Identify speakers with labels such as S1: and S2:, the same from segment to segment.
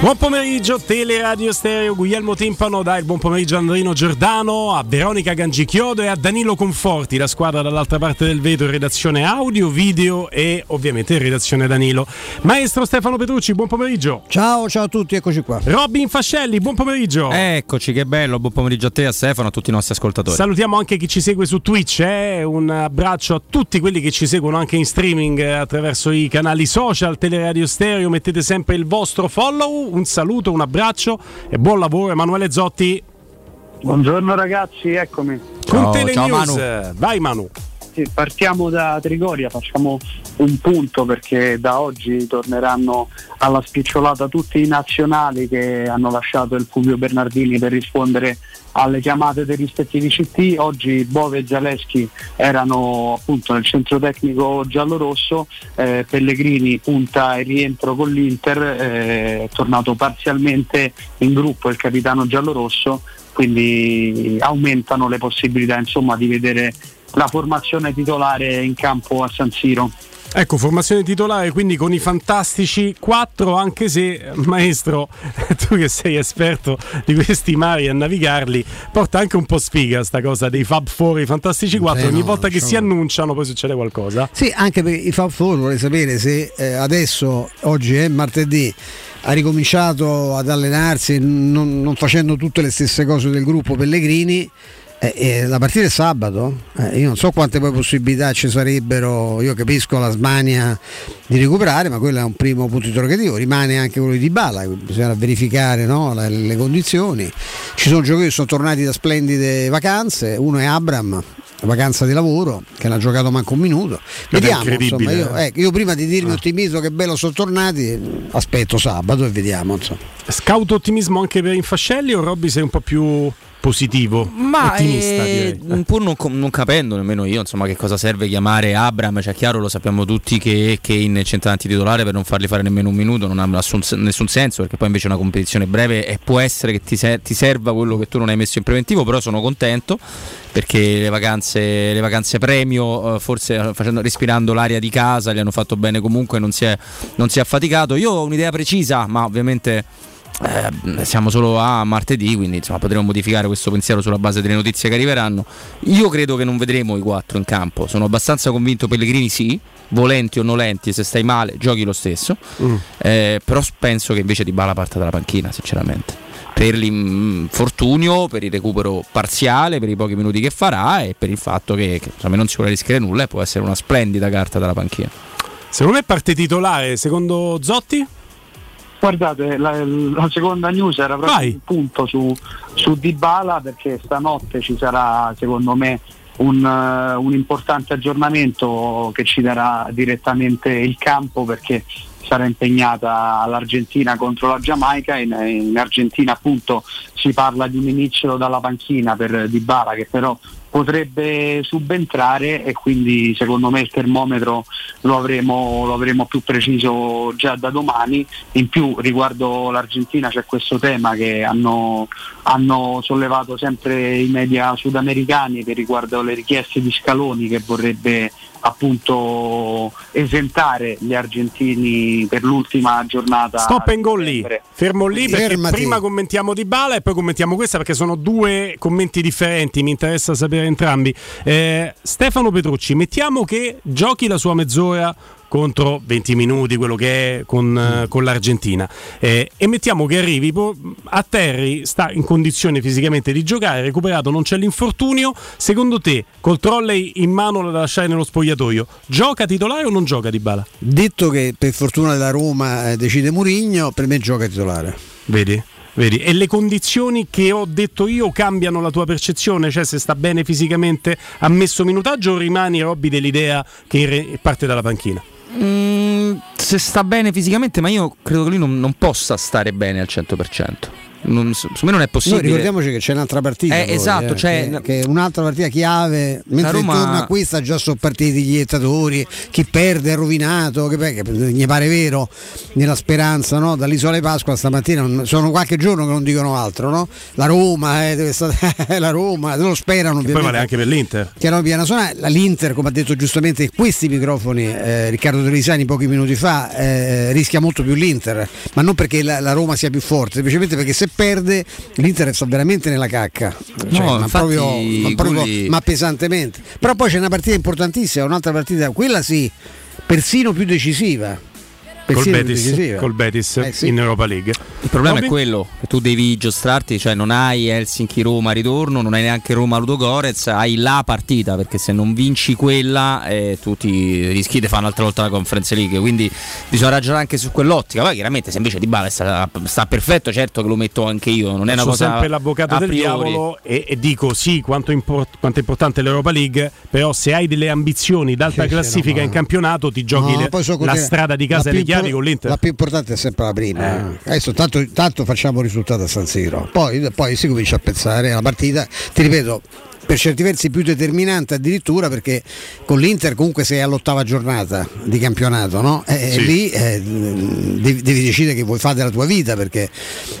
S1: Buon pomeriggio, Teleradio Stereo, Guglielmo Timpano, dai il buon pomeriggio a Andrino Giordano, a Veronica Gangichiodo e a Danilo Conforti, la squadra dall'altra parte del vetro in redazione audio, video e ovviamente in redazione Danilo. Maestro Stefano Petrucci, buon pomeriggio.
S2: Ciao, ciao a tutti, eccoci qua.
S1: Robin Fascelli, buon pomeriggio.
S3: Eccoci, che bello, buon pomeriggio a te, a Stefano, a tutti i nostri ascoltatori.
S1: Salutiamo anche chi ci segue su Twitch, eh? un abbraccio a tutti quelli che ci seguono anche in streaming attraverso i canali social, Teleradio Stereo, mettete sempre il vostro follow un saluto, un abbraccio e buon lavoro Emanuele Zotti.
S4: Buongiorno ragazzi, eccomi.
S1: Con ciao, Manu. vai Manu.
S4: Sì, partiamo da Trigoria, facciamo un punto perché da oggi torneranno alla spicciolata tutti i nazionali che hanno lasciato il Fulvio Bernardini per rispondere alle chiamate dei rispettivi CT. Oggi Bove e Zaleschi erano appunto nel centro tecnico giallo-rosso, eh, Pellegrini punta e rientro con l'Inter, eh, è tornato parzialmente in gruppo il capitano giallo-rosso, quindi aumentano le possibilità insomma, di vedere la formazione titolare in campo a San Siro.
S1: Ecco, formazione titolare quindi con i fantastici 4, anche se maestro, tu che sei esperto di questi mari a navigarli, porta anche un po' sfiga sta cosa dei Fab 4, i fantastici 4, ogni no, volta che si annunciano poi succede qualcosa.
S2: Sì, anche per i Fab 4 vorrei sapere se eh, adesso, oggi è martedì, ha ricominciato ad allenarsi non, non facendo tutte le stesse cose del gruppo Pellegrini eh, eh, la partita è sabato, eh, io non so quante poi possibilità ci sarebbero, io capisco la smania di recuperare, ma quello è un primo punto interrogativo, rimane anche quello di Bala, bisogna verificare no, le, le, condizioni. Ci sono giocatori che sono tornati da splendide vacanze, uno è Abram, vacanza di lavoro, che non ha giocato manco un minuto. Vediamo, insomma, io, eh, io, prima di dirmi ah. ottimismo che bello sono tornati, aspetto sabato e vediamo. Insomma.
S1: Scout ottimismo anche per Infascelli o Robby sei un po' più positivo,
S3: ma ottimista, eh, pur non, non, capendo nemmeno io insomma, che cosa serve chiamare Abram, cioè chiaro lo sappiamo tutti che, che in centravanti titolare per non farli fare nemmeno un minuto non ha nessun, nessun senso perché poi invece è una competizione breve e può essere che ti, ser- ti, serva quello che tu non hai messo in preventivo, però sono contento perché le vacanze, le vacanze premio eh, forse facendo, respirando l'aria di casa gli hanno fatto bene comunque, non si è, non si è affaticato. Io ho un'idea precisa, ma ovviamente eh, siamo solo a martedì, quindi insomma, potremo modificare questo pensiero sulla base delle notizie che arriveranno. Io credo che non vedremo i quattro in campo. Sono abbastanza convinto Pellegrini sì, volenti o nolenti, se stai male, giochi lo stesso. Mm. Eh, però penso che invece di Bala parte dalla panchina, sinceramente. Per l'infortunio, per il recupero parziale, per i pochi minuti che farà e per il fatto che, che insomma, non si vuole rischiare nulla e può essere una splendida carta dalla panchina.
S1: Secondo me parte titolare, secondo Zotti?
S4: Guardate, la, la, seconda news era proprio Vai. un punto su, su Dybala perché stanotte ci sarà secondo me un, uh, un, importante aggiornamento che ci darà direttamente il campo perché sarà impegnata l'Argentina contro la Giamaica in, in Argentina appunto si parla di un inizio dalla panchina per Dybala che però potrebbe subentrare e quindi secondo me il termometro lo avremo, lo avremo, più preciso già da domani. In più riguardo l'Argentina c'è questo tema che hanno, hanno sollevato sempre i media sudamericani che riguarda le richieste di Scaloni che vorrebbe appunto esentare gli argentini per l'ultima giornata.
S1: Stop and go lì, fermo lì perché Fermati. prima commentiamo di Bala e poi commentiamo questa perché sono due commenti differenti, mi interessa sapere entrambi. Eh, Stefano Petrucci, mettiamo che giochi la sua mezz'ora contro 20 minuti, quello che è con, mm. con l'Argentina. Eh, e mettiamo che arrivi, a Terry sta in condizione fisicamente di giocare, recuperato, non c'è l'infortunio. Secondo te, col trolley in mano da lasciare nello spogliatoio, gioca titolare o non gioca Di Bala?
S2: Detto che per fortuna della Roma eh, decide Murigno, per me gioca titolare.
S1: Vedi? Vedi? E le condizioni che ho detto io cambiano la tua percezione? Cioè se sta bene fisicamente ha messo minutaggio o rimani Robby dell'idea che parte dalla panchina?
S3: Mm, se sta bene fisicamente, ma io credo che lui non, non possa stare bene al 100%. Non, secondo me non è possibile.
S2: Noi ricordiamoci che c'è un'altra partita.
S3: Eh,
S2: poi,
S3: esatto,
S2: eh,
S3: cioè,
S2: che, che un'altra partita chiave. Mentre Roma... torna a questa già sono partiti gli ettatori. Chi perde è rovinato. Che, che, mi pare vero nella speranza no? dall'isola di Pasqua stamattina. Sono qualche giorno che non dicono altro. No? La Roma, eh, deve stare, la Roma, lo sperano.
S1: Poi vale anche per l'Inter.
S2: Chiaro piano suona. L'Inter, come ha detto giustamente questi microfoni eh, Riccardo Trevisani pochi minuti fa, eh, rischia molto più l'Inter. Ma non perché la, la Roma sia più forte, semplicemente perché se perde l'Inter sta veramente nella cacca, cioè,
S3: no,
S2: ma, proprio, ma, proprio, quelli... ma pesantemente. Però poi c'è una partita importantissima, un'altra partita, quella sì, persino più decisiva
S1: col Betis, col Betis eh, sì. in Europa League.
S3: Il problema Robby? è quello che tu devi giostrarti, cioè non hai Helsinki Roma ritorno, non hai neanche Roma Ludogorez, hai la partita perché se non vinci quella eh, tu ti rischi di fare un'altra volta la Conference League, quindi bisogna ragionare anche su quell'ottica. Poi chiaramente se invece Di Bala sta, sta, perfetto, certo che lo metto anche io, non è una cosa
S1: sempre l'avvocato del diavolo e, e, dico sì, quanto, import- quanto, è importante l'Europa League, però se hai delle ambizioni d'alta sì, classifica no, in campionato ti giochi no, le, la strada di casa e le chiavi chiavi con l'Inter.
S2: La più importante è sempre la prima. Eh. Adesso tanto, tanto, facciamo risultato a San Siro, poi, poi si comincia a pensare alla partita. Ti ripeto, per certi versi più determinante addirittura perché con l'Inter comunque sei all'ottava giornata di campionato no? e sì. lì eh, devi, devi, decidere che vuoi fare della tua vita perché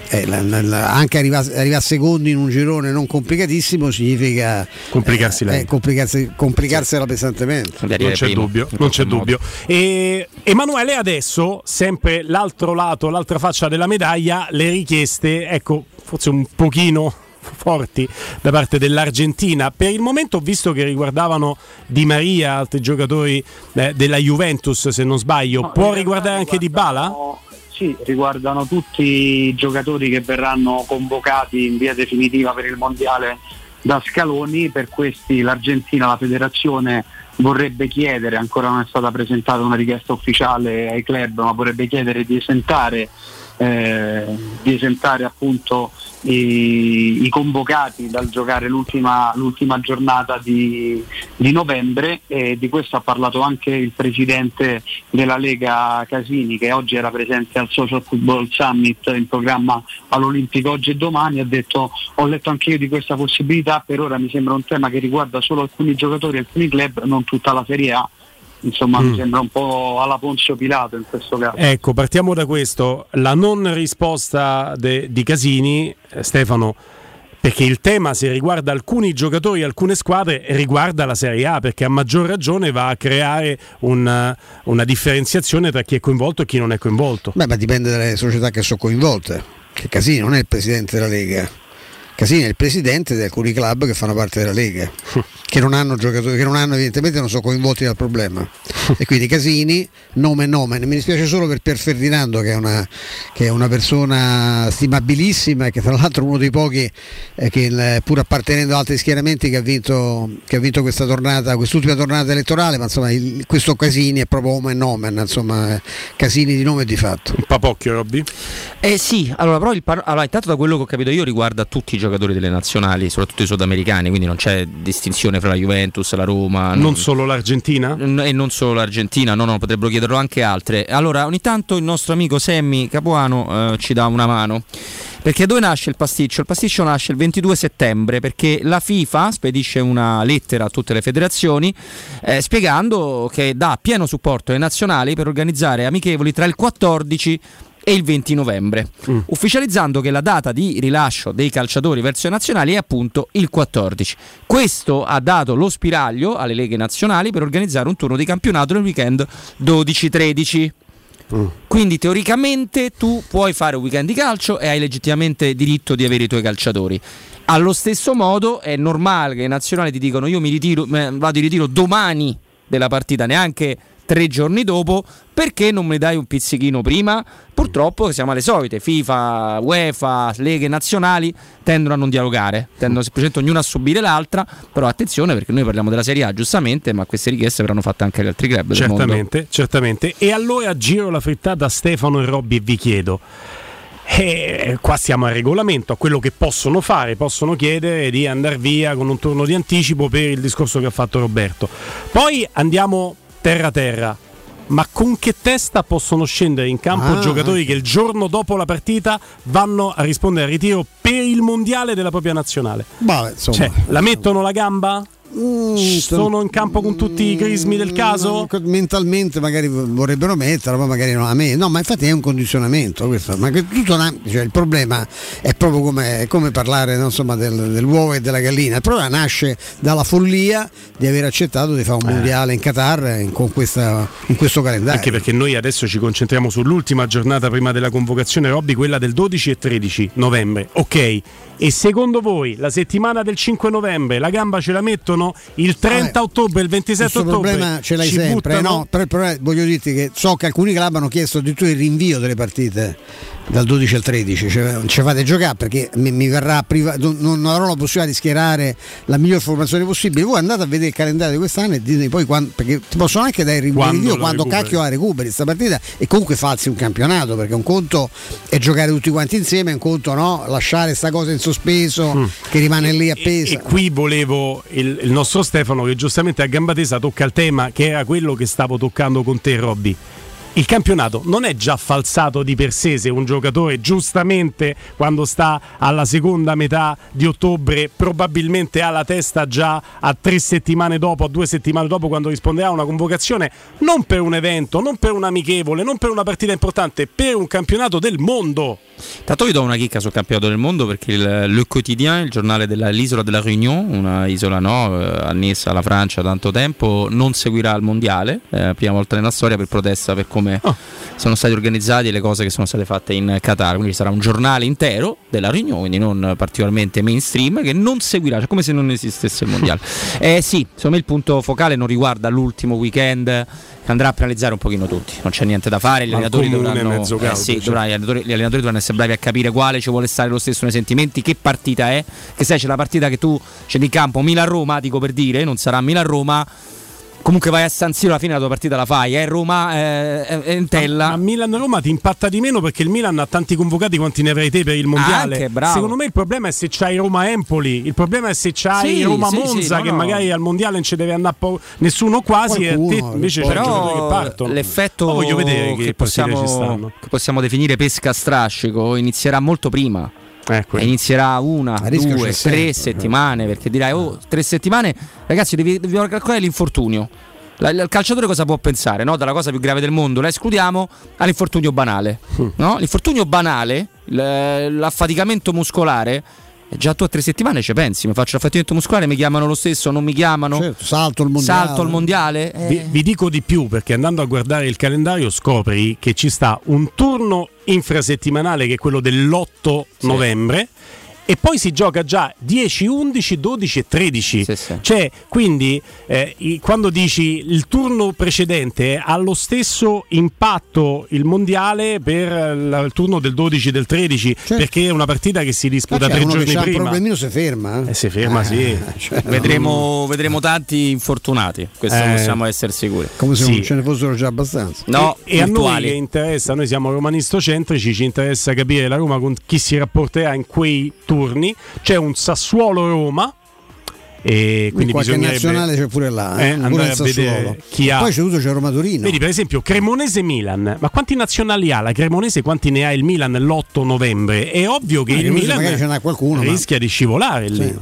S2: eh, la, la, anche arrivare, arrivare secondi in un girone non complicatissimo significa
S1: complicarsi,
S2: eh, complicarsi, complicarsela sì. pesantemente
S1: non c'è dubbio, non c'è dubbio. E Emanuele adesso sempre l'altro lato l'altra faccia della medaglia le richieste ecco forse un pochino forti da parte dell'Argentina. Per il momento ho visto che riguardavano Di Maria, altri giocatori eh, della Juventus, se non sbaglio. No, Può riguardare anche Di Bala?
S4: Sì, riguardano tutti i giocatori che verranno convocati in via definitiva per il Mondiale da Scaloni. Per questi l'Argentina, la federazione vorrebbe chiedere, ancora non è stata presentata una richiesta ufficiale ai club, ma vorrebbe chiedere di esentare eh, di esentare appunto i, i, convocati dal giocare l'ultima, l'ultima giornata di, di, novembre. E di questo ha parlato anche il presidente della Lega Casini che oggi era presente al Social Football Summit in programma all'Olimpico. Oggi e domani ha detto ho letto anche io di questa possibilità. Per ora mi sembra un tema che riguarda solo alcuni giocatori alcuni club non tutta la Serie A insomma mm. mi sembra un po' alla Ponzio Pilato in questo caso.
S1: Ecco, partiamo da questo, la non risposta de, di Casini, eh, Stefano, perché il tema se riguarda alcuni giocatori, alcune squadre, riguarda la Serie A, perché a maggior ragione va a creare una, una differenziazione tra chi è coinvolto e chi non è coinvolto.
S2: Beh, ma dipende dalle società che sono coinvolte, che Casini non è il presidente della Lega Casini è il presidente di alcuni club che fanno parte della Lega, che non hanno giocatori, che non hanno evidentemente non sono coinvolti dal problema. E quindi Casini, nome e nome. Mi dispiace solo per Pier Ferdinando, che è una, che è una persona stimabilissima e che tra l'altro è uno dei pochi eh, che pur appartenendo ad altri schieramenti che ha vinto, che ha vinto questa tornata, quest'ultima tornata elettorale, ma insomma il, questo Casini è proprio nome e nome, insomma Casini di nome e di fatto.
S1: Un papocchio Robby?
S3: Eh sì, allora però il par- allora, intanto da quello che ho capito io riguarda tutti i giocatori giocatori delle nazionali, soprattutto i sudamericani, quindi non c'è distinzione fra la Juventus, la Roma.
S1: Non, non solo l'Argentina?
S3: E non solo l'Argentina, no, no, potrebbero chiederlo anche altre. Allora, ogni tanto il nostro amico Semmi Capuano eh, ci dà una mano. Perché dove nasce il pasticcio? Il pasticcio nasce il 22 settembre perché la FIFA spedisce una lettera a tutte le federazioni eh, spiegando che dà pieno supporto ai nazionali per organizzare amichevoli tra il 14 e il 20 novembre, mm. ufficializzando che la data di rilascio dei calciatori verso i nazionali è appunto il 14. Questo ha dato lo spiraglio alle leghe nazionali per organizzare un turno di campionato nel weekend 12-13. Mm. Quindi teoricamente tu puoi fare un weekend di calcio e hai legittimamente diritto di avere i tuoi calciatori. Allo stesso modo è normale che i nazionali ti dicono io mi ritiro, vado in ritiro domani della partita, neanche tre giorni dopo, perché non mi dai un pizzichino prima? Purtroppo siamo alle solite, FIFA, UEFA, leghe nazionali tendono a non dialogare, tendono semplicemente ognuno a subire l'altra, però attenzione perché noi parliamo della Serie A giustamente, ma queste richieste verranno fatte anche agli altri club.
S1: Certamente, certamente. E allora giro la frittata a Stefano e Robby e vi chiedo. E qua siamo al regolamento, a quello che possono fare, possono chiedere di andare via con un turno di anticipo per il discorso che ha fatto Roberto. Poi andiamo terra terra. ma con che testa possono scendere in campo ah, giocatori che il giorno dopo la partita vanno a rispondere al ritiro per il mondiale della propria nazionale?
S2: Bah,
S1: cioè, la mettono la gamba? Mm, sono in campo con tutti i crismi del caso?
S2: Mentalmente magari vorrebbero metterlo, ma magari non a me. No, ma infatti è un condizionamento questo. Ma tutto una, cioè, il problema è proprio come, come parlare no, insomma, del, dell'uovo e della gallina. Il problema nasce dalla follia di aver accettato di fare un eh. mondiale in Qatar in, questa, in, questo calendario.
S1: Anche perché noi adesso ci concentriamo sull'ultima giornata prima della convocazione Robby, quella del 12 e 13 novembre. Ok, e secondo voi la settimana del 5 novembre la gamba ce la mettono? Il 30 ah, ottobre, il 27 ottobre?
S2: Il problema ce l'hai sempre, no? Per, per, voglio dirti che so che alcuni club hanno chiesto addirittura il rinvio delle partite dal 12 al 13 cioè, ci fate giocare perché mi, mi verrà privato non, avrò la possibilità di schierare la miglior formazione possibile. Voi andate a vedere il calendario di quest'anno e dite poi quando, perché ti possono anche dare il rinvio quando, cacchio la recuperi questa partita e comunque falsi un campionato perché un conto è giocare tutti quanti insieme un conto no lasciare questa cosa in sospeso mm. che rimane lì appesa
S1: e, e qui volevo il, il nostro Stefano che giustamente a gamba tesa tocca il tema che era quello che stavo toccando con te Robby il campionato non è già falsato di per sé se un giocatore giustamente quando sta alla seconda metà di ottobre probabilmente ha la testa già a tre settimane dopo, a due settimane dopo quando risponderà a una convocazione non per un evento, non per un amichevole, non per una partita importante, per un campionato del mondo.
S3: Tanto vi do una chicca sul campionato del mondo perché il Le Quotidien, il giornale dell'isola della Réunion, una isola no, eh, annessa alla Francia da tanto tempo, non seguirà il mondiale, eh, prima volta nella storia per protesta per come oh. sono stati organizzati e le cose che sono state fatte in Qatar. Quindi sarà un giornale intero della Réunion, quindi non particolarmente mainstream, che non seguirà, cioè come se non esistesse il mondiale. eh sì, secondo me il punto focale non riguarda l'ultimo weekend andrà a penalizzare un pochino tutti. Non c'è niente da fare. Gli allenatori dovranno, eh, sì, cioè. dovranno, gli, allenatori, gli, allenatori, dovranno essere bravi a capire quale ci vuole stare lo stesso nei sentimenti, che partita è. Che sai, c'è la partita che tu c'è in campo Milan-Roma, dico per dire, non sarà Milan-Roma comunque vai a San Siro alla fine la tua partita la fai, è eh? Roma, eh, è Entella.
S1: A Milan-Roma ti impatta di meno perché il Milan ha tanti convocati quanti ne avrai te per il mondiale.
S3: Anche,
S1: Secondo me il problema è se c'hai Roma-Empoli, il problema è se c'hai sì, Roma-Monza sì, sì, no, che no. magari al mondiale non ci deve andare po- nessuno quasi Qualcuno, e te invece c'è giocatori che partono.
S3: L'effetto voglio vedere che, che, possiamo, che possiamo definire pesca strascico inizierà molto prima. Ecco. inizierà una, due, tre settimane perché dirai oh tre settimane ragazzi devi, dobbiamo calcolare l'infortunio il calciatore cosa può pensare? No? Dalla cosa più grave del mondo la escludiamo all'infortunio banale. Mm. No? L'infortunio banale, l'affaticamento muscolare già tu a tre settimane ci pensi, mi faccio l'affattimento muscolare, mi chiamano lo stesso, non mi chiamano.
S2: Certo, salto il mondiale.
S3: Salto il mondiale.
S1: Eh. Vi, vi, dico di più perché andando a guardare il calendario scopri che ci sta un turno infrasettimanale che è quello dell'8 sì. novembre e poi si gioca già 10, 11, 12 e 13. Sì, sì. Cioè, quindi eh, quando dici il turno precedente ha lo stesso impatto il mondiale per il turno del 12 e del 13, certo. perché è una partita che si disputa tre giorni prima. Un
S2: problemino si ferma.
S1: Eh? eh si ferma, eh, sì.
S3: Cioè, vedremo, vedremo, tanti infortunati, questo eh. possiamo essere sicuri.
S2: Come se sì. non ce ne fossero già abbastanza.
S3: No,
S1: e, e a noi che interessa, noi siamo romanistocentrici, ci interessa capire la Roma con chi si rapporterà in quei turni turni, c'è un Sassuolo-Roma. E quindi
S2: qualche nazionale c'è pure là, eh? Eh,
S1: andare a vedere chi ha.
S2: Poi c'è tutto c'è Roma Torino.
S1: Vedi, per esempio, Cremonese-Milan. Ma quanti nazionali ha la Cremonese? Quanti ne ha il Milan l'8 novembre? È ovvio che ma il Milan
S2: qualcuno,
S1: rischia ma... di scivolare sì. lì.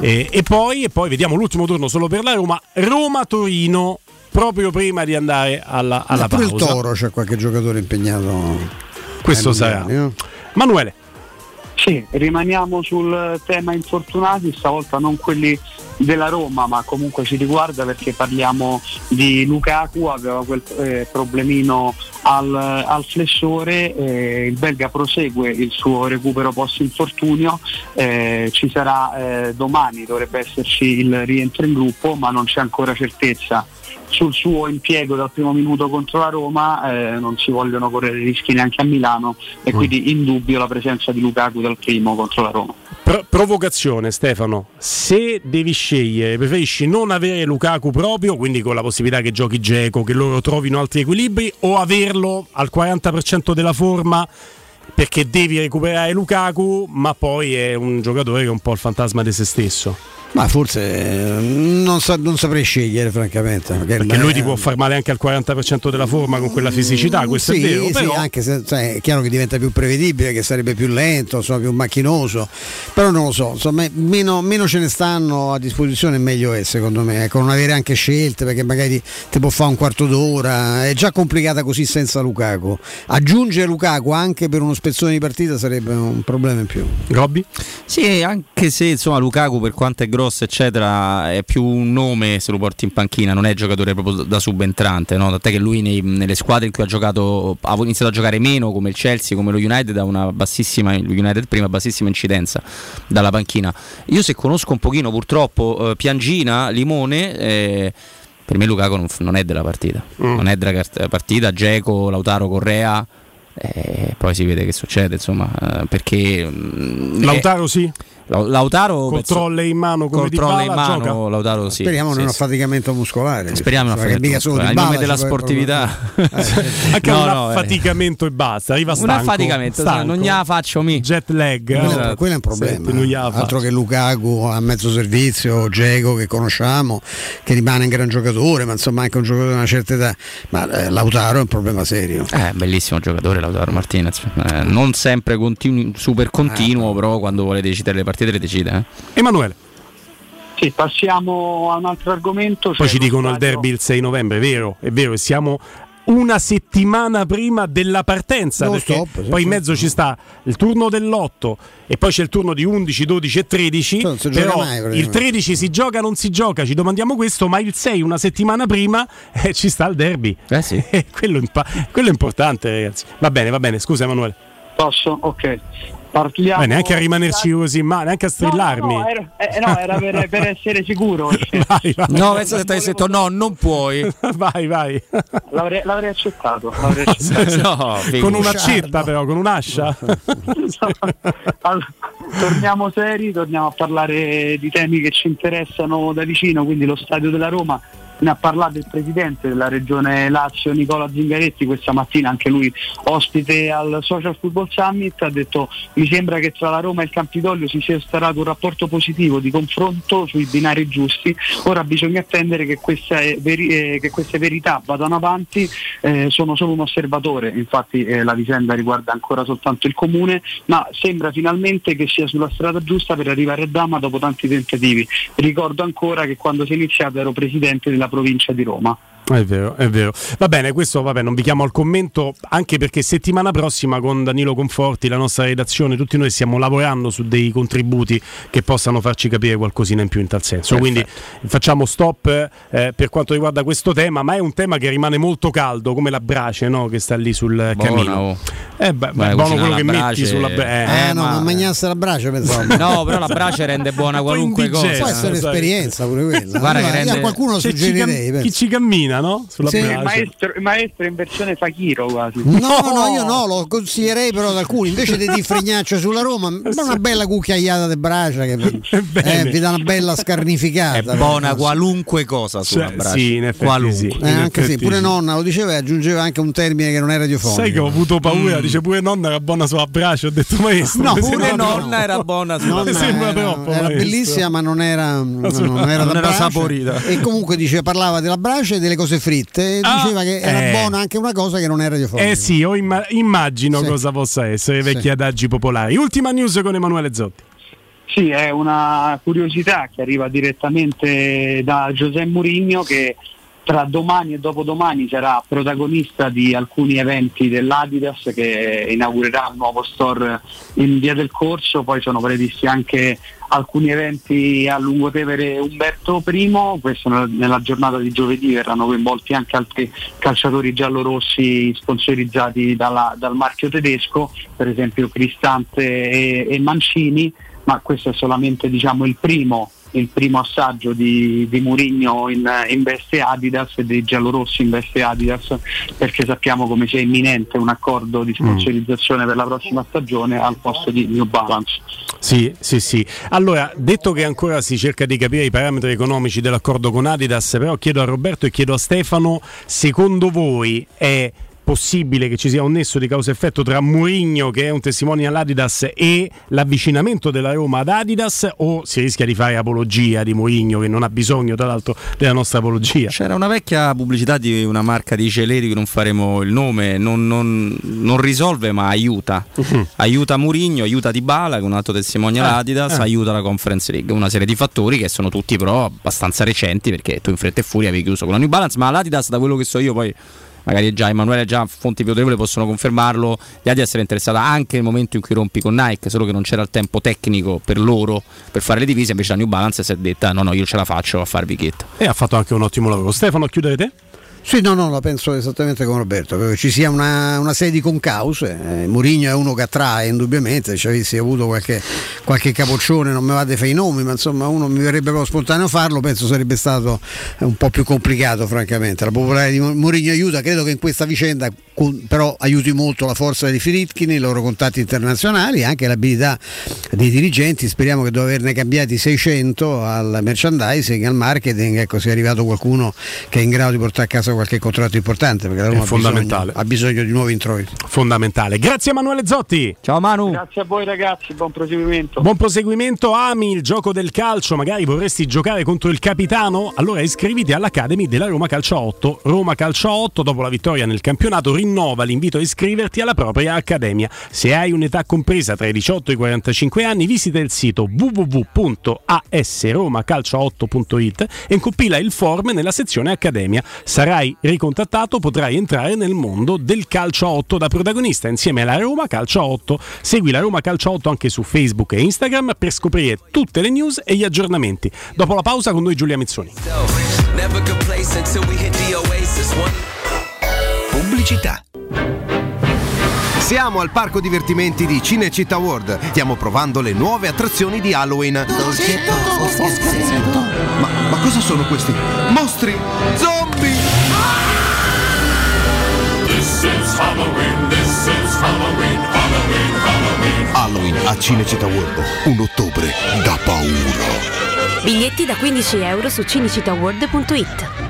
S1: E, e, poi, e poi vediamo l'ultimo turno solo per la Roma. Roma-Torino proprio prima di andare alla, alla pausa.
S2: il Toro c'è qualche giocatore impegnato.
S1: Questo sarà. No? Manuele.
S4: Sì, rimaniamo sul tema infortunati, stavolta non quelli della Roma, ma comunque ci riguarda perché parliamo di Lukaku, aveva quel eh, problemino al, al flessore, eh, il belga prosegue il suo recupero post infortunio, eh, ci sarà eh, domani, dovrebbe esserci il rientro in gruppo, ma non c'è ancora certezza sul suo impiego dal primo minuto contro la Roma eh, non si vogliono correre rischi neanche a Milano e mm. quindi in dubbio la presenza di Lukaku dal primo contro la Roma.
S1: Pro- provocazione Stefano, se devi scegliere, preferisci non avere Lukaku proprio, quindi con la possibilità che giochi Geco, che loro trovino altri equilibri, o averlo al 40% della forma perché devi recuperare Lukaku, ma poi è un giocatore che è un po' il fantasma di se stesso?
S2: Ma forse eh, non, sa, non, saprei scegliere, francamente.
S1: Perché lui ti può far male anche al 40% della forma con quella fisicità, questo
S2: sì,
S1: è vero.
S2: Sì,
S1: però...
S2: anche se cioè, è chiaro che diventa più prevedibile, che sarebbe più lento, insomma, più macchinoso. Però non lo so, insomma, meno, meno, ce ne stanno a disposizione, meglio è secondo me. Ecco, non avere anche scelte, perché magari ti può fare un quarto d'ora. È già complicata così senza Lukaku. Aggiungere Lukaku anche per uno spezzone di partita sarebbe un problema in più.
S1: Robby?
S3: Sì, anche se insomma Lukaku per quanto è grosso eccetera è più un nome se lo porti in panchina, non è giocatore proprio da subentrante, no? tant'è che lui nei, nelle squadre in cui ha giocato ha iniziato a giocare meno come il Chelsea, come lo United da una bassissima United prima bassissima incidenza dalla panchina. Io se conosco un pochino purtroppo eh, Piangina, Limone eh, per me Lukaku non, non, è della partita, mm. non è della partita, Geco, Lautaro Correa eh, poi si vede che succede, insomma, eh, perché...
S1: Mm, Lautaro sì?
S3: Lautaro
S1: controlla in mano come
S3: di
S1: balla,
S3: in mano Lautaro sì,
S2: speriamo
S3: sì,
S2: in un affaticamento muscolare
S3: speriamo un affaticamento muscolare. Il nome della sportività.
S1: Eh, anche no, un no, affaticamento eh. e basta arriva stanco
S3: un affaticamento
S1: stanco.
S3: non gliela faccio mi.
S1: Jet lag.
S2: Esatto. quello è un problema. Senti, altro che Lukaku a mezzo servizio Geco che conosciamo che rimane un gran giocatore ma insomma anche un giocatore di una certa età. Ma eh, Lautaro è un problema serio.
S3: Eh, bellissimo giocatore Lautaro Martinez. Eh, non sempre continu- super continuo eh. però quando vuole decidere le partite partite le decide. Eh?
S1: Emanuele.
S4: Sì, passiamo a un altro argomento.
S1: Poi cioè ci dicono il derby il 6 novembre, è vero, è vero, e siamo una settimana prima della partenza. No, perché stop, poi in mezzo ci sta il turno dell'8 e poi c'è il turno di 11, 12 e 13. Cioè, però mai, il 13 si gioca, non si gioca, ci domandiamo questo, ma il 6 una settimana prima eh, ci sta il derby.
S3: Eh sì.
S1: quello, quello è importante, ragazzi. Va bene, va bene, scusa Emanuele.
S4: Posso? Ok. Parliamo...
S1: Beh, neanche a rimanerci così male, neanche a strillarmi.
S4: No, no, era, eh, no, era per, per, essere sicuro.
S3: vai, vai. No, penso che ti hai detto no, non puoi.
S1: vai, vai.
S4: L'avrei, l'avrei accettato. L'avrei accettato.
S1: no, con un'accetta però, con un'ascia.
S4: allora, torniamo seri, torniamo a parlare di temi che ci interessano da vicino, quindi lo stadio della Roma ne ha parlato il presidente della regione Lazio Nicola Zingaretti questa mattina, anche lui ospite al Social Football Summit, ha detto mi sembra che tra la Roma e il Campidoglio si sia instaurato un rapporto positivo di confronto sui binari giusti, ora bisogna attendere che queste, veri- eh, che queste verità vadano avanti, eh, sono solo un osservatore, infatti eh, la vicenda riguarda ancora soltanto il comune, ma sembra finalmente che sia sulla strada giusta per arrivare a Dama dopo tanti tentativi. Ricordo ancora che quando si è iniziato ero presidente della provincia di Roma.
S1: È vero, è vero. Va bene, questo vabbè, non vi chiamo al commento, anche perché settimana prossima con Danilo Conforti, la nostra redazione, tutti noi stiamo lavorando su dei contributi che possano farci capire qualcosina in più in tal senso. Perfetto. Quindi facciamo stop eh, per quanto riguarda questo tema, ma è un tema che rimane molto caldo, come la brace no? che sta lì sul Buona, camino.
S3: Oh.
S1: Eh, beh, beh, buono quello che brace. metti sulla brace.
S2: Eh, eh, no, ma mangiasse la brace pensavo.
S3: no, però la brace rende buona qualunque cosa.
S2: Può essere un'esperienza pure quella. Guarda allora, che rende... qualcuno
S1: suggerirei. Chi ci cammina, no?
S4: Sulla sì. il maestro, il maestro in versione Fakiro quasi.
S2: No, no, no, io no, lo consiglierei però ad alcuni. Invece di di fregnaccio sulla Roma, una bella cucchiaiata di bracia che eh, vi dà una bella scarnificata.
S3: È buona qualunque cosa sulla cioè, bracia.
S1: Sì, in effetti qualunque. Sì,
S2: eh, anche sì, pure nonna lo diceva e aggiungeva anche un termine che non è radiofonico.
S1: Sai che ho avuto paura, mm. dice pure nonna era buona sulla bracia, ho detto maestro.
S3: No, pure nonna no. era buona sulla bracia.
S1: Sembra troppo.
S2: Era bellissima ma non era, non era,
S3: non era saporita.
S2: E comunque dice, parlava della brace e delle cose fritte ah, diceva che era eh. buona anche una cosa che non è radiofonica.
S1: Eh sì, io imma- immagino sì. cosa possa essere vecchi sì. adagi popolari. Ultima news con Emanuele Zotti.
S4: Sì, è una curiosità che arriva direttamente da Giuseppe Murigno che tra domani e dopodomani sarà protagonista di alcuni eventi dell'Adidas che inaugurerà un nuovo store in via del Corso, poi sono previsti anche alcuni eventi a Lungotevere Umberto I, questo nella giornata di giovedì verranno coinvolti anche altri calciatori giallorossi sponsorizzati dalla, dal marchio tedesco, per esempio Cristante e, e Mancini, ma questo è solamente diciamo, il primo il primo assaggio di, di Murigno in, in, veste Adidas e dei giallorossi in veste Adidas perché sappiamo come sia imminente un accordo di sponsorizzazione mm. per la prossima stagione al posto di New Balance.
S1: Sì, sì, sì. Allora, detto che ancora si cerca di capire i parametri economici dell'accordo con Adidas, però chiedo a Roberto e chiedo a Stefano, secondo voi è possibile che ci sia un nesso di causa-effetto tra Mourinho, che è un testimone all'Adidas, e l'avvicinamento della Roma ad Adidas, o si rischia di fare apologia di Mourinho, che non ha bisogno, tra l'altro, della nostra apologia?
S3: C'era una vecchia pubblicità di una marca di celeri che non faremo il nome, non, non, non risolve, ma aiuta. Uh-huh. Aiuta Mourinho, aiuta Dybala, che è un altro testimone all'Adidas, eh, eh. aiuta la Conference League. Una serie di fattori che sono tutti però abbastanza recenti, perché tu in fretta e furia avevi chiuso con la New Balance, ma l'Adidas, da quello che so io, poi magari già Emanuele già fonti più autorevoli possono confermarlo. Di essere interessata anche nel momento in cui rompi con Nike solo che non c'era il tempo tecnico per loro per fare le divise invece la New Balance si è detta no no io ce la faccio a farvi kit
S1: e ha fatto anche un ottimo lavoro. Stefano chiudere te?
S2: Sì, no, no, la penso esattamente come Roberto, ci sia una, una serie di concause. Eh, Murigno è uno che attrae indubbiamente, se avessi avuto qualche, qualche capoccione, non mi vado a fare i nomi, ma insomma uno mi verrebbe proprio spontaneo farlo, penso sarebbe stato un po' più complicato francamente. La popolarità di Murigno aiuta, credo che in questa vicenda però aiuti molto la forza dei Fritkin, i loro contatti internazionali anche l'abilità dei dirigenti, speriamo che dopo averne cambiati 600 al merchandising, al marketing, ecco sia arrivato qualcuno che è in grado di portare a casa fatto qualche contratto importante perché la Roma ha bisogno, ha bisogno, di nuovi introiti.
S1: Fondamentale. Grazie Emanuele Zotti.
S3: Ciao Manu.
S4: Grazie a voi ragazzi, buon proseguimento.
S1: Buon proseguimento, ami il gioco del calcio, magari vorresti giocare contro il capitano? Allora iscriviti all'Academy della Roma Calcio 8. Roma Calcio 8 dopo la vittoria nel campionato rinnova l'invito a iscriverti alla propria accademia. Se hai un'età compresa tra i 18 e i 45 anni, visita il sito www.asromacalcio8.it e compila il form nella sezione Accademia. Sarai sarai ricontattato potrai entrare nel mondo del calcio 8 da protagonista insieme alla Roma Calcio 8. Segui la Roma Calcio 8 anche su Facebook e Instagram per scoprire tutte le news e gli aggiornamenti. Dopo la pausa con noi Giulia Mezzoni.
S5: Pubblicità. Siamo al parco divertimenti di Cinecittà World. Stiamo provando le nuove attrazioni di Halloween. Dolcetto, ma, ma cosa sono questi? Mostri! Zombie! Halloween, this is Halloween, Halloween, Halloween. Halloween a Cinecittà World, un ottobre da paura.
S6: Biglietti da 15 euro su cinecittàworld.it.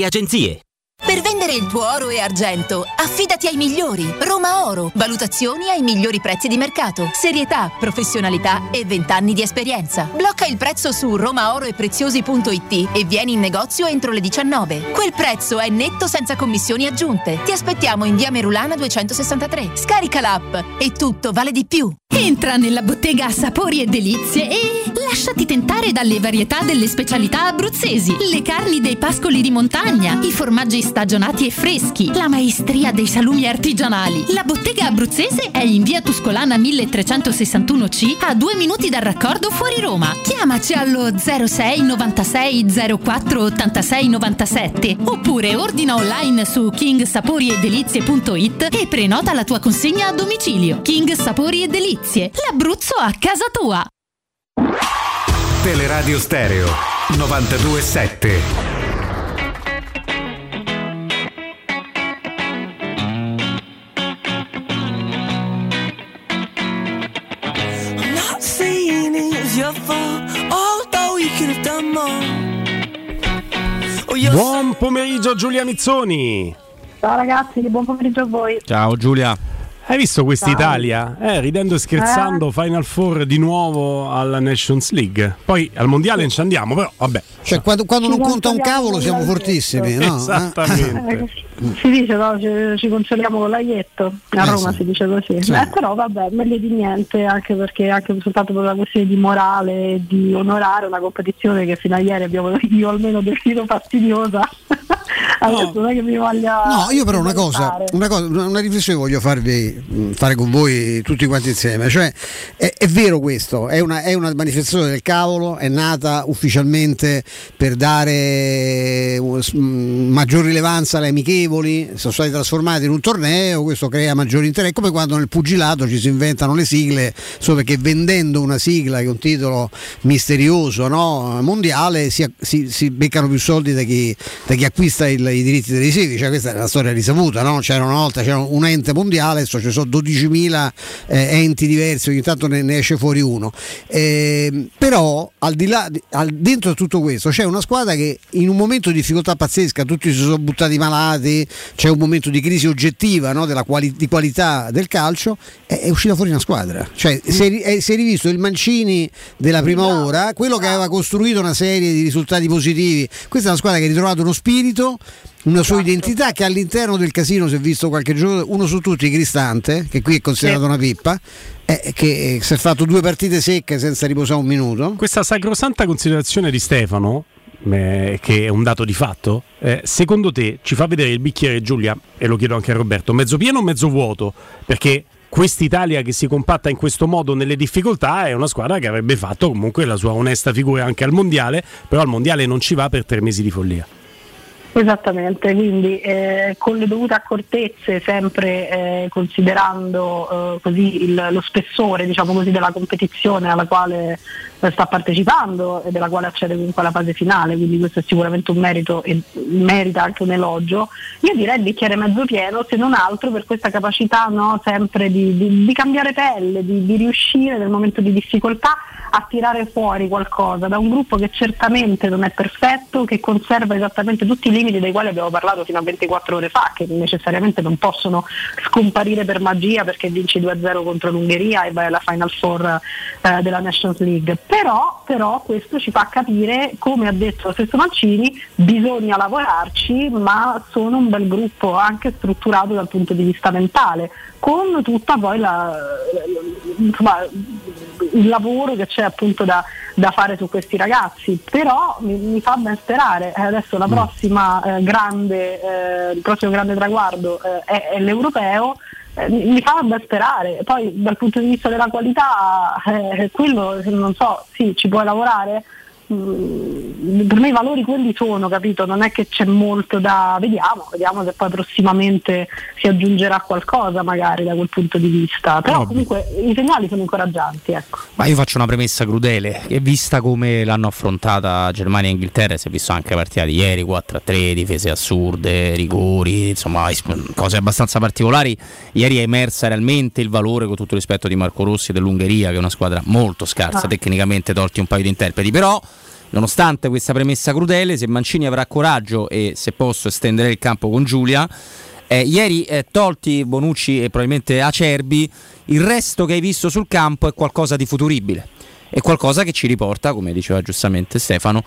S7: agenzie.
S8: Per vendere il tuo oro e argento, affidati ai migliori. Roma Oro. Valutazioni ai migliori prezzi di mercato. Serietà, professionalità e 20 anni di esperienza. Blocca il prezzo su romaoroepreziosi.it e vieni in negozio entro le 19. Quel prezzo è netto senza commissioni aggiunte. Ti aspettiamo in via Merulana 263. Scarica l'app e tutto vale di più.
S9: Entra nella bottega Sapori e Delizie e lasciati tentare dalle varietà delle specialità abruzzesi. Le carni dei pascoli di montagna, i formaggi stagionati e freschi, la maestria dei salumi artigianali. La bottega abruzzese è in via Tuscolana 1361C a due minuti dal raccordo fuori Roma. Chiamaci allo 06 96 04 86 97 oppure ordina online su kingsaporiedelizie.it e prenota la tua consegna a domicilio. King Sapori e Delizie, l'Abruzzo a casa tua.
S10: Teleradio Stereo 927
S1: Buon pomeriggio Giulia Mizzoni.
S11: Ciao ragazzi, buon pomeriggio a voi.
S3: Ciao Giulia.
S1: Hai visto quest'Italia? Eh, ridendo e scherzando, eh. Final Four di nuovo alla Nations League. Poi al mondiale ci andiamo, però vabbè.
S2: Cioè, quando, quando non conta un cavolo siamo fortissimi, no?
S1: Esattamente.
S11: si dice, no? Ci, ci, consoliamo con l'aietto. A Roma eh sì. si dice così. Sì. Eh, però vabbè, meglio di niente, anche perché anche soltanto per una questione di morale e di onorare una competizione che fino a ieri abbiamo io almeno definito fastidiosa.
S2: no. non è che mi voglia. No, io però una cosa, una cosa, una riflessione voglio farvi mm, fare con voi tutti quanti insieme. Cioè, è, è vero questo, è una, è una, manifestazione del cavolo, è nata ufficialmente per dare mm, maggior rilevanza alle amichevoli, sono stati trasformati in un torneo, questo crea maggiore interesse. Come quando nel pugilato ci si inventano le sigle, solo perché vendendo una sigla che è un titolo misterioso no, mondiale si, si, si, beccano più soldi da chi, da chi acquista il, i diritti televisivi, cioè questa è una storia risaputa, no? c'era una volta c'era un ente mondiale, adesso ci sono 12.000 eh, enti diversi, ogni tanto ne, ne esce fuori uno. Eh, però al di là, al, dentro tutto questo c'è una squadra che in un momento di difficoltà pazzesca, tutti si sono buttati malati, c'è un momento di crisi oggettiva no? della quali, di qualità del calcio, è, è, uscita fuori una squadra. Cioè, si, è, si è rivisto il Mancini della prima ora, quello che aveva costruito una serie di risultati positivi. Questa è una squadra che ha ritrovato uno spirito una sua esatto. identità che all'interno del casino si è visto qualche giorno uno su tutti Cristante che qui è considerato sì. una pippa eh, che si è fatto due partite secche senza riposare un minuto
S1: questa sacrosanta considerazione di Stefano eh, che è un dato di fatto eh, secondo te ci fa vedere il bicchiere Giulia e lo chiedo anche a Roberto mezzo pieno o mezzo vuoto perché quest'Italia che si compatta in questo modo nelle difficoltà è una squadra che avrebbe fatto comunque la sua onesta figura anche al mondiale però al mondiale non ci va per tre mesi di follia
S11: Esattamente, quindi eh, con le dovute accortezze, sempre eh, considerando eh, così il, lo spessore diciamo così, della competizione alla quale sta partecipando e della quale accede comunque alla fase finale, quindi questo è sicuramente un merito e merita anche un elogio. Io direi il bicchiere mezzo pieno, se non altro per questa capacità no, sempre di, di, di, cambiare pelle, di, di riuscire nel momento di difficoltà a tirare fuori qualcosa da un gruppo che certamente non è perfetto, che conserva esattamente tutti i limiti dei quali abbiamo parlato fino a 24 ore fa, che necessariamente non possono scomparire per magia perché vinci 2-0 contro l'Ungheria e vai alla Final Four eh, della Nations League però, però, questo ci fa capire, come ha detto lo stesso Mancini, bisogna lavorarci, ma sono un bel gruppo anche strutturato dal punto di vista mentale, con tutta poi la, insomma, il lavoro che c'è appunto da, da, fare su questi ragazzi. Però mi, mi fa ben sperare, eh, adesso la mm. prossima, eh, grande, eh, il prossimo grande traguardo eh, è, è l'europeo mi fa ben sperare. Poi dal punto di vista della qualità, eh, quello non so, sì, ci puoi lavorare, per me i valori quelli sono, capito? Non è che c'è molto da. Vediamo, vediamo se poi prossimamente si aggiungerà qualcosa magari da quel punto di vista. Però comunque i segnali sono incoraggianti. Ecco.
S3: Ma io faccio una premessa crudele, che vista come l'hanno affrontata Germania e Inghilterra, si è visto anche la partita di ieri, 4-3, difese assurde, rigori, insomma cose abbastanza particolari. Ieri è emersa realmente il valore, con tutto il rispetto di Marco Rossi dell'Ungheria, che è una squadra molto scarsa, ah. tecnicamente tolti un paio di interpreti, però Nonostante questa premessa crudele, se Mancini avrà coraggio e se posso estendere il campo con Giulia, eh, ieri eh, tolti Bonucci e probabilmente Acerbi, il resto che hai visto sul campo è qualcosa di futuribile. È qualcosa che ci riporta, come diceva giustamente Stefano,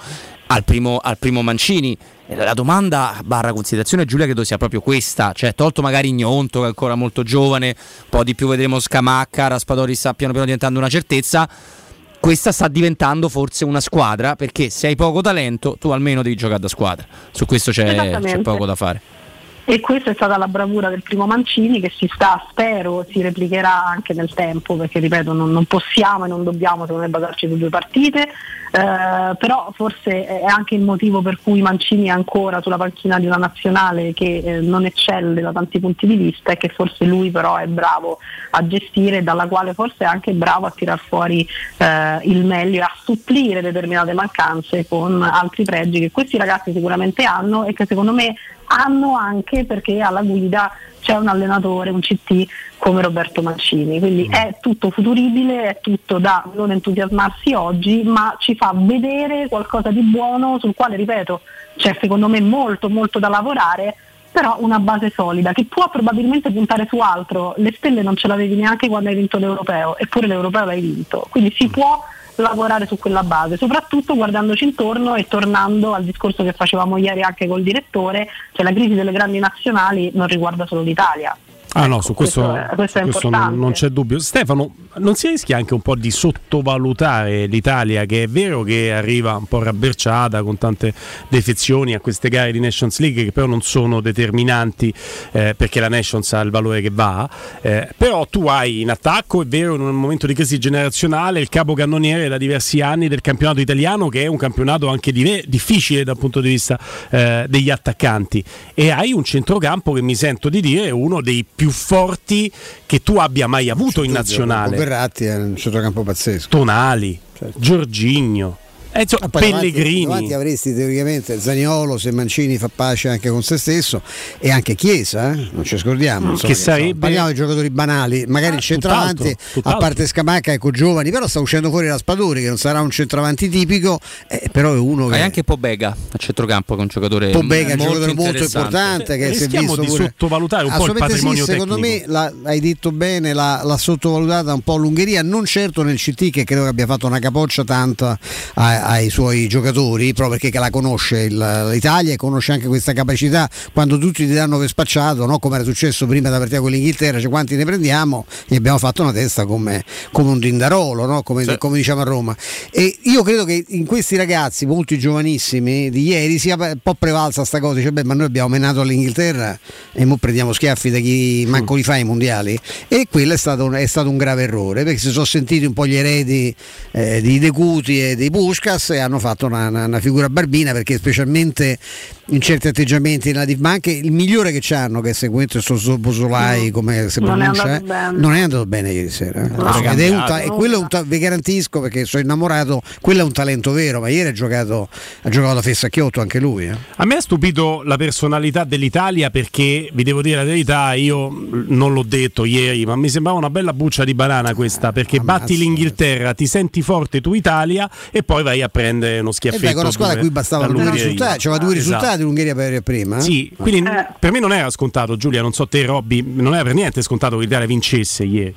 S3: al primo, al primo Mancini. La domanda barra considerazione Giulia credo sia proprio questa, cioè tolto magari Ignonto che è ancora molto giovane, un po' di più vedremo Scamacca, Raspadori sta piano piano diventando una certezza, questa sta diventando forse una squadra perché se hai poco talento tu almeno devi giocare da squadra. Su questo c'è, c'è poco da fare.
S11: E questa è stata la bravura del primo Mancini che si sta, spero, si replicherà anche nel tempo, perché ripeto non, non possiamo e non dobbiamo secondo me basarci su due partite, eh, però forse è anche il motivo per cui Mancini è ancora sulla panchina di una nazionale che eh, non eccelle da tanti punti di vista e che forse lui però è bravo a gestire, dalla quale forse è anche bravo a tirar fuori eh, il meglio e a supplire determinate mancanze con altri pregi che questi ragazzi sicuramente hanno e che secondo me hanno anche perché alla guida c'è un allenatore, un CT come Roberto Mancini, quindi mm. è tutto futuribile, è tutto da non entusiasmarsi oggi, ma ci fa vedere qualcosa di buono sul quale, ripeto, c'è secondo me molto molto da lavorare, però una base solida che può probabilmente puntare su altro, le stelle non ce l'avevi neanche quando hai vinto l'europeo, eppure l'europeo l'hai vinto, quindi si mm. può lavorare su quella base, soprattutto guardandoci intorno e tornando al discorso che facevamo ieri anche col direttore, cioè la crisi delle grandi nazionali non riguarda solo l'Italia,
S1: Ah no, su questo, questo, questo, questo non, non, c'è dubbio. Stefano, non si rischia anche un po' di sottovalutare l'Italia, che è vero che arriva un po' rabberciata con tante defezioni a queste gare di Nations League, che però non sono determinanti eh, perché la Nations ha il valore che va, eh, però tu hai in attacco, è vero, in un momento di crisi generazionale, il capocannoniere da diversi anni del campionato italiano, che è un campionato anche di, difficile dal punto di vista eh, degli attaccanti, e hai un centrocampo che mi sento di dire è uno dei più più forti che tu abbia mai avuto in nazionale.
S2: Verratti è un centrocampo pazzesco.
S1: Tonali, certo. Giorgigno. Eh, insomma, Pellegrini.
S2: Davanti, davanti, avresti teoricamente Zaniolo se Mancini fa pace anche con se stesso e anche Chiesa, eh? non ci scordiamo. Insomma,
S1: che sarebbe...
S2: parliamo di giocatori banali, magari ah, il centravanti, a parte Scamacca, ecco giovani, però sta uscendo fuori Raspadori che non sarà un centravanti tipico, eh, però è uno che...
S3: Hai anche Pobega a centrocampo che è un giocatore
S2: Pobega,
S3: un
S2: giocatore molto importante che si è visto
S1: di pure... sottovalutare un po' il patrimonio
S2: sì, secondo me la, hai detto bene, l'ha, l'ha, sottovalutata un po' l'Ungheria, non certo nel CT che credo che abbia fatto una capoccia tanta ai, ai suoi giocatori proprio perché la conosce il, l'Italia e conosce anche questa capacità quando tutti ti danno per spacciato, no? come era successo prima da partita con l'Inghilterra, cioè quanti ne prendiamo e abbiamo fatto una testa come, come un Dindarolo, no? come, sì. come, diciamo a Roma. E io credo che in questi ragazzi, molti giovanissimi di ieri, sia un po' prevalsa sta cosa, cioè, beh, ma noi abbiamo menato all'Inghilterra e ora prendiamo schiaffi da chi manco li fa i mondiali e quello è stato, è stato un grave errore perché si sono sentiti un po' gli eredi eh, di De Cuti e dei Puskas e hanno fatto una, una, una, figura barbina perché specialmente in certi atteggiamenti ma anche il migliore che hanno che è seguente sto Bosolai come si pronuncia non è andato bene ieri sera no. ed è un ta- e quello è un ta- vi garantisco perché sono innamorato quello è un talento vero ma ieri ha giocato ha giocato da Fessacchiotto anche lui eh.
S1: a me ha stupito la personalità dell'Italia perché vi devo dire la verità io non l'ho detto ieri ma mi sembrava una bella buccia di banana questa perché Ammazza, batti l'Inghilterra ti senti forte tu Italia e poi vai a prendere uno schiaffetto
S2: e beh, con una squadra a cui bastavano due risultati c'era due risultati esatto. l'Ungheria per prima
S1: sì quindi eh. per me non era scontato Giulia non so te Robby non era per niente scontato che l'Italia vincesse ieri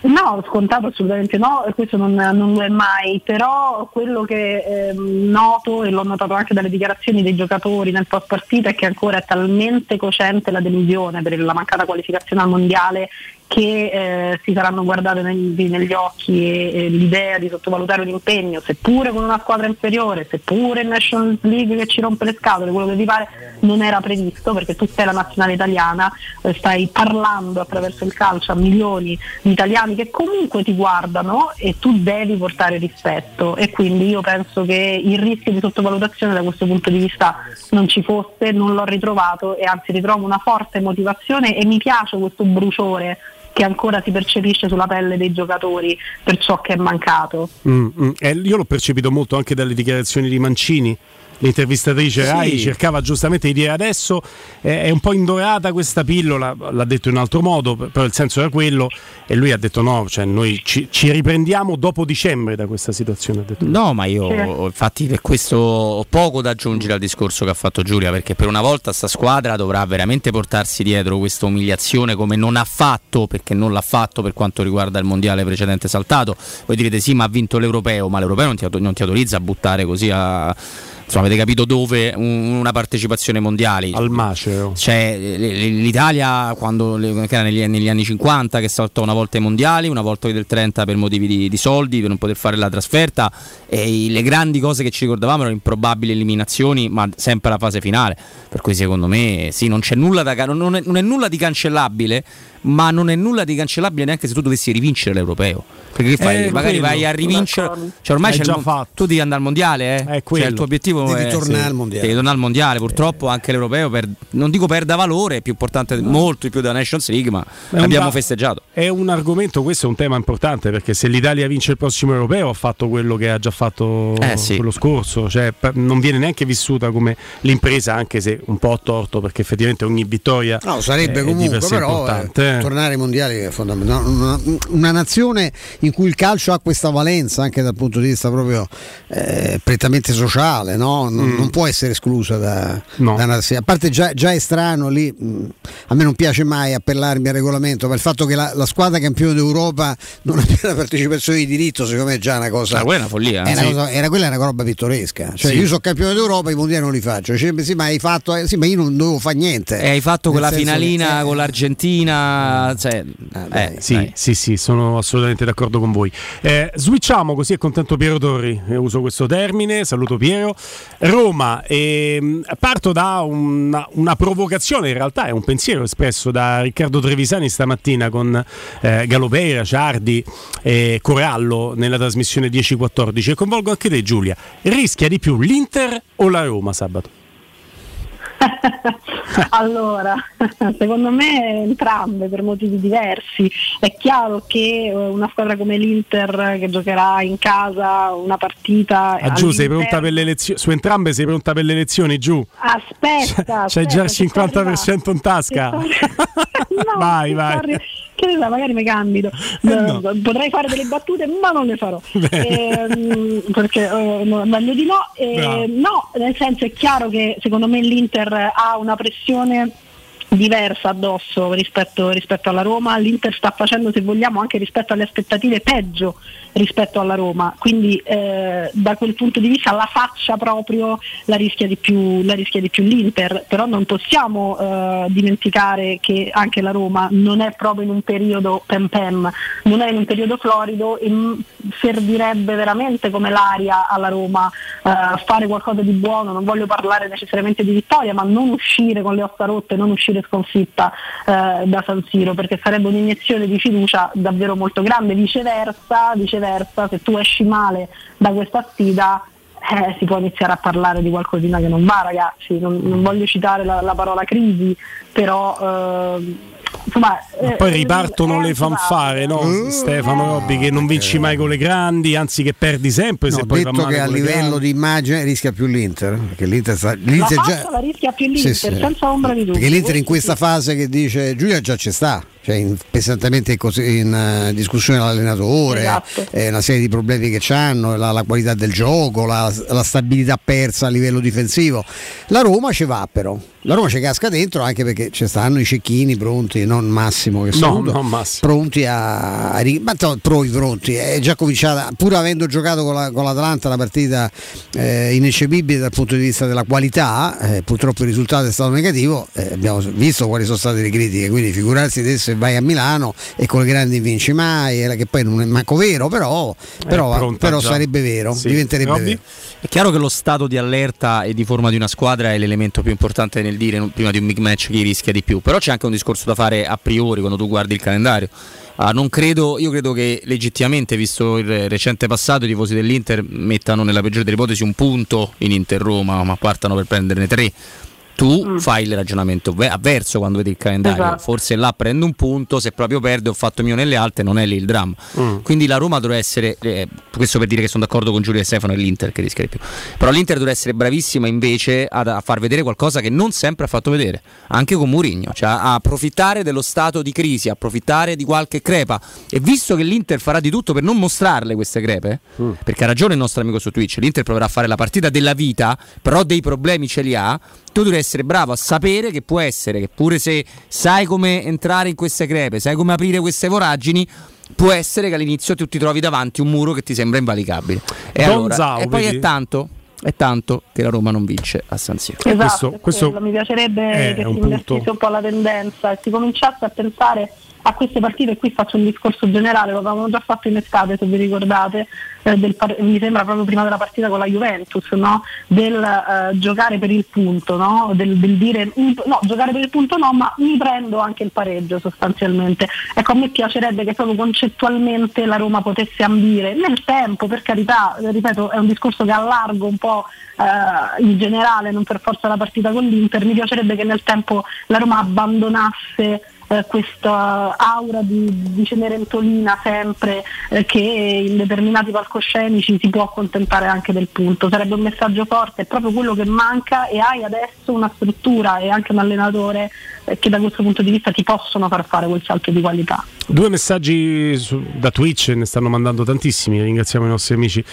S11: No, scontato assolutamente no, questo non, non lo è mai, però quello che eh, noto e l'ho notato anche dalle dichiarazioni dei giocatori nel post partita è che ancora è talmente cocente la delusione per la mancata qualificazione al mondiale che eh, si saranno guardate negli, negli occhi e, e, l'idea di sottovalutare un impegno, seppure con una squadra inferiore, seppure in National League che ci rompe le scatole, quello che ti pare non era previsto perché tu sei la nazionale italiana, eh, stai parlando attraverso il calcio a milioni di italiani che comunque ti guardano e tu devi portare rispetto. E quindi io penso che il rischio di sottovalutazione da questo punto di vista non ci fosse, non l'ho ritrovato e anzi ritrovo una forte motivazione e mi piace questo bruciore che ancora si percepisce sulla pelle dei giocatori per ciò che è mancato.
S1: Mm, mm. Eh, io l'ho percepito molto anche dalle dichiarazioni di Mancini l'intervistatrice sì. Rai cercava giustamente di dire adesso eh, è un po' indorata questa pillola, l'ha detto in un altro modo, però il senso era quello e lui ha detto no, cioè noi ci, ci riprendiamo dopo dicembre da questa situazione.
S3: No, ma io infatti per questo ho poco da aggiungere al discorso che ha fatto Giulia, perché per una volta sta squadra dovrà veramente portarsi dietro questa umiliazione come non ha fatto, perché non l'ha fatto per quanto riguarda il mondiale precedente saltato. Voi direte sì, ma ha vinto l'europeo, ma l'europeo non ti, non ti autorizza a buttare così a insomma, avete capito dove una partecipazione mondiale.
S1: Al maceo.
S3: Cioè, l'Italia quando era negli, negli, anni 50 che saltò una volta ai mondiali, una volta del 30 per motivi di, di soldi, per non poter fare la trasferta e le grandi cose che ci ricordavamo erano improbabili eliminazioni, ma sempre la fase finale. Per cui secondo me sì, non c'è nulla da non è, non è nulla di cancellabile ma non è nulla di cancellabile neanche se tu dovessi rivincere l'europeo. Perché fai? Eh, Magari quello, vai a rivincere. Cioè ormai c'è già il, fatto. tu devi andare al mondiale, eh? È cioè, il tuo obiettivo
S2: devi
S3: è
S2: tornare sì, al mondiale.
S3: Devi tornare al mondiale. Purtroppo anche l'europeo per, non dico perda valore, è più importante, no. molto di più della Nations League, ma abbiamo da, festeggiato.
S1: È un argomento, questo è un tema importante perché se l'Italia vince il prossimo europeo ha fatto quello che ha già fatto eh, sì. quello scorso, cioè non viene neanche vissuta come l'impresa, anche se un po' a torto perché effettivamente ogni vittoria
S2: no, sarebbe comunque però importante. Eh, tornare ai mondiali è fondamentale. Una, una, nazione in cui il calcio ha questa valenza anche dal punto di vista proprio eh, prettamente sociale, no? non, mm. non, può essere esclusa da, no. da una. A parte già, già è strano lì, mh, mm, a me non piace mai appellarmi al regolamento, ma il fatto che la, la squadra campione d'Europa non abbia la partecipazione di diritto, secondo me è già una cosa.
S3: Ah, quella è una follia.
S2: È una sì. cosa, era quella è una roba pittoresca. Cioè, sì. io sono campione d'Europa, i mondiali non li faccio. Cioè, sì, ma hai fatto. Eh, sì, ma io non dovevo fare niente.
S3: E hai fatto quella finalina che, eh, con l'Argentina. Cioè,
S1: ah, eh, sì, sì, sì, sono assolutamente d'accordo con voi. Eh, switchiamo così è contento Piero Torri, eh, uso questo termine, saluto Piero. Roma, ehm, parto da una, una, provocazione, in realtà è un pensiero espresso da Riccardo Trevisani stamattina con eh, Galopeira, Ciardi e Corallo nella trasmissione 10-14 e coinvolgo anche te Giulia. Rischia di più l'Inter o la Roma sabato?
S11: allora, secondo me entrambe per motivi diversi. È chiaro che eh, una squadra come l'Inter che giocherà in casa una partita.
S1: Ah, giù, sei pronta per le elezioni? Su entrambe sei pronta per le elezioni, giù?
S11: Aspetta.
S1: C'hai già il 50% in tasca. no, vai, vai. Arri-
S11: che ne sa, magari mi candido. Eh no. Potrei fare delle battute, ma non le farò. Eh, perché eh, meglio di no. Eh, no, nel senso è chiaro che secondo me l'Inter ha una pressione diversa addosso rispetto, rispetto, alla Roma, l'Inter sta facendo se vogliamo anche rispetto alle aspettative peggio rispetto alla Roma, quindi eh, da quel punto di vista la faccia proprio la rischia di più, rischia di più l'Inter, però non possiamo eh, dimenticare che anche la Roma non è proprio in un periodo pem pem, non è in un periodo florido e servirebbe veramente come l'aria alla Roma eh, fare qualcosa di buono, non voglio parlare necessariamente di vittoria, ma non uscire con le ossa rotte, non uscire sconfitta eh, da San Siro, perché sarebbe un'iniezione di fiducia davvero molto grande, viceversa, viceversa se tu esci male da questa sfida eh, si può iniziare a parlare di qualcosina che non va ragazzi, non, non voglio citare la, la, parola crisi, però... Eh, Insomma,
S1: eh, poi ripartono le fanfare, no? Uh, Stefano Robbi, che non vinci mai con le grandi, anzi che perdi sempre.
S2: No,
S1: se poi
S2: detto che a livello di immagine rischia più l'Inter. Perché l'Inter, sta, l'Inter
S11: la
S2: già...
S11: la rischia più l'Inter, sì, sì. senza ombra di dubbio.
S2: Perché l'Inter in questa fase che dice Giulia già ci sta cioè in, pesantemente in, in uh, discussione l'allenatore, esatto. eh, una serie di problemi che hanno, la, la qualità del gioco, la, la, stabilità persa a livello difensivo. La Roma ci va però, la Roma ci casca dentro anche perché ci stanno i cecchini pronti, non Massimo che
S1: no, non Massimo.
S2: pronti a, a ma pronti, pronti, è già cominciata, pur avendo giocato con, la, con l'Atalanta la partita eh, ineccepibile dal punto di vista della qualità, eh, purtroppo il risultato è stato negativo, eh, abbiamo visto quali sono state le critiche, quindi figurarsi adesso vai a Milano e con le grandi vinci mai, che poi non è manco vero, però, però, però sarebbe vero, sì. diventerebbe Robby? vero.
S3: È chiaro che lo stato di allerta e di forma di una squadra è l'elemento più importante nel dire prima di un big match chi rischia di più, però c'è anche un discorso da fare a priori quando tu guardi il calendario. Ah, credo, io credo che legittimamente, visto il recente passato, i tifosi dell'Inter mettano nella peggiore delle ipotesi un punto in Inter-Roma, ma partano per prenderne tre tu mm. fai il ragionamento avverso quando vedi il calendario. Esatto. Forse là prendo un punto, se proprio perde ho fatto mio nelle altre, non è lì il dramma. Mm. Quindi la Roma dovrebbe essere, eh, questo per dire che sono d'accordo con Giulio e Stefano e l'Inter che rischia di più. Però l'Inter dovrebbe essere bravissima invece ad, a far vedere qualcosa che non sempre ha fatto vedere, anche con Murigno, cioè a approfittare dello stato di crisi, approfittare di qualche crepa. E visto che l'Inter farà di tutto per non mostrarle queste crepe, mm. perché ha ragione il nostro amico su Twitch, l'Inter proverà a fare la partita della vita, però dei problemi ce li ha tu devi essere bravo a sapere che può essere che pure se sai come entrare in queste crepe, sai come aprire queste voragini, può essere che all'inizio tu ti trovi davanti un muro che ti sembra invalicabile. E, allora, e poi è tanto è tanto che la Roma non vince a San Siro.
S11: Esatto, questo, questo mi piacerebbe che si invertisse un po' la tendenza e si cominciasse a pensare a queste partite, qui faccio un discorso generale, lo avevamo già fatto in estate se vi ricordate, eh, del, mi sembra proprio prima della partita con la Juventus, no? del eh, giocare per il punto, no? del, del, dire no, giocare per il punto no, ma mi prendo anche il pareggio sostanzialmente. Ecco, a me piacerebbe che proprio concettualmente la Roma potesse ambire nel tempo, per carità, ripeto, è un discorso che allargo un po' eh, in generale, non per forza la partita con l'Inter, mi piacerebbe che nel tempo la Roma abbandonasse eh, questa aura di, di Cenerentolina sempre eh, che in determinati palcoscenici si può accontentare anche del punto. Sarebbe un messaggio forte, è proprio quello che manca e hai adesso una struttura e anche un allenatore eh, che da questo punto di vista ti possono far fare quel salto di qualità.
S1: Due messaggi su, da Twitch, ne stanno mandando tantissimi, ringraziamo i nostri amici eh,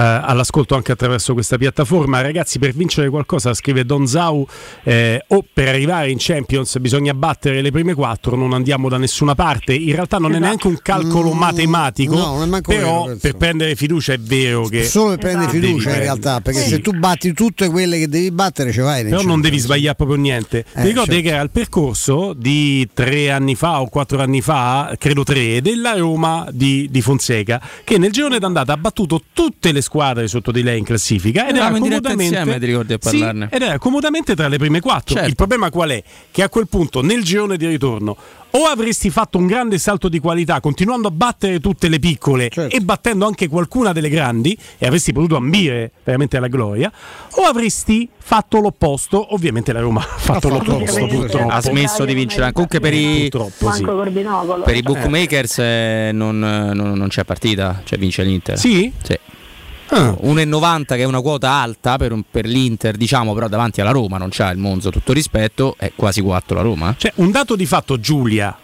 S1: all'ascolto anche attraverso questa piattaforma. Ragazzi, per vincere qualcosa, scrive Don Zau, eh, o per arrivare in Champions bisogna battere le prime quattro, non andiamo da nessuna parte. In realtà non esatto. è neanche un calcolo mm, matematico, no, però vero, per prendere fiducia è vero che...
S2: Solo per prendere esatto. fiducia in realtà, perché sì. se tu batti tutte quelle che devi battere ce vai.
S1: Però non devi sbagliare proprio niente. Eh, Ti ricordi certo. che era il percorso di tre anni fa o quattro anni fa credo tre, della Roma di, di, Fonseca, che nel girone d'andata ha battuto tutte le squadre sotto di lei in classifica ed era, comodamente, insieme, sì, ed era comodamente tra le prime quattro. Certo. Il problema qual è? Che a quel punto nel girone di ritorno o avresti fatto un grande salto di qualità continuando a battere tutte le piccole certo. e battendo anche qualcuna delle grandi e avresti potuto ambire veramente alla gloria o avresti fatto l'opposto ovviamente la Roma ha fatto, ha l'opposto purtroppo
S3: ha smesso di vincere comunque per i,
S11: sì.
S3: per i bookmakers eh, non, non, non, c'è partita cioè vince l'Inter
S1: sì?
S3: sì. Ah. 1,90 che è una quota alta per, per, l'Inter, diciamo, però davanti alla Roma non c'ha il Monzo, tutto rispetto, è quasi 4 la Roma.
S1: Cioè, un dato di fatto, Giulia,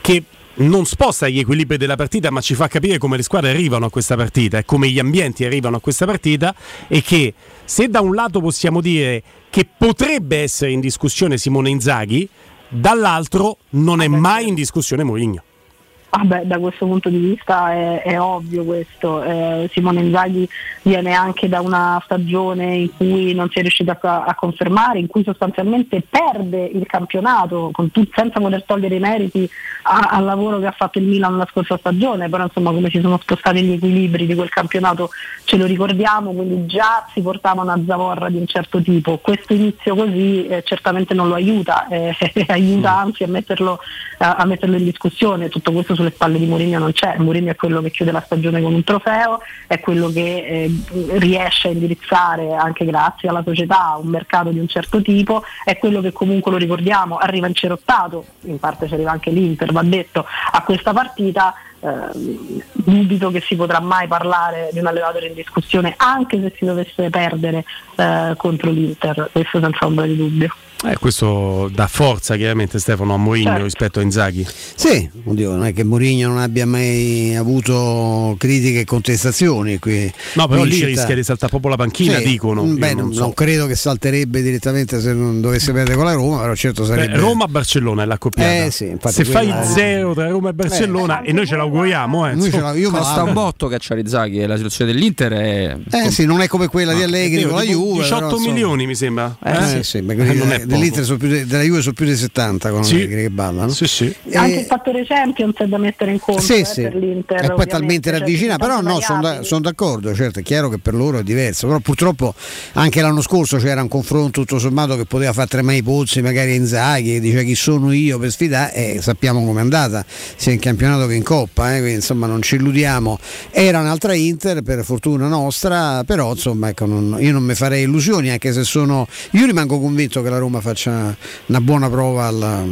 S1: che non sposta gli equilibri della partita, ma ci fa capire come le squadre arrivano a questa partita e come gli ambienti arrivano a questa partita e che se da un lato possiamo dire che potrebbe essere in discussione Simone Inzaghi, dall'altro non è mai in discussione Mourinho.
S11: Ah da questo punto di vista è, è ovvio questo. Eh, Simone Inzaghi viene anche da una stagione in cui non si è riuscito a, a confermare, in cui sostanzialmente perde il campionato tu, senza poter togliere i meriti a, al lavoro che ha fatto il Milan la scorsa stagione, però insomma come si sono spostati gli equilibri di quel campionato ce lo ricordiamo, quindi già si portava una zavorra di un certo tipo. Questo inizio così eh, certamente non lo aiuta, eh, aiuta mm. anzi a metterlo, a metterlo in discussione. Tutto questo sulle spalle di Mourinho non c'è, Mourinho è quello che chiude la stagione con un trofeo, è quello che eh, riesce a indirizzare anche grazie alla società un mercato di un certo tipo, è quello che comunque lo ricordiamo, arriva incerottato, in parte ci arriva anche l'Inter, va detto, a questa partita eh, dubito che si potrà mai parlare di un allenatore in discussione anche se si dovesse perdere eh, contro l'Inter, questo senza ombra di dubbio.
S1: Eh, questo dà forza chiaramente Stefano a Mourinho certo. rispetto a Inzaghi.
S2: Sì, oddio, non è che Mourinho non abbia mai avuto critiche e contestazioni qui.
S1: No, però lì città. rischia di saltare proprio la panchina, sì, dicono.
S2: Beh, non, so. non, credo che salterebbe direttamente se non dovesse perdere con la Roma, però certo sarebbe.
S1: Roma-Barcellona è l'accoppiata.
S2: Eh, sì,
S1: se fai zero tra Roma e Barcellona, eh, e noi ce l'auguriamo, eh. Noi ce
S3: io Costa un botto cacciare Inzaghi e la situazione dell'Inter è.
S2: Eh sì, non è come quella di Allegri con la Juve.
S1: 18 però, milioni mi sembra.
S2: Eh, eh? sì, sì, non è dell'Inter sono più, della Juve sono più di 70 con sì. che ballano.
S1: Sì, sì.
S11: E... Anche il fattore Champions è da mettere in conto sì, eh, sì. per l'Inter.
S2: E poi talmente cioè, ravvicina, però no, sono, da, sono, d'accordo, certo, è chiaro che per loro è diverso, però purtroppo anche l'anno scorso c'era un confronto tutto sommato che poteva fare tremare i pozzi, magari Inzaghi, che dice chi sono io per sfidare e sappiamo com'è andata, sia in campionato che in Coppa, eh, quindi insomma non ci illudiamo. Era un'altra Inter per fortuna nostra, però insomma ecco, non, io non mi farei illusioni anche se sono... Io rimango convinto che la Roma faccia una buona prova alla,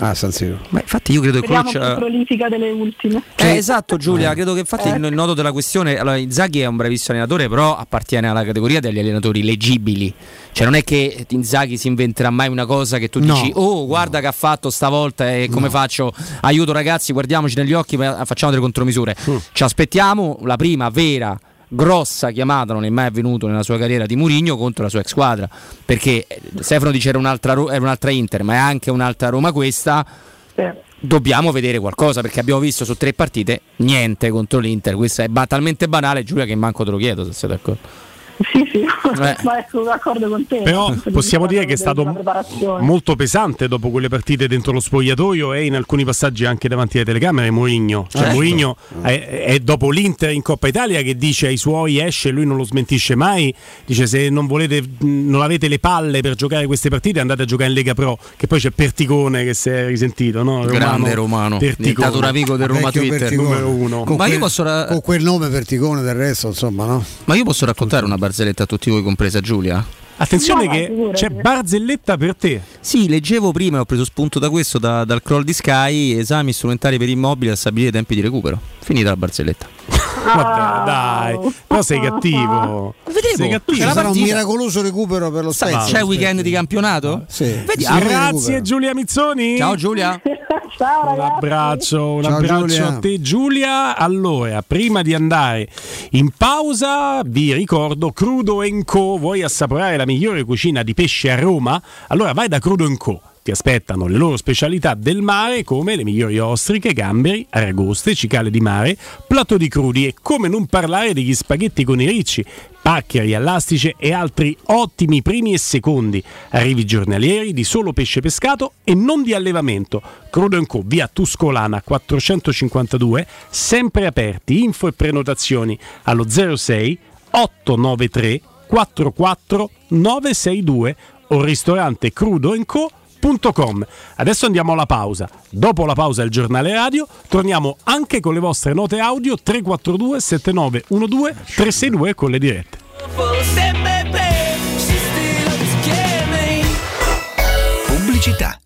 S2: a San Siro.
S3: Ma infatti io credo
S11: Vediamo che Coloc... prolifica delle ultime.
S3: Eh, esatto Giulia, eh. credo che infatti eh. il nodo della questione, allora Inzaghi è un bravissimo allenatore, però appartiene alla categoria degli allenatori leggibili. Cioè non è che Inzaghi si inventerà mai una cosa che tu no. dici "Oh, guarda no. che ha fatto stavolta e come no. faccio? Aiuto ragazzi, guardiamoci negli occhi, facciamo delle contromisure". Mm. Ci aspettiamo la prima vera grossa chiamata non è mai avvenuto nella sua carriera di Murigno contro la sua ex squadra. Perché eh, Stefano dice era un'altra, era un'altra Inter ma è anche un'altra Roma questa. Dobbiamo vedere qualcosa perché abbiamo visto su tre partite niente contro l'Inter. Questo è ba- talmente banale Giulia che manco te lo chiedo se sei d'accordo
S11: sì, sì, eh. ma sono d'accordo con te.
S1: Però possiamo dire che è stato molto pesante dopo quelle partite dentro lo spogliatoio e in alcuni passaggi anche davanti alle telecamere Mourinho. Cioè certo. Mourinho è, è, dopo l'Inter in Coppa Italia che dice ai suoi esce, lui non lo smentisce mai, dice se non volete non avete le palle per giocare queste partite andate a giocare in Lega Pro, che poi c'è Perticone che si è risentito, no?
S3: Romano, Grande Romano, diventato un amico del Roma Twitter
S2: Perticone. numero uno. Con, ma quel, io posso ra- con quel nome Perticone del resto, insomma, no?
S3: Ma io posso raccontare una barzelletta a tutti voi, compresa Giulia?
S1: Attenzione no, che figurati. c'è barzelletta per te.
S3: Sì, leggevo prima, ho preso spunto da questo, da, dal crawl di Sky, esami strumentali per immobili a stabilire tempi di recupero. Finita la barzelletta.
S1: Vabbè, dai, però sei cattivo.
S3: Vedremo.
S1: Sei
S2: cattivo. Sarà un miracoloso recupero per lo Spezia.
S3: C'è weekend di campionato?
S2: Sì.
S1: Vediamo. Grazie Giulia Mizzoni.
S3: Ciao Giulia.
S11: Ciao,
S1: un abbraccio, un Ciao, abbraccio Giulia. a te Giulia. Allora, prima di andare in pausa, vi ricordo Crudo Co. Vuoi assaporare la migliore cucina di pesce a Roma? Allora vai da Crudo Co ti aspettano le loro specialità del mare come le migliori ostriche, gamberi, aragoste, cicale di mare, plato di crudi e come non parlare degli spaghetti con i ricci, paccheri, allastice e altri ottimi primi e secondi arrivi giornalieri di solo pesce pescato e non di allevamento. Crudo Co. via Tuscolana 452, sempre aperti, info e prenotazioni allo 06 893 44 962 o ristorante Crudo Co www.radioticino.com. Adesso andiamo alla pausa. Dopo la pausa il giornale radio, torniamo anche con le vostre note audio 342 7912 362 con le dirette.
S12: Pubblicità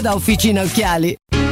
S6: da Officina Occhiali.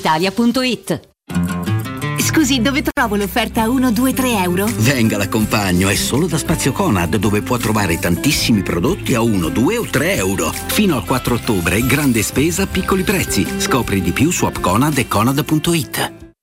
S6: brispalitalia.it.
S13: Scusi, dove trovo l'offerta 1, 2, 3 euro?
S14: Venga, l'accompagno, è solo da Spazio Conad dove può trovare tantissimi prodotti a 1, 2 o 3 euro. Fino al 4 ottobre, grande spesa, piccoli prezzi. Scopri di più su appconad e conad.it.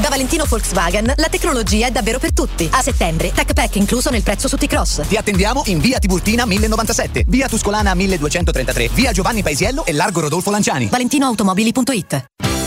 S9: Da Valentino Volkswagen la tecnologia è davvero per tutti. A settembre, Tech Pack incluso nel prezzo su T-Cross.
S15: Ti attendiamo in via Tiburtina 1097, via Tuscolana 1233, via Giovanni Paisiello e largo Rodolfo Lanciani.
S9: ValentinoAutomobili.it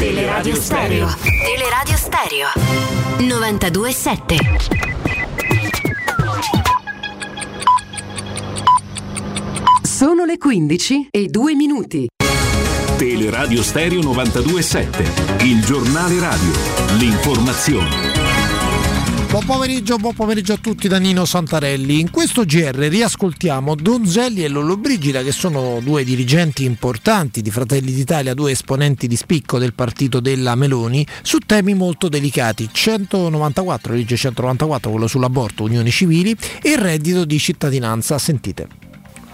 S13: Teleradio Stereo. Teleradio Stereo. 92.7.
S16: Sono le 15 e 2 minuti.
S17: Teleradio Stereo 92.7, il giornale radio, l'informazione.
S18: Buon pomeriggio, buon pomeriggio a tutti da Nino Santarelli. In questo GR riascoltiamo Donzelli e Lollobrigida che sono due dirigenti importanti di Fratelli d'Italia, due esponenti di spicco del partito della Meloni su temi molto delicati. 194, legge 194, quello sull'aborto, unioni civili e il reddito di cittadinanza. Sentite.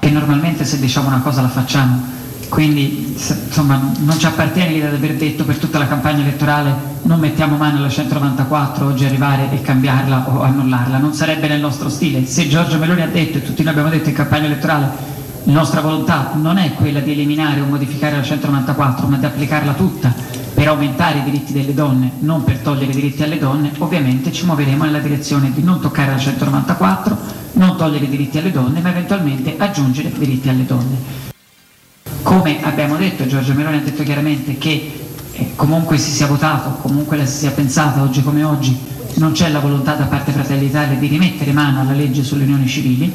S19: E normalmente se diciamo una cosa la facciamo quindi insomma, non ci appartiene l'idea di aver detto per tutta la campagna elettorale non mettiamo mano alla 194 oggi arrivare e cambiarla o annullarla, non sarebbe nel nostro stile. Se Giorgio Meloni ha detto e tutti noi abbiamo detto in campagna elettorale la nostra volontà non è quella di eliminare o modificare la 194 ma di applicarla tutta per aumentare i diritti delle donne, non per togliere i diritti alle donne, ovviamente ci muoveremo nella direzione di non toccare la 194, non togliere i diritti alle donne ma eventualmente aggiungere diritti alle donne come abbiamo detto, Giorgio Meloni ha detto chiaramente che eh, comunque si sia votato, comunque la si sia pensata oggi come oggi, non c'è la volontà da parte Fratelli d'Italia di rimettere mano alla legge sulle unioni civili,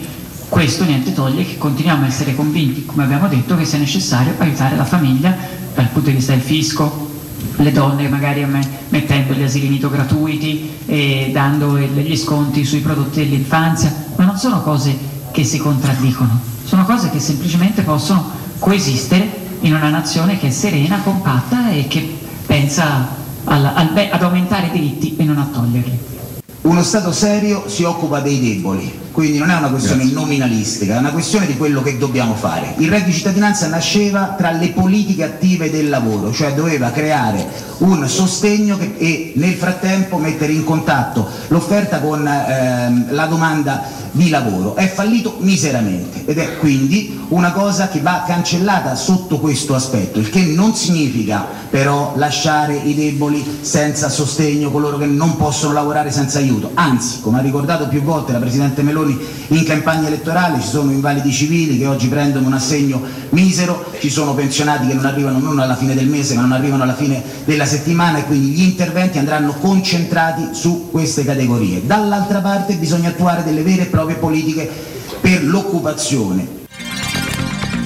S19: questo niente toglie che continuiamo a essere convinti, come abbiamo detto, che sia necessario aiutare la famiglia dal punto di vista del fisco, le donne magari mettendo gli asili nido gratuiti e dando gli sconti sui prodotti dell'infanzia, ma non sono cose che si contraddicono, sono cose che semplicemente possono coesistere in una nazione che è serena, compatta e che pensa al, al, ad aumentare i diritti e non a toglierli.
S20: Uno Stato serio si occupa dei deboli, quindi non è una questione Grazie. nominalistica, è una questione di quello che dobbiamo fare. Il reddito di cittadinanza nasceva tra le politiche attive del lavoro, cioè doveva creare un sostegno che, e nel frattempo mettere in contatto l'offerta con ehm, la domanda di lavoro. È fallito miseramente ed è quindi una cosa che va cancellata sotto questo aspetto, il che non significa però lasciare i deboli senza sostegno, coloro che non possono lavorare senza aiuto. Anzi, come ha ricordato più volte la Presidente Meloni in campagna elettorale, ci sono invalidi civili che oggi prendono un assegno misero, ci sono pensionati che non arrivano non alla fine del mese ma non arrivano alla fine della settimana e quindi gli interventi andranno concentrati su queste categorie. Dall'altra parte bisogna attuare delle vere e proprie politiche per l'occupazione.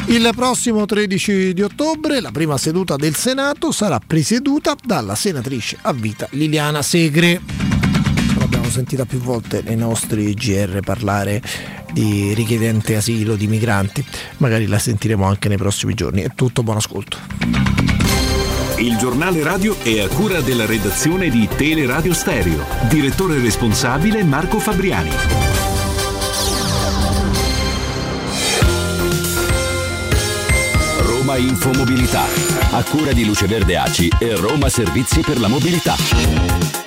S18: Il prossimo 13 di ottobre la prima seduta del Senato sarà presieduta dalla senatrice a vita Liliana Segre. Sentita più volte nei nostri GR parlare di richiedente asilo, di migranti. Magari la sentiremo anche nei prossimi giorni. È tutto, buon ascolto.
S17: Il giornale radio è a cura della redazione di Teleradio Stereo. Direttore responsabile Marco Fabriani.
S21: Roma Infomobilità. A cura di Luce Verde Aci e Roma Servizi per la Mobilità.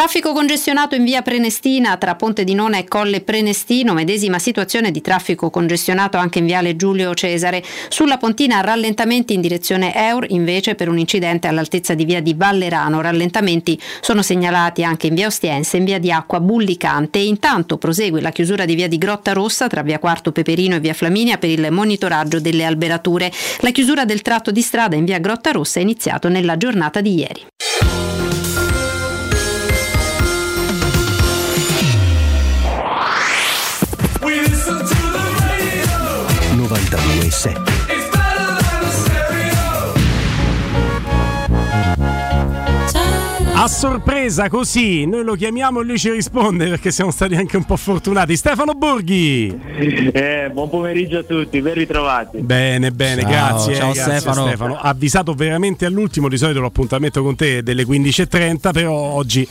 S22: Traffico congestionato in via Prenestina tra Ponte di Nona e Colle Prenestino, medesima situazione di traffico congestionato anche in viale Giulio Cesare. Sulla Pontina rallentamenti in direzione Eur, invece per un incidente all'altezza di via di Vallerano. Rallentamenti sono segnalati anche in via Ostiense in via di Acqua Bullicante. Intanto prosegue la chiusura di via di Grotta Rossa tra via Quarto Peperino e via Flaminia per il monitoraggio delle alberature. La chiusura del tratto di strada in via Grotta Rossa è iniziato nella giornata di ieri.
S23: 927.
S1: A sorpresa così, noi lo chiamiamo e lui ci risponde perché siamo stati anche un po' fortunati. Stefano Borghi.
S24: Eh, buon pomeriggio a tutti, ben ritrovati.
S1: Bene, bene,
S3: ciao,
S1: grazie.
S3: Ciao
S1: grazie
S3: Stefano.
S1: Stefano. Avvisato veramente all'ultimo, di solito l'appuntamento con te è delle 15.30, però oggi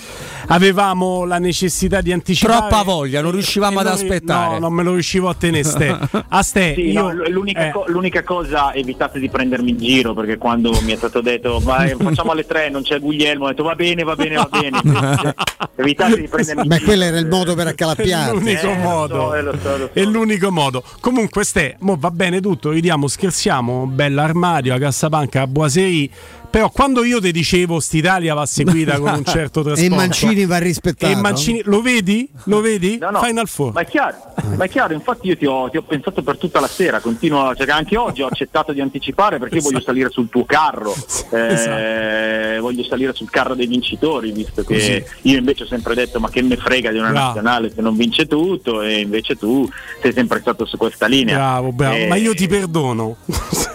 S1: avevamo la necessità di anticipare.
S3: Troppa voglia, non riuscivamo ad
S1: non,
S3: aspettare.
S1: No, non me lo riuscivo a tenere Ste. A Ste,
S24: sì,
S1: io,
S24: no, l'unica,
S1: eh.
S24: co- l'unica, cosa, evitate di prendermi in giro perché quando mi è stato detto vai, facciamo alle tre, non c'è Guglielmo, ho detto va bene, va bene, va bene. evitate di prendermi giro.
S2: quello era il modo per accalappiarti.
S1: È l'unico
S24: Eh, lo
S1: modo.
S24: so, eh, lo so, lo so.
S1: È l'unico modo. Comunque, Ste, mo va bene tutto, ridiamo, scherziamo, bell'armadio, a cassapanca, a Boisei. Però quando io ti dicevo st'Italia va seguita con un certo trasporto
S2: E Mancini va rispettato.
S1: E Mancini, lo vedi? Lo vedi?
S24: No, no,
S1: Final Four.
S24: Ma è chiaro, ma è chiaro, infatti io ti ho, ti ho pensato per tutta la sera, continuo, cioè anche oggi ho accettato di anticipare perché io voglio
S1: Esatto.
S24: salire sul tuo carro, eh,
S1: Esatto.
S24: voglio salire sul carro dei vincitori, visto che
S1: Così.
S24: io invece ho sempre detto ma che me frega di una
S1: Bravo.
S24: nazionale se non vince tutto e invece tu sei sempre stato su questa linea.
S1: Bravo, bravo.
S24: Eh,
S1: Ma io ti perdono.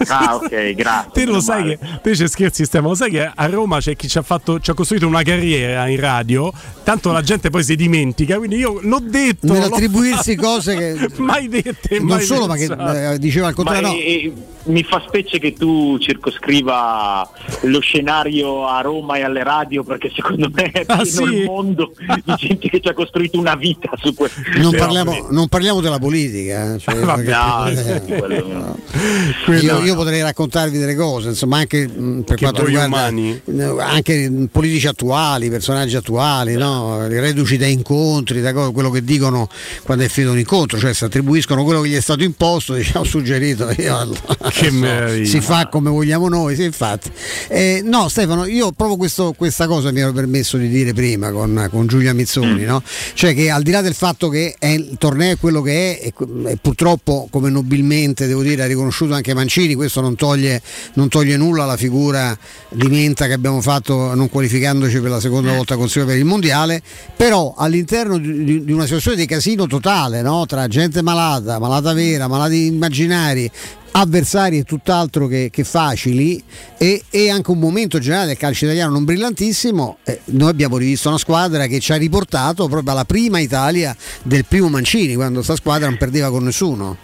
S24: Ah, ok, grazie.
S1: Te lo sai male. che te ci scherzi, Stefano, sai che a Roma c'è chi ci ha, fatto, ci ha costruito una carriera in radio, tanto la gente poi si dimentica, quindi io l'ho detto.
S2: Nell'attribuirsi cose che
S1: mai dette,
S2: non
S1: mai
S2: solo, pensate. ma che eh, diceva al contrario. Ma, no.
S24: e, mi fa specie che tu circoscriva lo scenario a Roma e alle radio perché secondo me è ah, sì? il mondo di gente che ci ha costruito una vita su questo.
S2: Non, parliamo, non parliamo, della politica, eh, cioè, ah, perché, no, eh, no. Io, io, potrei raccontarvi delle cose, insomma, anche mh, per che quanto riguarda umani. anche politici attuali, personaggi attuali, no? reduci da incontri, da quello che dicono quando è finito un incontro, cioè si attribuiscono quello che gli è stato imposto, diciamo suggerito. Io,
S1: che meraviglia.
S2: Si fa come vogliamo noi, sì, infatti. Eh, no, Stefano, io proprio questo, questa cosa mi ero permesso di dire prima con, con Giulia Mizzoni, mm. no? cioè che al di là del fatto che è, il torneo è quello che è, e, e, purtroppo come nobilmente devo dire ha riconosciuto anche Mancini, questo non toglie, non toglie nulla alla figura di Menta che abbiamo fatto non qualificandoci per la seconda mm. volta consiglio per il mondiale, però all'interno di, di una situazione di casino totale no? tra gente malata, malata vera, malati immaginari, avversari è tutt'altro che, che facili e, e, anche un momento generale del calcio italiano non brillantissimo. Eh, noi abbiamo rivisto una squadra che ci ha riportato proprio alla prima Italia del primo Mancini, quando questa squadra non perdeva con nessuno.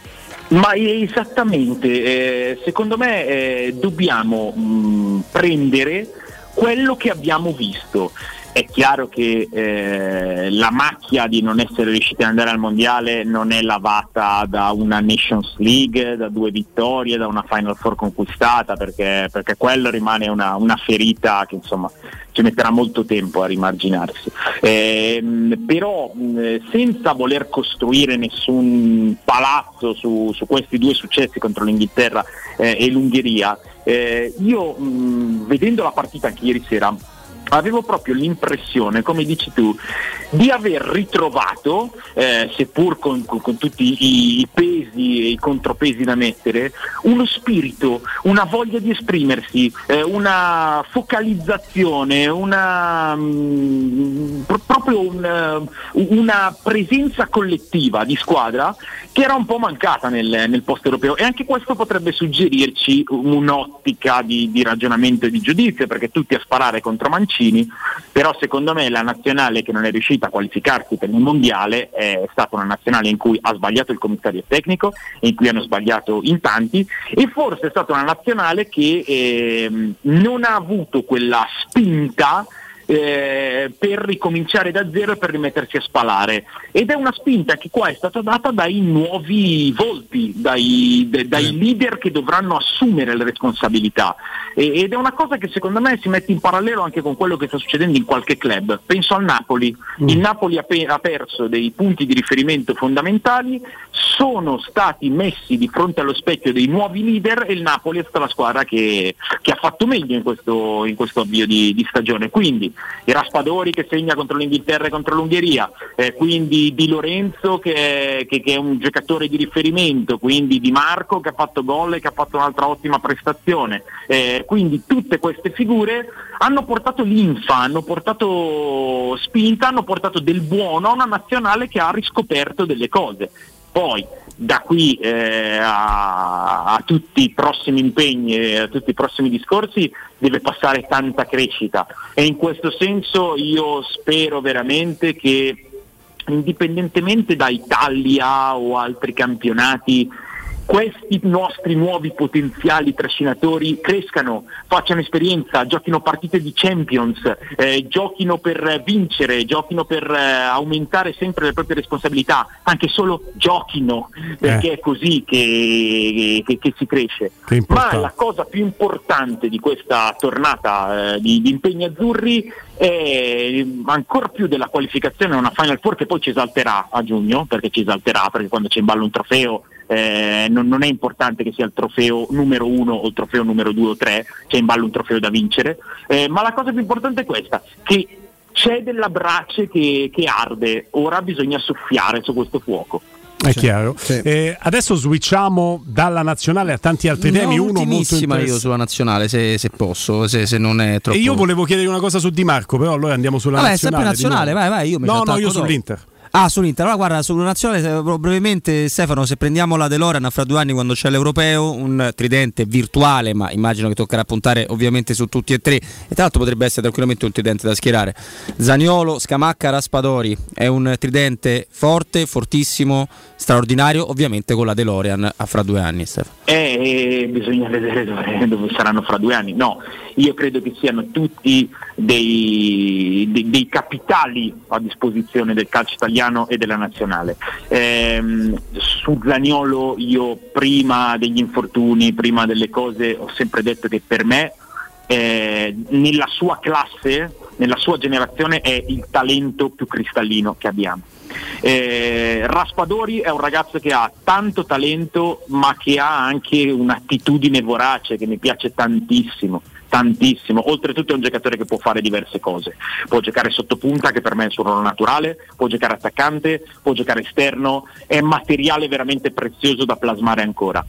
S24: Ma esattamente, eh, secondo me eh, dobbiamo mh, prendere quello che abbiamo visto. È chiaro che eh, la macchia di non essere riusciti ad andare al mondiale non è lavata da una Nations League, da due vittorie, da una Final Four conquistata, perché, perché quello rimane una, una ferita che insomma ci metterà molto tempo a rimarginarsi. Eh, però mh, senza voler costruire nessun palazzo su, su, questi due successi contro l'Inghilterra eh, e l'Ungheria, eh, io mh, vedendo la partita anche ieri sera avevo proprio l'impressione, come dici tu, di aver ritrovato, eh, seppur con, con, con tutti i, pesi e i contropesi da mettere, uno spirito, una voglia di esprimersi, eh, una focalizzazione, una, mh, mm, pro- proprio un, una presenza collettiva di squadra che era un po' mancata nel, nel post europeo. E anche questo potrebbe suggerirci un'ottica di, di ragionamento e di giudizio perché tutti a sparare contro Mancini, però secondo me la nazionale che non è riuscita a qualificarsi per il mondiale è stata una nazionale in cui ha sbagliato il commissario tecnico, in cui hanno sbagliato in tanti e forse è stata una nazionale che eh, non ha avuto quella spinta eh, per ricominciare da zero e per rimettersi a spalare. Ed è una spinta che qua è stata data dai nuovi volti, dai, de, dai leader che dovranno assumere le responsabilità. E, ed è una cosa che secondo me si mette in parallelo anche con quello che sta succedendo in qualche club. Penso al Napoli. Mm. Il Napoli ha, pe- ha perso dei punti di riferimento fondamentali, sono stati messi di fronte allo specchio dei nuovi leader e il Napoli è stata la squadra che, che ha fatto meglio in questo, in questo avvio di, di, stagione. Quindi i Raspadori che segna contro l'Inghilterra e contro l'Ungheria, eh, quindi Di Lorenzo che, che, che, è un giocatore di riferimento, quindi Di Marco che ha fatto gol e che ha fatto un'altra ottima prestazione. Eh, quindi tutte queste figure hanno portato linfa, hanno portato spinta, hanno portato del buono a una nazionale che ha riscoperto delle cose. Poi da qui eh, a, a, tutti i prossimi impegni a tutti i prossimi discorsi deve passare tanta crescita. E in questo senso io spero veramente che indipendentemente da Italia o altri campionati questi nostri nuovi potenziali trascinatori crescano, facciano esperienza, giochino partite di Champions, eh, giochino per vincere, giochino per eh, aumentare sempre le proprie responsabilità, anche solo giochino, perché eh. è così che, che, che si cresce. Ma la cosa più importante di questa tornata eh, di, di impegni azzurri è ancora più della qualificazione a una Final Four che poi ci esalterà a giugno, perché ci esalterà, perché quando c'è in ballo un trofeo eh, non, non, è importante che sia il trofeo numero uno o il trofeo numero due o tre, c'è in ballo un trofeo da vincere, eh, ma la cosa più importante è questa, che c'è della brace che, che arde, ora bisogna soffiare su questo fuoco.
S1: È chiaro. Sì. Eh, adesso switchiamo dalla nazionale a tanti altri temi.
S3: No, Uno molto io sulla nazionale, se, se posso, se, se, non è troppo.
S1: E io volevo chiedere una cosa su Di Marco, però allora andiamo sulla
S3: Vabbè,
S1: nazionale.
S3: Vabbè, sempre nazionale, vai, vai. Io mi
S1: no, no, io sull'Inter.
S3: Ah, sull'Inter. Allora, guarda, sulla nazionale, brevemente, Stefano, se prendiamo la DeLorean fra due anni quando c'è l'Europeo, un tridente virtuale, ma immagino che toccherà puntare ovviamente su tutti e tre. E tra l'altro potrebbe essere tranquillamente un tridente da schierare. Zaniolo, Scamacca, Raspadori. È un tridente forte, fortissimo, straordinario, ovviamente con la DeLorean a fra due anni, Stefano.
S24: Eh, bisogna vedere dove, dove saranno fra due anni. No, io credo che siano tutti dei, dei, dei capitali a disposizione del calcio italiano e della nazionale. Eh, su Zaniolo io prima degli infortuni, prima delle cose ho sempre detto che per me eh, nella sua classe, nella sua generazione è il talento più cristallino che abbiamo. Eh, Raspadori è un ragazzo che ha tanto talento ma che ha anche un'attitudine vorace che mi piace tantissimo tantissimo, oltretutto è un giocatore che può fare diverse cose, può giocare sotto punta che per me è il suo ruolo naturale, può giocare attaccante, può giocare esterno, è materiale veramente prezioso da plasmare ancora.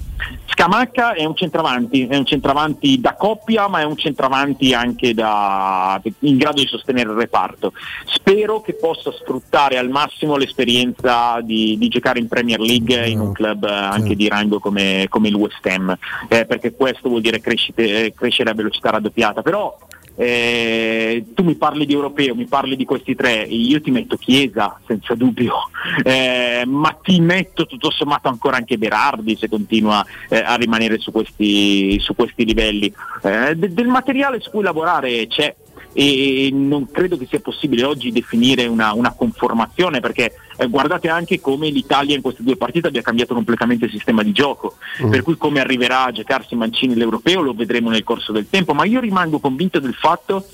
S24: Scamacca è un centravanti, è un centravanti da coppia ma è un centravanti anche da, in grado di sostenere il reparto. Spero che possa sfruttare al massimo l'esperienza di, di giocare in Premier League in un club anche di rango come, come il West Ham, eh, perché questo vuol dire crescite, crescere a velocità raddoppiata, però eh, tu mi parli di europeo, mi parli di questi tre, io ti metto Chiesa senza dubbio, eh, ma ti metto tutto sommato ancora anche Berardi se continua eh, a rimanere su questi, su questi livelli. Eh, de- del materiale su cui lavorare c'è, e non credo che sia possibile oggi definire una, una conformazione perché eh, guardate anche come l'Italia in queste due partite abbia cambiato completamente il sistema di gioco, mm. per cui come arriverà a giocarsi Mancini l'Europeo lo vedremo nel corso del tempo, ma io rimango convinto del fatto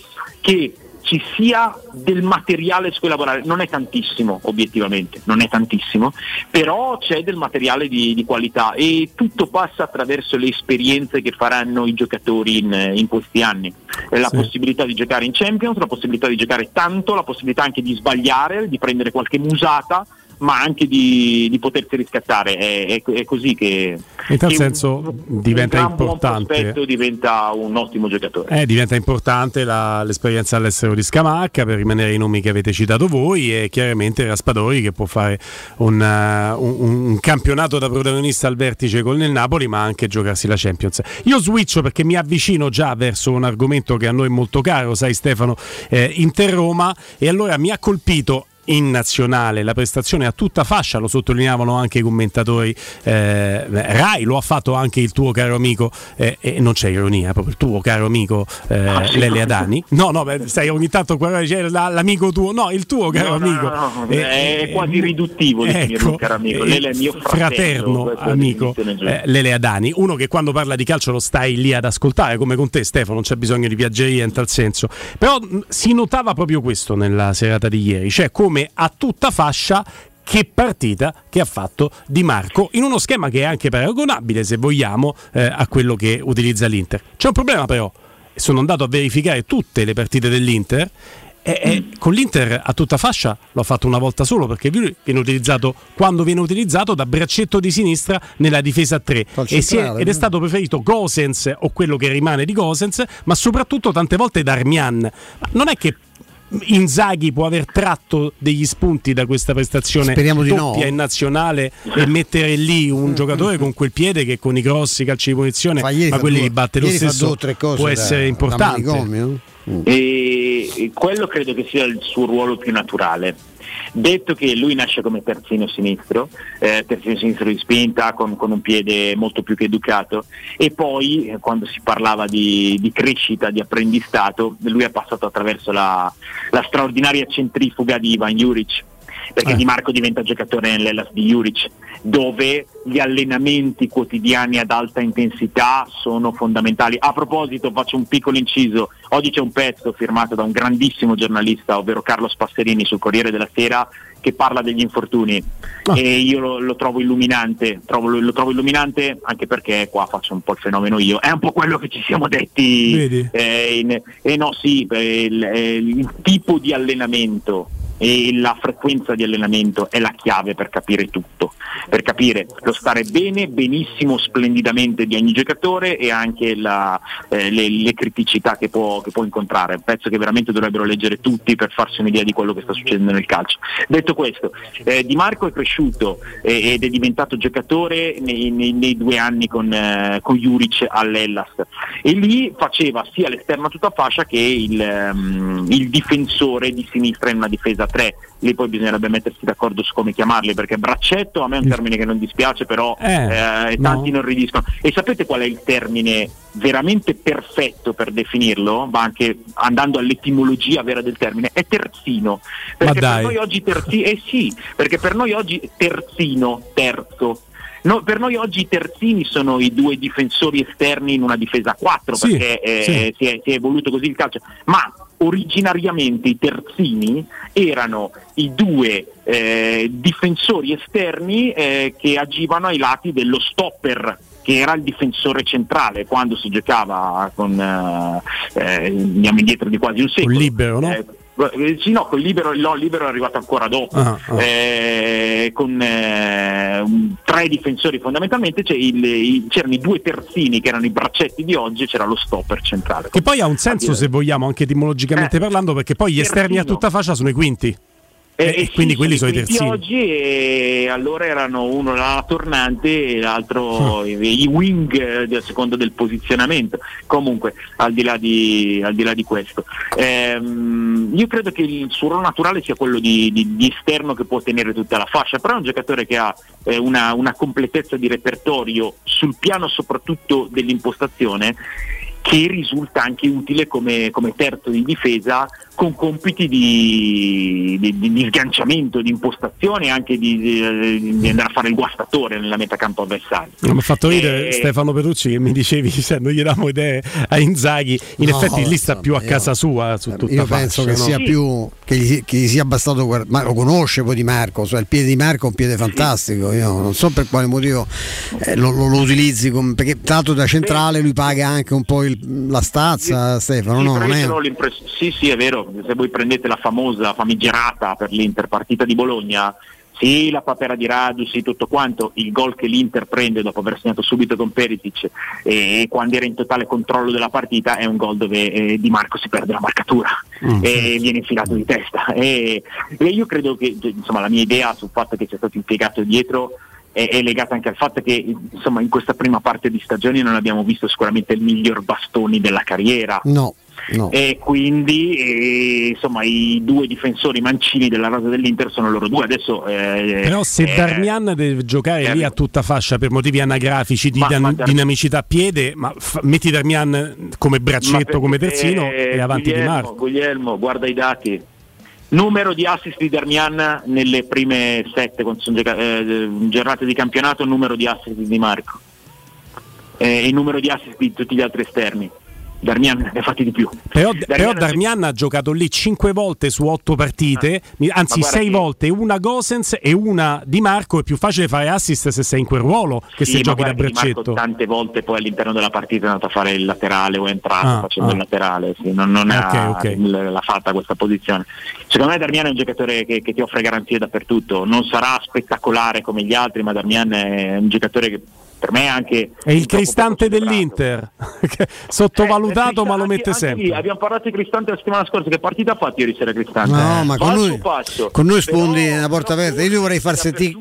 S24: che ci sia del materiale su cui lavorare, non è tantissimo obiettivamente, non è tantissimo, però c'è del materiale di, di qualità e tutto passa attraverso le esperienze che faranno i giocatori in, in questi anni, la sì. possibilità di giocare in Champions, la possibilità di giocare tanto, la possibilità anche di sbagliare, di prendere qualche musata ma anche di, di potersi riscattare. È, è, è, così che
S1: in tal che senso un, diventa
S24: un
S1: importante.
S24: diventa un ottimo giocatore.
S1: Eh, diventa importante la, l'esperienza all'estero di Scamacca per rimanere i nomi che avete citato voi e chiaramente Raspadori che può fare un, uh, un, un campionato da protagonista al vertice con il Napoli, ma anche giocarsi la Champions. Io switcho perché mi avvicino già verso un argomento che a noi è molto caro, sai Stefano, eh, Inter Roma e allora mi ha colpito in nazionale la prestazione a tutta fascia, lo sottolineavano anche i commentatori. Eh, Rai lo ha fatto anche il tuo caro amico, eh, e non c'è ironia, proprio il tuo caro amico eh, ah, sì. Lele Adani. No, no, beh, stai ogni tanto c'è l'amico tuo, no, il tuo caro
S24: no,
S1: amico.
S24: No, no, è eh, quasi riduttivo di ecco, caro amico. Lele è mio fratello,
S1: fraterno amico eh, Lele Adani, uno che quando parla di calcio lo stai lì ad ascoltare, come con te Stefano, non c'è bisogno di piaggeria in tal senso. Però mh, si notava proprio questo nella serata di ieri, cioè come come a tutta fascia che partita che ha fatto Di Marco in uno schema che è anche paragonabile se vogliamo eh, a quello che utilizza l'Inter. C'è un problema però, sono andato a verificare tutte le partite dell'Inter e, e con l'Inter a tutta fascia l'ho fatto una volta solo perché viene utilizzato quando viene utilizzato da braccetto di sinistra nella difesa a 3 e è, ed è stato preferito Gosens o quello che rimane di Gosens ma soprattutto tante volte Darmian. Non è che Inzaghi può aver tratto degli spunti da questa prestazione
S2: Speriamo
S1: doppia
S2: no.
S1: in nazionale e mettere lì un giocatore con quel piede che con i grossi calci di punizione ma quelli li batte lo stesso può da, essere importante.
S24: E quello credo che sia il suo ruolo più naturale Detto che lui nasce come terzino sinistro, eh, terzino sinistro di spinta, con, con, un piede molto più che educato, e poi eh, quando si parlava di, di, crescita, di apprendistato, lui è passato attraverso la, la straordinaria centrifuga di Ivan Juric perché eh. Di Marco diventa giocatore nell'Ellas di Juric, dove gli allenamenti quotidiani ad alta intensità sono fondamentali. A proposito, faccio un piccolo inciso, oggi c'è un pezzo firmato da un grandissimo giornalista, ovvero Carlo Spasserini sul Corriere della Sera, che parla degli infortuni ah. e io lo, lo trovo illuminante, trovo, lo, lo, trovo illuminante anche perché qua faccio un po' il fenomeno io, è un po' quello che ci siamo detti, eh, in, eh no sì, eh, il, eh, il tipo di allenamento e la frequenza di allenamento è la chiave per capire tutto, per capire lo stare bene, benissimo, splendidamente di ogni giocatore e anche la, eh, le, le, criticità che può, che può, incontrare. Un pezzo che veramente dovrebbero leggere tutti per farsi un'idea di quello che sta succedendo nel calcio. Detto questo, eh, Di Marco è cresciuto eh, ed è diventato giocatore nei, nei, nei due anni con, eh, con Juric all'Ellas e lì faceva sia l'esterno tutta fascia che il, um, il difensore di sinistra in una difesa 3, lì poi bisognerebbe mettersi d'accordo su come chiamarli perché braccetto a me è un termine che non dispiace però eh, eh, tanti no. non ridiscono. E sapete qual è il termine veramente perfetto per definirlo? Ma anche andando all'etimologia vera del termine è terzino. Perché per noi oggi terzi- eh sì, perché per noi oggi terzino terzo No, per noi oggi i terzini sono i due difensori esterni in una difesa a 4 sì, perché eh, sì. Si, è, si, è, evoluto così il calcio, ma originariamente i terzini erano i due eh, difensori esterni eh, che agivano ai lati dello stopper che era il difensore centrale quando si giocava con eh, eh andiamo indietro di quasi un secolo.
S1: Un libero, no?
S24: Eh, eh, sì, no, il libero, no, libero è arrivato ancora dopo, ah, ah. Eh, con eh, tre difensori fondamentalmente, cioè il, il, c'erano i due terzini che erano i braccetti di oggi e c'era lo stopper centrale.
S1: Che poi ha un senso se vogliamo anche etimologicamente eh, parlando perché poi gli esterni a tutta fascia sono i quinti.
S24: E, e, e quindi sì, quelli sono i terzini. Oggi e allora erano uno la tornante e l'altro mm. i, wing a seconda del posizionamento. Comunque, al di là di, al di, là di questo, ehm, io credo che il suo ruolo naturale sia quello di, di, di, esterno che può tenere tutta la fascia, però è un giocatore che ha eh, una, una completezza di repertorio sul piano soprattutto dell'impostazione che risulta anche utile come, come terzo di difesa con compiti di, di, di, sganciamento, di impostazione e anche di, di, andare a fare il guastatore nella metacampo avversario.
S1: Mi ha fatto ridere e... Stefano Petrucci che mi dicevi se non gli diamo idee a Inzaghi, in no, effetti lì sta più a casa sua su tutta
S2: Io penso che
S1: no?
S2: sia più che gli, che gli, sia bastato ma lo conosce poi di Marco, cioè il piede di Marco è un piede fantastico, io non so per quale motivo eh, lo, lo, lo, utilizzi come, perché tanto da centrale lui paga anche un po' il, la stazza Stefano,
S24: sì,
S2: no? Non è...
S24: Sì, sì, è vero se voi prendete la famosa famigerata per l'Inter partita di Bologna, sì, la papera di Radu, sì, tutto quanto, il gol che l'Inter prende dopo aver segnato subito con Perisic e quando era in totale controllo della partita è un gol dove eh, Di Marco si perde la marcatura mm. e viene infilato di testa. E, e, io credo che insomma, la mia idea sul fatto che sia stato impiegato dietro è, è legata anche al fatto che insomma, in questa prima parte di stagione non abbiamo visto sicuramente il miglior bastoni della carriera.
S2: No. No.
S24: E quindi eh, insomma i due difensori mancini della rosa dell'Inter sono loro due. Adesso, eh,
S1: Però se eh, Darmian deve giocare eh, lì a tutta fascia per motivi anagrafici di ma, dan- ma dinamicità a piede, ma f- metti Darmian come braccetto, come terzino e avanti
S24: Guglielmo,
S1: di Marco.
S24: Guglielmo, guarda i dati. Numero di assist di Darmian nelle prime sette eh, giornate di campionato, numero di assist di Marco. Eh, il numero di assist di tutti gli altri esterni. Darmian ne ha fatti di più.
S1: Però Darmian, però Darmian ha giocato lì 5 volte su 8 partite, ah, anzi 6 che... volte, una Gosens e una Di Marco. È più facile fare assist se sei in quel ruolo che
S24: sì,
S1: se giochi da braccetto.
S24: tante volte poi all'interno della partita è andato a fare il laterale o è entrato ah, facendo ah. il laterale, sì, non, non okay, ha okay. l'ha fatta questa posizione. Secondo me Darmian è un giocatore che, che ti offre garanzie dappertutto, non sarà spettacolare come gli altri, ma Darmian è un giocatore che per me anche
S1: è il cristante dell'Inter sottovalutato eh, ma lo mette sempre
S24: lì, abbiamo parlato di cristante la settimana scorsa che partita ha fatto ieri sera cristante?
S2: No ma con noi, con noi sfondi Però, una porta aperta. Io ti vorrei far sentire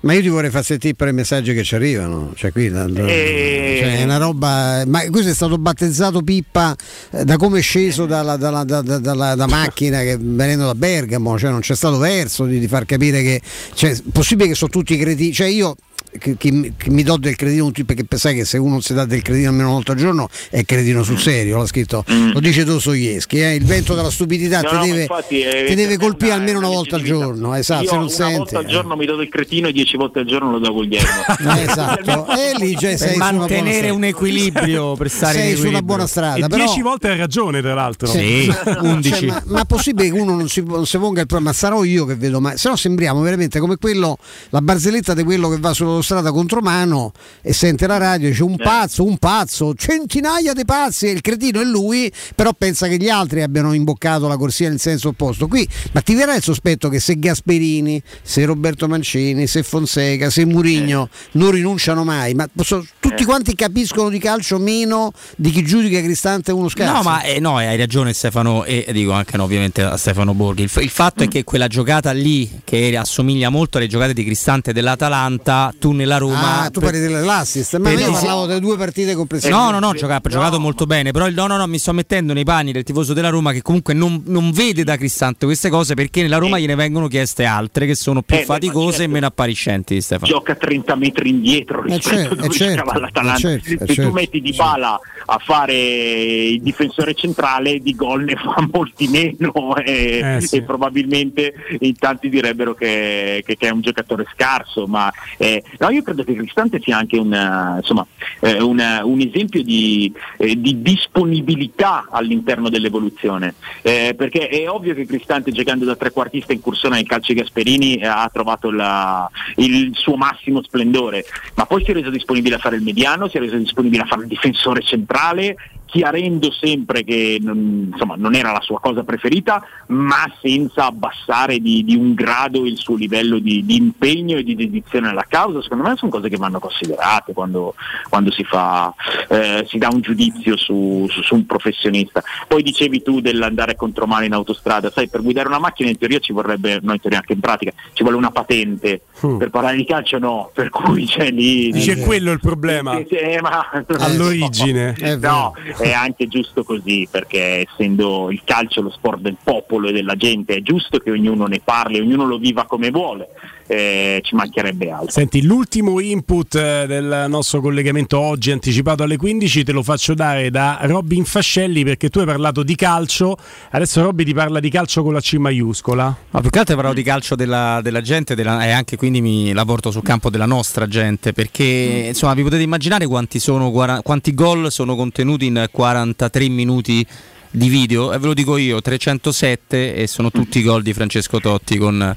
S2: ma io ti vorrei far sentire per i messaggi che ci arrivano. Cioè qui e... cioè, è una roba ma questo è stato battezzato Pippa eh, da come è sceso dalla, dalla, dalla, dalla da macchina che, venendo da Bergamo cioè non c'è stato verso di, di far capire che cioè, possibile che sono tutti cretini cioè io che, che, che, mi do del credito perché sai che se uno si dà del credito almeno una volta al giorno è credito sul serio l'ha scritto mm. lo dice Dostoevsky eh? il vento della stupidità no, ti, no, deve, ti deve colpire almeno una volta al giorno esatto, se non
S24: una
S2: senti,
S24: volta al giorno mi do del cretino e dieci volte al giorno lo do Guglielmo
S2: eh, esatto. E lì cioè,
S3: per mantenere un equilibrio per stare
S2: sei su una buona strada
S1: e
S2: però...
S1: dieci volte hai ragione tra l'altro.
S3: Sì, 11
S2: cioè, ma, ma possibile che uno non si, non si ponga il problema? Ma sarò io che vedo ma se no sembriamo veramente come quello la barzelletta di quello che va sullo autostrada contromano e sente la radio, dice un
S24: Eh.
S2: pazzo, un pazzo, centinaia di pazzi e il cretino è lui, però pensa che gli altri abbiano imboccato la corsia nel senso opposto. Qui, ma ti verrà il sospetto che se Gasperini, se Roberto Mancini, se Fonseca, se Murigno non rinunciano mai, ma so- tutti
S24: Eh.
S2: quanti capiscono di calcio meno di chi giudica Cristante uno scarso.
S3: No, ma eh, no, hai ragione Stefano e dico anche no, ovviamente a Stefano Borghi. Il, il fatto è
S2: Mm.
S3: che quella giocata lì, che assomiglia molto alle giocate di Cristante dell'Atalanta, tu nella Roma...
S2: Ah, tu parli dell'assist, ma io parlavo delle due partite complessive.
S3: No, no, no, gioca- ha giocato molto bene, però il- no, no, no, mi sto mettendo nei panni del tifoso della Roma che comunque non, non vede da Cristante queste cose perché nella Roma gliene vengono chieste altre che sono più
S24: Eh,
S3: faticose
S24: certo.
S3: e meno appariscenti Stefano.
S24: gioca 30 metri indietro
S3: Eh,
S24: rispetto
S3: certo,
S24: a dove
S3: eh, certo,
S24: giocava l'Atalanta.
S3: eh, certo, eh,
S24: Se
S3: certo,
S24: tu metti Di Bala a fare il difensore centrale, di gol ne fa molti meno e,
S1: Eh, sì.
S24: e probabilmente in tanti direbbero che, che- che è un giocatore scarso. Ma eh, no, io credo che Cristante sia anche una- insomma, eh, una- un esempio di, eh, di disponibilità all'interno dell'evoluzione. Eh, perché è ovvio che Cristante giocando da trequartista incursiona nel calcio di Gasperini eh, ha trovato la- il suo massimo splendore, ma poi si è reso disponibile a fare il mediano, si è reso disponibile a fare il difensore centrale, totale chiarendo sempre che non, insomma, non era la sua cosa preferita, ma senza abbassare di, di un grado il suo livello di, di impegno e di dedizione alla causa. Secondo me sono cose che vanno considerate quando, quando si, fa, eh, si dà un giudizio su, su- su un professionista. Poi dicevi tu dell'andare contromano in autostrada, sai, per guidare una macchina in teoria ci vorrebbe, no in teoria anche in pratica, ci vuole una patente, per parlare di calcio no, per cui c'è lì...
S1: Dice è quello il problema.
S24: Sì, ma-
S1: All'origine.
S24: No, è anche giusto così perché essendo il calcio lo sport del popolo e della gente è giusto che ognuno ne parli, ognuno lo viva come vuole, eh, ci mancherebbe altro.
S1: Senti, l'ultimo input eh, del nostro collegamento oggi anticipato alle 15 te lo faccio dare da Robin Fascelli perché tu hai parlato di calcio, adesso Robby ti parla di calcio con la C maiuscola.
S3: Ma più che altro parlo di calcio della, della gente della- e anche quindi mi la porto sul campo della nostra gente perché insomma vi potete immaginare quanti, sono, quanti gol sono contenuti in 43 minuti di video e ve lo dico io 307 e sono tutti i gol di Francesco Totti con,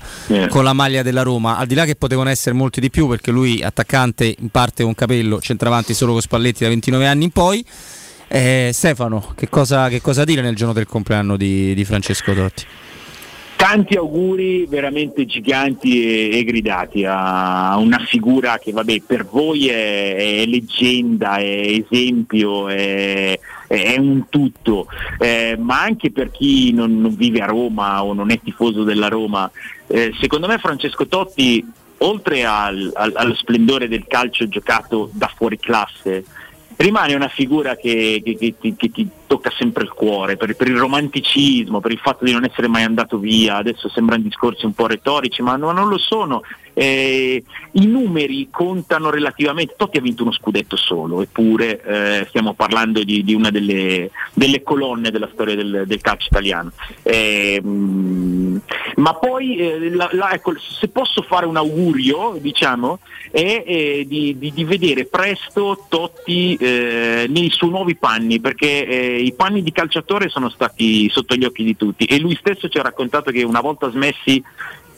S3: con la maglia della Roma. Al di là che potevano essere molti di più perché lui attaccante in parte con capello centravanti solo con Spalletti da 29 anni in poi. Eh, Stefano che cosa, che cosa dire nel giorno del compleanno di, di Francesco Totti?
S24: Tanti auguri veramente giganti e, e gridati a una figura che vabbè, per voi è, è leggenda, è esempio, è, è un tutto, eh, ma anche per chi non, non vive a Roma o non è tifoso della Roma, eh, secondo me Francesco Totti, oltre al- al- allo splendore del calcio giocato da fuori classe, rimane una figura che, che- che che ti tocca sempre il cuore per, per il romanticismo, per il fatto di non essere mai andato via, adesso sembrano discorsi un po' retorici, ma no- non lo sono. Eh, I numeri contano relativamente, Totti ha vinto uno scudetto solo, eppure eh, stiamo parlando di, di una delle, delle colonne della storia del, del calcio italiano. Eh, mm, ma poi, eh, la- la- ecco, se posso fare un augurio, diciamo, è eh, di, di- di vedere presto Totti eh, nei suoi nuovi panni, perché i panni di calciatore sono stati sotto gli occhi di tutti e lui stesso ci ha raccontato che una volta smessi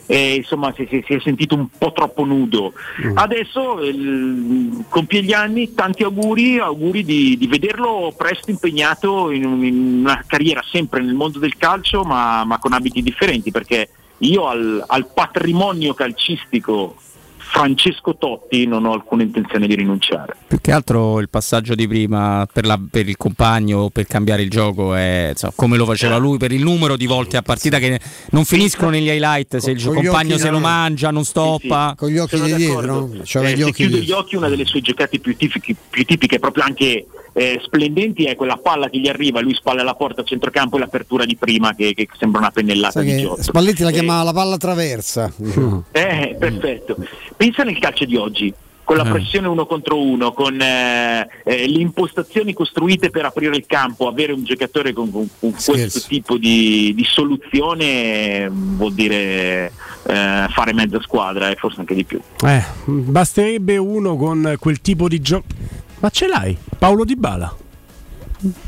S24: eh, insomma si, si- si è sentito un po' troppo nudo. Adesso il- compie gli anni, tanti auguri, auguri di, di vederlo presto impegnato in, un- in una carriera sempre nel mondo del calcio ma, ma con abiti differenti perché io al, al patrimonio calcistico Francesco Totti non ho alcuna intenzione di rinunciare.
S3: Più che altro il passaggio di prima per, la- per il compagno, per cambiare il gioco, è, insomma, come lo faceva lui, per il numero di volte a partita che non finiscono negli highlight, se il
S2: con
S3: compagno se lo mangia, non stoppa.
S2: Con gli occhi di dietro, c'aveva
S24: Eh,
S2: gli
S24: se
S2: occhi
S24: chiude
S2: dietro.
S24: gli occhi una delle sue giocate più tipiche, più tipiche proprio anche eh, splendenti è quella palla che gli arriva, lui spalla alla porta a centrocampo e l'apertura di prima che, che sembra una pennellata
S2: Sai
S24: di Giotto.
S2: Spalletti la
S24: Eh,
S2: chiamava la palla traversa.
S24: eh, perfetto. Pensa nel calcio di oggi, con la
S2: Eh.
S24: pressione uno contro uno, con eh, eh, le impostazioni costruite per aprire il campo, avere un giocatore con, con- con questo tipo di, di soluzione eh, vuol dire eh, fare mezza squadra e forse anche di più.
S1: Eh, basterebbe uno con quel tipo di gioco. Ma ce l'hai, Paolo Di Bala.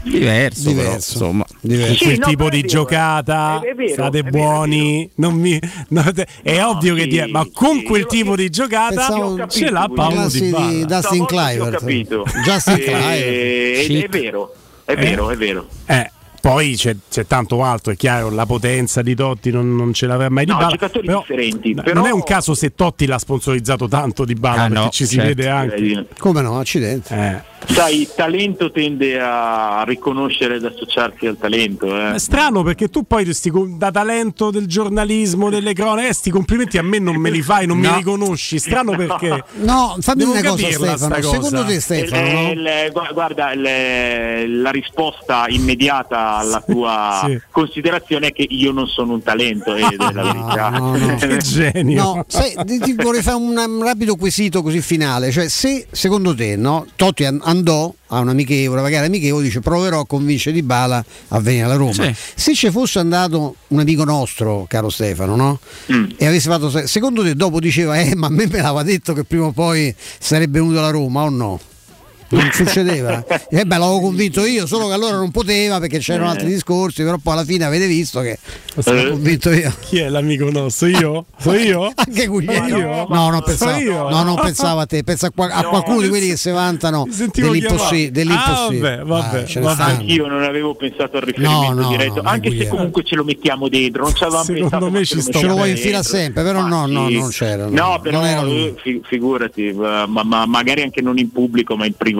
S3: Diverso, però,
S2: Diverso.
S3: insomma.
S2: Diverso.
S1: Con quel
S24: Sì, no,
S1: tipo
S24: però è
S1: di
S24: vero,
S1: giocata,
S24: è- è vero,
S1: state
S24: è vero, è
S1: buoni, non mi- no, te- è
S24: No,
S1: ovvio che
S24: sì,
S1: di- ma con
S24: sì,
S1: quel
S24: io-
S1: tipo di giocata
S2: Pensavo-
S1: ce l'ha
S24: capito,
S1: Paolo Di
S2: di
S1: Bala.
S2: Dustin
S24: sì, ho
S2: Clivert.
S24: capito.
S2: Justin
S24: Eh,
S2: Clivert.
S24: è vero, è vero, è vero.
S1: Eh, poi c'è, c'è tanto altro, è chiaro, la potenza di Totti non, non ce l'avrà mai di
S24: No,
S1: Bala. però,
S24: differenti,
S1: non
S24: però-
S1: è un caso se Totti l'ha sponsorizzato tanto di Bala,
S3: Ah,
S1: perché
S3: no,
S1: ci si
S3: certo.
S1: vede anche.
S2: Come no, accidenti.
S1: Eh.
S24: Sai, il talento tende a riconoscere ed associarsi al talento. Eh.
S1: È strano perché tu poi sti da talento del giornalismo, delle cronache, sti complimenti a me non me li fai, non mi
S24: No.
S1: riconosci. Strano perché.
S2: No, fammi
S1: Devo
S2: una cosa Stefano.
S1: cosa.
S2: Secondo te Stefano,
S24: Eh,
S2: no?
S24: il- gu- guarda, il- la risposta immediata alla tua
S1: Sì.
S24: considerazione è che io non sono un talento, ed è la verità.
S2: no, no.
S1: Che genio.
S2: No, sai, ti, vorrei fare un, un rapido quesito così finale. Cioè, se secondo te no, Totti an- andò a un amichevole, una gara amichevole, dice proverò a convincere Di Bala a venire alla Roma.
S3: Sì.
S2: Se ci fosse andato un amico nostro, caro Stefano, no?
S24: Mm.
S2: E avesse fatto. Secondo te dopo diceva, eh, ma a me me l'aveva detto che prima o poi sarebbe venuto alla Roma o no? Non succedeva? Eh beh, l'avevo convinto io, solo che allora non poteva perché c'erano
S24: Eh.
S2: altri discorsi, però poi alla fine avete visto che sono
S24: Eh.
S2: convinto io.
S1: Chi è l'amico nostro? Io? So io?
S2: Anche Guglielmo.
S1: Io?
S2: No, non pensavo, no, non pensavo a te, pensa a, qual- a
S24: No,
S2: qualcuno di quelli che si vantano dell'impossi- dell'impossibile.
S1: Ah, vabbè, vabbè, vabbè.
S24: Anch'io non avevo pensato al riferimento
S2: No, no,
S24: diretto,
S2: no,
S24: anche se comunque ce lo mettiamo dentro, non ci avevamo
S1: Secondo
S24: pensato.
S1: me ci
S2: Ce lo vuoi
S24: dentro.
S2: infilare sempre, però
S24: Ma
S2: no, no, non c'era. no.
S24: No, però figurati, ma, ma magari anche non in pubblico, ma in privato,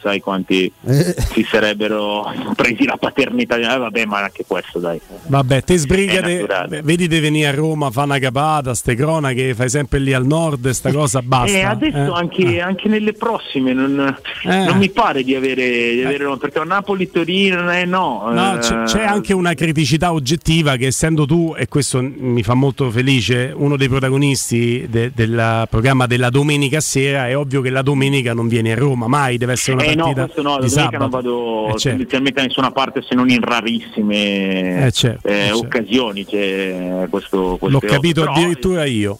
S24: sai quanti
S2: Eh.
S24: si sarebbero presi la paternità. Eh, vabbè, ma anche questo, dai.
S1: Vabbè, te sbrigate, vedi di venire a Roma, fa una capata, ste cronache, fai sempre lì al nord, sta cosa basta.
S24: Eh, adesso
S1: eh.
S24: anche, anche nelle prossime non,
S1: Eh.
S24: non mi pare di avere, di avere perché Napoli-Torino eh, no.
S1: No,
S24: eh,
S1: c'è, c'è anche una criticità oggettiva che essendo tu, e questo mi fa molto felice, uno dei protagonisti de- del programma della domenica sera, è ovvio che la domenica non vieni a Roma, mai deve essere una
S24: Eh no,
S1: partita
S24: questo no,
S1: di
S24: domenica
S1: sabato.
S24: non vado
S1: Eh, certo.
S24: tendenzialmente da nessuna parte se non in rarissime
S1: Eh, certo,
S24: eh,
S1: eh, certo.
S24: occasioni. C'è questo,
S1: L'ho capito
S24: però,
S1: addirittura io.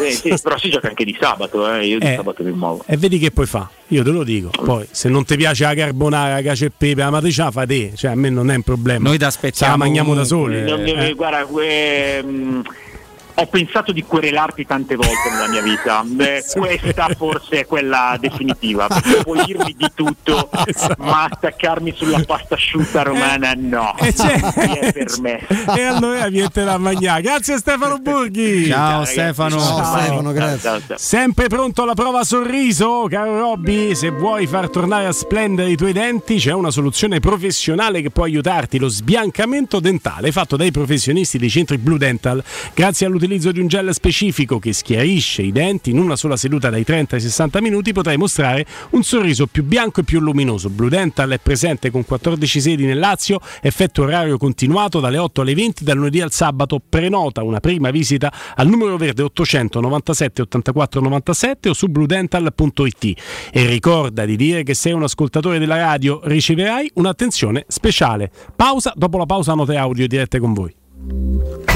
S24: eh, sì, però si gioca anche di sabato, eh, io di
S1: Eh.
S24: sabato mi muovo.
S1: E vedi che puoi fare, io te lo dico. Poi, se non ti piace la carbonara, la cacio e pepe, la matriciana, fai te. Cioè, a me non è un problema.
S3: Noi ti
S1: Ce la
S3: aspettiamo
S1: mangiamo da soli.
S24: Non
S1: eh.
S24: Guarda, ehm, ho pensato di querelarti tante volte nella mia vita. Beh, questa forse è quella definitiva. Perché puoi dirmi di tutto,
S1: Esatto.
S24: ma attaccarmi sulla pasta asciutta romana no.
S1: E c'è-
S24: Non è per me.
S1: E allora viete la mangiare. Grazie Stefano Burghi.
S3: Ciao
S24: ragazzi.
S3: Stefano.
S2: Ciao,
S1: Ciao.
S2: Stefano, grazie.
S24: Ciao, ciao.
S1: Sempre pronto alla prova sorriso, caro Robby? Se vuoi far tornare a splendere i tuoi denti, c'è una soluzione professionale che può aiutarti: lo sbiancamento dentale fatto dai professionisti dei centri Blue Dental, grazie all'utilizzo di un gel specifico che schiarisce i denti in una sola seduta dai 30 ai 60 minuti, potrai mostrare un sorriso più bianco e più luminoso. Blue Dental è presente con 14 sedi nel Lazio, effetto orario continuato dalle 8 alle 20 dal lunedì al sabato. Prenota una prima visita al numero verde 897 84 97 o su bludental.it e ricorda di dire che sei un ascoltatore della radio, riceverai un'attenzione speciale. Pausa, dopo la pausa note audio dirette con voi.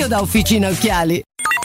S25: da Officina Occhiali.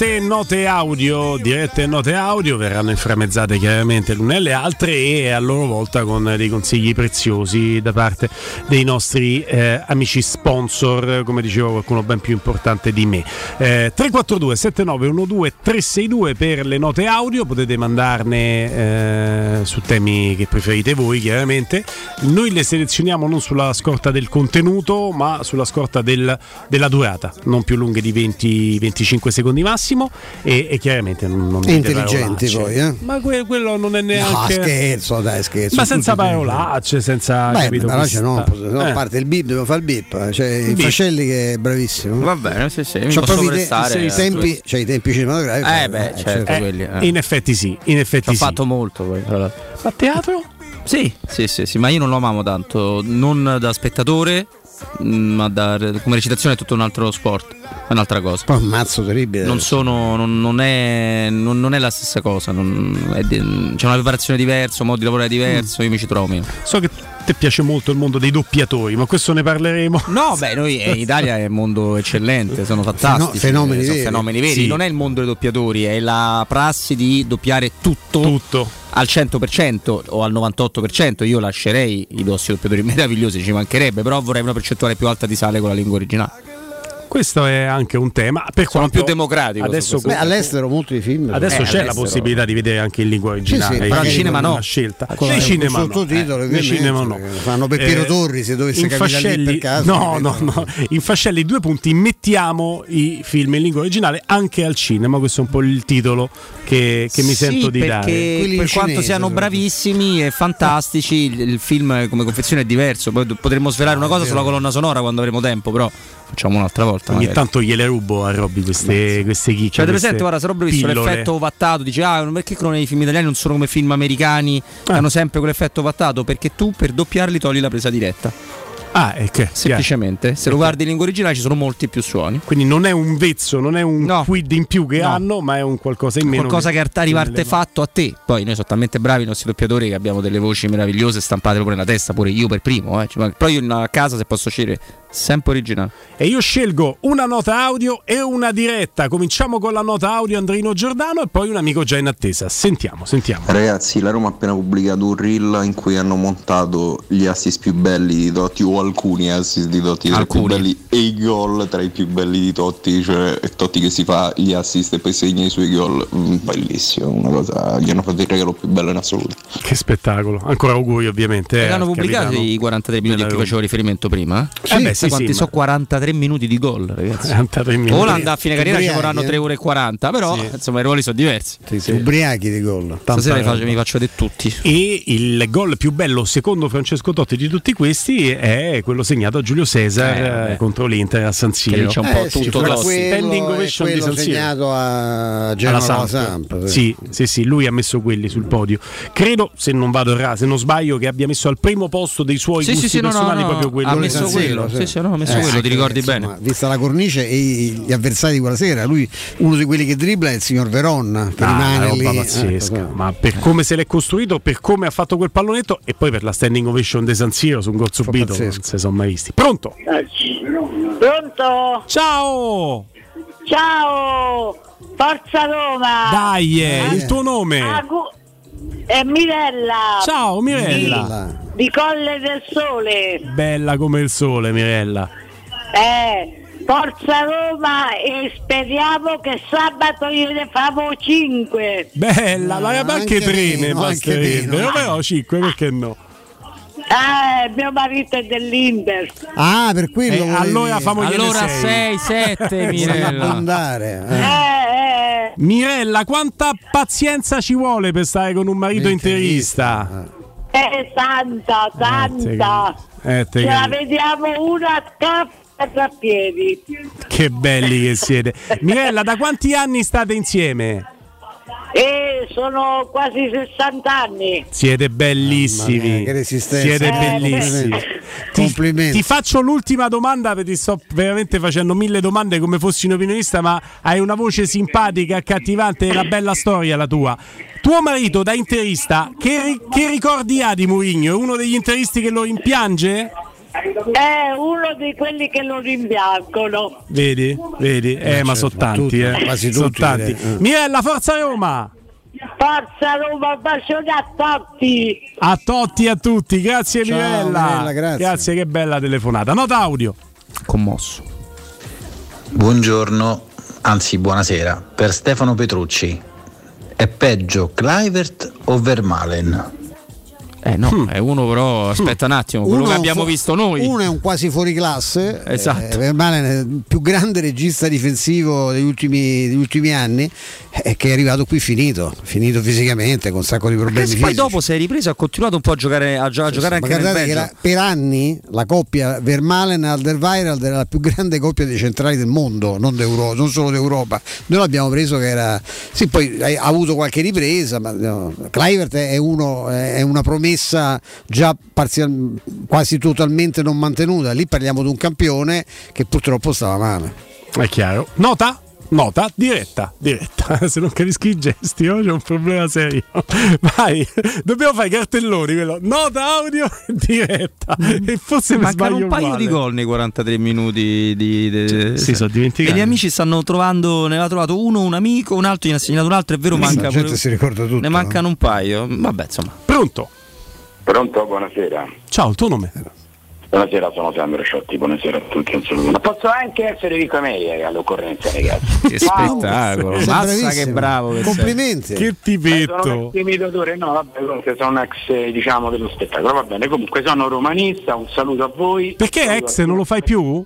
S1: Dirette note audio, dirette note audio verranno inframmezzate chiaramente l'una e le altre e a loro volta con dei consigli preziosi da parte dei nostri eh, amici sponsor, come dicevo qualcuno ben più importante di me. Eh, 342 7912 362 per le note audio, potete mandarne eh, su temi che preferite voi chiaramente. Noi le selezioniamo non sulla scorta del contenuto ma sulla scorta del- della durata, non più lunghe di 20-25 secondi massimo massimo e, e chiaramente non, non
S2: intelligenti poi, eh?
S1: Ma que- quello non è
S2: No,
S1: neanche...
S2: scherzo, dai, scherzo.
S1: Ma senza parolacce, senza...
S2: Beh,
S1: capito,
S2: però c'è no,
S1: questa-
S2: no,
S1: eh.
S2: a parte il bip, devo fare il bip. Cioè, il
S1: Bip.
S2: Fascelli che è bravissimo.
S3: Va bene, sì, sì, mi
S2: C'ha
S3: posso
S2: i te-
S3: prestare.
S2: i tempi, cioè, i tempi cinematografici.
S3: Eh beh, certo,
S1: Eh,
S3: quelli. eh.
S1: In effetti sì, in effetti
S3: ho
S1: sì.
S3: fatto molto poi. tra l'altro.
S1: A teatro?
S3: Sì, sì, sì, sì, ma io non lo amavo tanto, non da spettatore, ma da, come recitazione è tutto un altro sport, è un'altra cosa.
S2: Poi un mazzo terribile.
S3: Non sono, non, non è, non, non è la stessa cosa, non- è di- c'è una preparazione diversa, un modo di lavorare diverso, io mi ci trovo meno.
S1: So che te piace molto il mondo dei doppiatori, ma questo ne parleremo.
S3: No, beh, noi eh, in Italia è un mondo eccellente, sono fantastici.
S2: Fenomeni
S3: eh, sono
S2: veri.
S3: fenomeni veri.
S1: Sì.
S3: Non è il mondo dei doppiatori, è la prassi di doppiare tutto,
S1: Tutto.
S3: al 100% o al 98%. Io lascerei i nostri doppiatori meravigliosi, ci mancherebbe, però vorrei una percentuale più alta di sale con la lingua originale.
S1: Questo è anche un tema. Per
S3: Sono
S1: quanto
S3: più democratico
S1: Adesso,
S3: questo.
S2: Beh, all'estero molti film.
S1: adesso
S3: Eh,
S1: c'è la
S3: all'estero.
S1: possibilità di vedere anche in lingua originale.
S2: Sì, sì, però al
S3: cinema no.
S1: Una scelta. Nei
S2: il
S1: cinema no.
S2: sottotitolo,
S1: Eh, nei
S2: ovviamente,
S1: cinema no.
S2: fanno Peppino
S1: Eh,
S2: Torri, se dovesse
S1: in
S2: capitare lì per caso,
S1: no, no, no. In Fascelli due punti mettiamo i film in lingua originale anche al cinema. Questo è un po' il titolo che, che mi
S3: Sì,
S1: sento di dare.
S3: perché
S2: Quelli
S3: per quanto
S2: cinese,
S3: siano bravissimi e fantastici, il, il film come confezione è diverso. Poi potremmo svelare una cosa sulla colonna sonora quando avremo tempo, però facciamo un'altra volta.
S1: Ogni
S3: magari.
S1: tanto gliele rubo a Robby queste, queste chicche.
S3: Cioè, avete presente, guarda, se Robby visto l'effetto ovattato, dice, ah, perché non i film italiani non sono come film americani, che
S1: Eh.
S3: hanno sempre quell'effetto ovattato? Perché tu per doppiarli togli la presa diretta.
S1: Ah, è che
S3: Semplicemente, se lo guardi in lingua originale ci sono molti più suoni.
S1: Quindi non è un vezzo, non è un
S3: No.
S1: quid in più che
S3: No.
S1: hanno, ma è un qualcosa in meno.
S3: Qualcosa che arriva
S1: nelle-
S3: artefatto a te. Poi noi siamo talmente bravi i nostri doppiatori che abbiamo delle voci meravigliose stampate proprio nella testa, pure io per primo. eh. Ci manca- Però io in- a casa se posso scegliere sempre originale.
S1: E io scelgo una nota audio e una diretta. Cominciamo con la nota audio Andrino Giordano e poi un amico già in attesa. Sentiamo, sentiamo.
S26: Ragazzi, la Roma ha appena pubblicato un reel in cui hanno montato gli assist più belli di Totti o alcuni assist di Totti tra i più
S3: Alcuni.
S26: belli e i gol tra i più belli di Totti, cioè Totti che si fa gli assist e poi segna i suoi gol. Mm, bellissimo, una cosa, gli hanno fatto il regalo più bello in assoluto.
S1: Che spettacolo. Ancora auguri ovviamente. Eh,
S3: pubblicati
S1: capitano
S3: i 43 minuti a cui facevo riferimento prima?
S1: Sì, eh beh, sì,
S3: Sai quanti
S1: sì,
S3: sono 43 minuti di gol, ragazzi?
S1: 43 minuti.
S3: Olanda a fine carriera ci vorranno
S2: eh?
S3: 3 ore e 40, però insomma i ruoli sono diversi.
S2: Ubriachi di gol.
S3: Stasera faccio, mi faccio di tutti.
S1: E il gol più bello, secondo Francesco Totti, di tutti questi è quello segnato a Giulio Cesar
S3: Eh,
S1: contro l'Inter a San Siro.
S3: Che c'è un po'
S2: Eh, sì,
S3: tutto
S2: quello
S1: Standing ovation di San Siro.
S2: segnato a Genova
S1: Samp.
S2: Samp,
S1: Sì, sì, sì, lui ha messo quelli sul podio. Credo, se non vado errato, se non sbaglio, che abbia messo al primo posto dei suoi
S3: Sì,
S1: gusti
S3: sì, sì, no, no,
S1: personali
S3: no,
S1: proprio quello
S3: ha messo quello, sì, sì, no, ha messo
S2: Eh,
S3: quello, ti ricordi
S2: perché,
S3: bene.
S2: insomma, Vista la cornice e gli avversari di quella sera, lui uno di quelli che dribbla è il signor Veron, che
S1: Ah,
S2: rimane lì. eh,
S1: pazzesca,
S2: insomma.
S1: ma per come se l'è costruito, per come ha fatto quel pallonetto e poi per la standing ovation di San Siro su un gol subito, non si sono mai visti. Pronto?
S27: Pronto?
S1: Ciao!
S27: Ciao! Forza Roma!
S1: Dai, eh, il tuo nome?
S27: Agu- è Mirella!
S1: Ciao Mirella.
S27: Di, di Colle del Sole!
S1: Bella come il sole, Mirella.
S27: Eh, Forza Roma e speriamo che sabato gliene famo 5!
S1: Bella, ma anche,
S2: anche
S1: tre
S2: meno,
S1: ne
S2: anche
S1: basterebbero,
S2: meno.
S1: però 5 perché no?
S27: Eh, mio marito è dell'Inter!
S2: Ah, per quello.
S1: Eh, allora famogliene
S3: Allora
S1: sei.
S3: 6, 7
S2: volevi
S3: Mirella.
S2: abbondare, eh.
S27: Eh, eh,
S1: Mirella, quanta pazienza ci vuole per stare con un marito
S2: Interista.
S1: interista?
S27: eh, tanta, tanta!
S1: Eh, te
S27: Ce la vediamo una a capo a piedi!
S1: Che belli che siete. Mirella, da quanti anni state insieme?
S27: E sono quasi 60 anni!
S1: Siete bellissimi.
S2: mia.
S1: Siete
S27: Eh,
S1: bellissimi. Ti,
S2: Complimenti.
S1: ti faccio l'ultima domanda perché ti sto veramente facendo mille domande come fossi un opinionista, ma hai una voce simpatica, accattivante e una bella storia la tua. Tuo marito da interista, che, ri- che ricordi ha di Mourinho? È uno degli interisti che lo rimpiange?
S27: È uno di quelli che lo rimbiancono.
S1: Vedi, vedi, eh, ma sono
S2: certo, ma
S1: tanti,
S2: tutti,
S1: eh.
S2: quasi
S1: Sono
S2: tutti,
S1: tanti.
S2: direi. Eh.
S1: Mirella, forza Roma!
S27: Forza Roma, un bacione a tutti!
S1: A Totti e a tutti, grazie
S2: Ciao,
S1: Mirella.
S2: Mirella, grazie.
S1: che bella telefonata. Nota audio.
S3: Commosso.
S28: Buongiorno, anzi buonasera, per Stefano Petrucci. È peggio Clivert o Vermalen?
S3: Eh no, mm. è uno però, aspetta un attimo, quello uno che abbiamo fu- visto noi.
S2: Uno è un quasi fuori classe,
S3: esatto.
S2: eh, è il più grande regista difensivo degli ultimi, degli ultimi anni, e che è arrivato qui finito, finito fisicamente, con un sacco di problemi fisici.
S3: Poi dopo si è ripreso e ha continuato un po' a giocare, a, gio- a giocare sì, anche nel.
S2: La, per anni la coppia Vermalen-Alderweireld era la più grande coppia dei centrali del mondo, non, non solo d'Europa. Noi l'abbiamo preso che era... Sì, poi ha avuto qualche ripresa, ma no, Clivert è, uno, è una promessa promessa già parzial- quasi totalmente non mantenuta. Lì parliamo di un campione che purtroppo stava male.
S1: È chiaro. Nota? Nota diretta, diretta. Se non capisci i gesti, oh, c'è un problema serio. Vai, dobbiamo fare i cartelloni. Quello. Nota audio diretta. E forse mi
S3: Mancano
S1: un
S3: paio
S1: uguale.
S3: di gol nei 43 minuti. Di, di,
S1: Sì, sì, sono dimenticati.
S3: E gli amici stanno trovando, ne aveva trovato uno, un amico, un altro, gli ha segnato un altro. È vero,
S2: Sì,
S3: manca
S2: la gente
S3: pure-
S2: si ricorda tutto.
S3: Ne mancano un paio. Vabbè, insomma.
S1: Pronto?
S29: Pronto, buonasera.
S1: Ciao, il tuo nome?
S29: Buonasera, sono Sandro Sciotti, buonasera a tutti. Ma posso anche essere Enrico Meia all'occorrenza, ragazzi.
S3: Che spettacolo,
S29: Sei
S3: mazza
S29: bravissimo.
S3: che bravo che
S2: Complimenti.
S1: Che
S29: Eh, sono un ex imitatore, no, vabbè, comunque sono un ex eh, diciamo dello spettacolo, va bene, comunque sono romanista, un saluto a voi.
S1: Perché ex non lo fai più?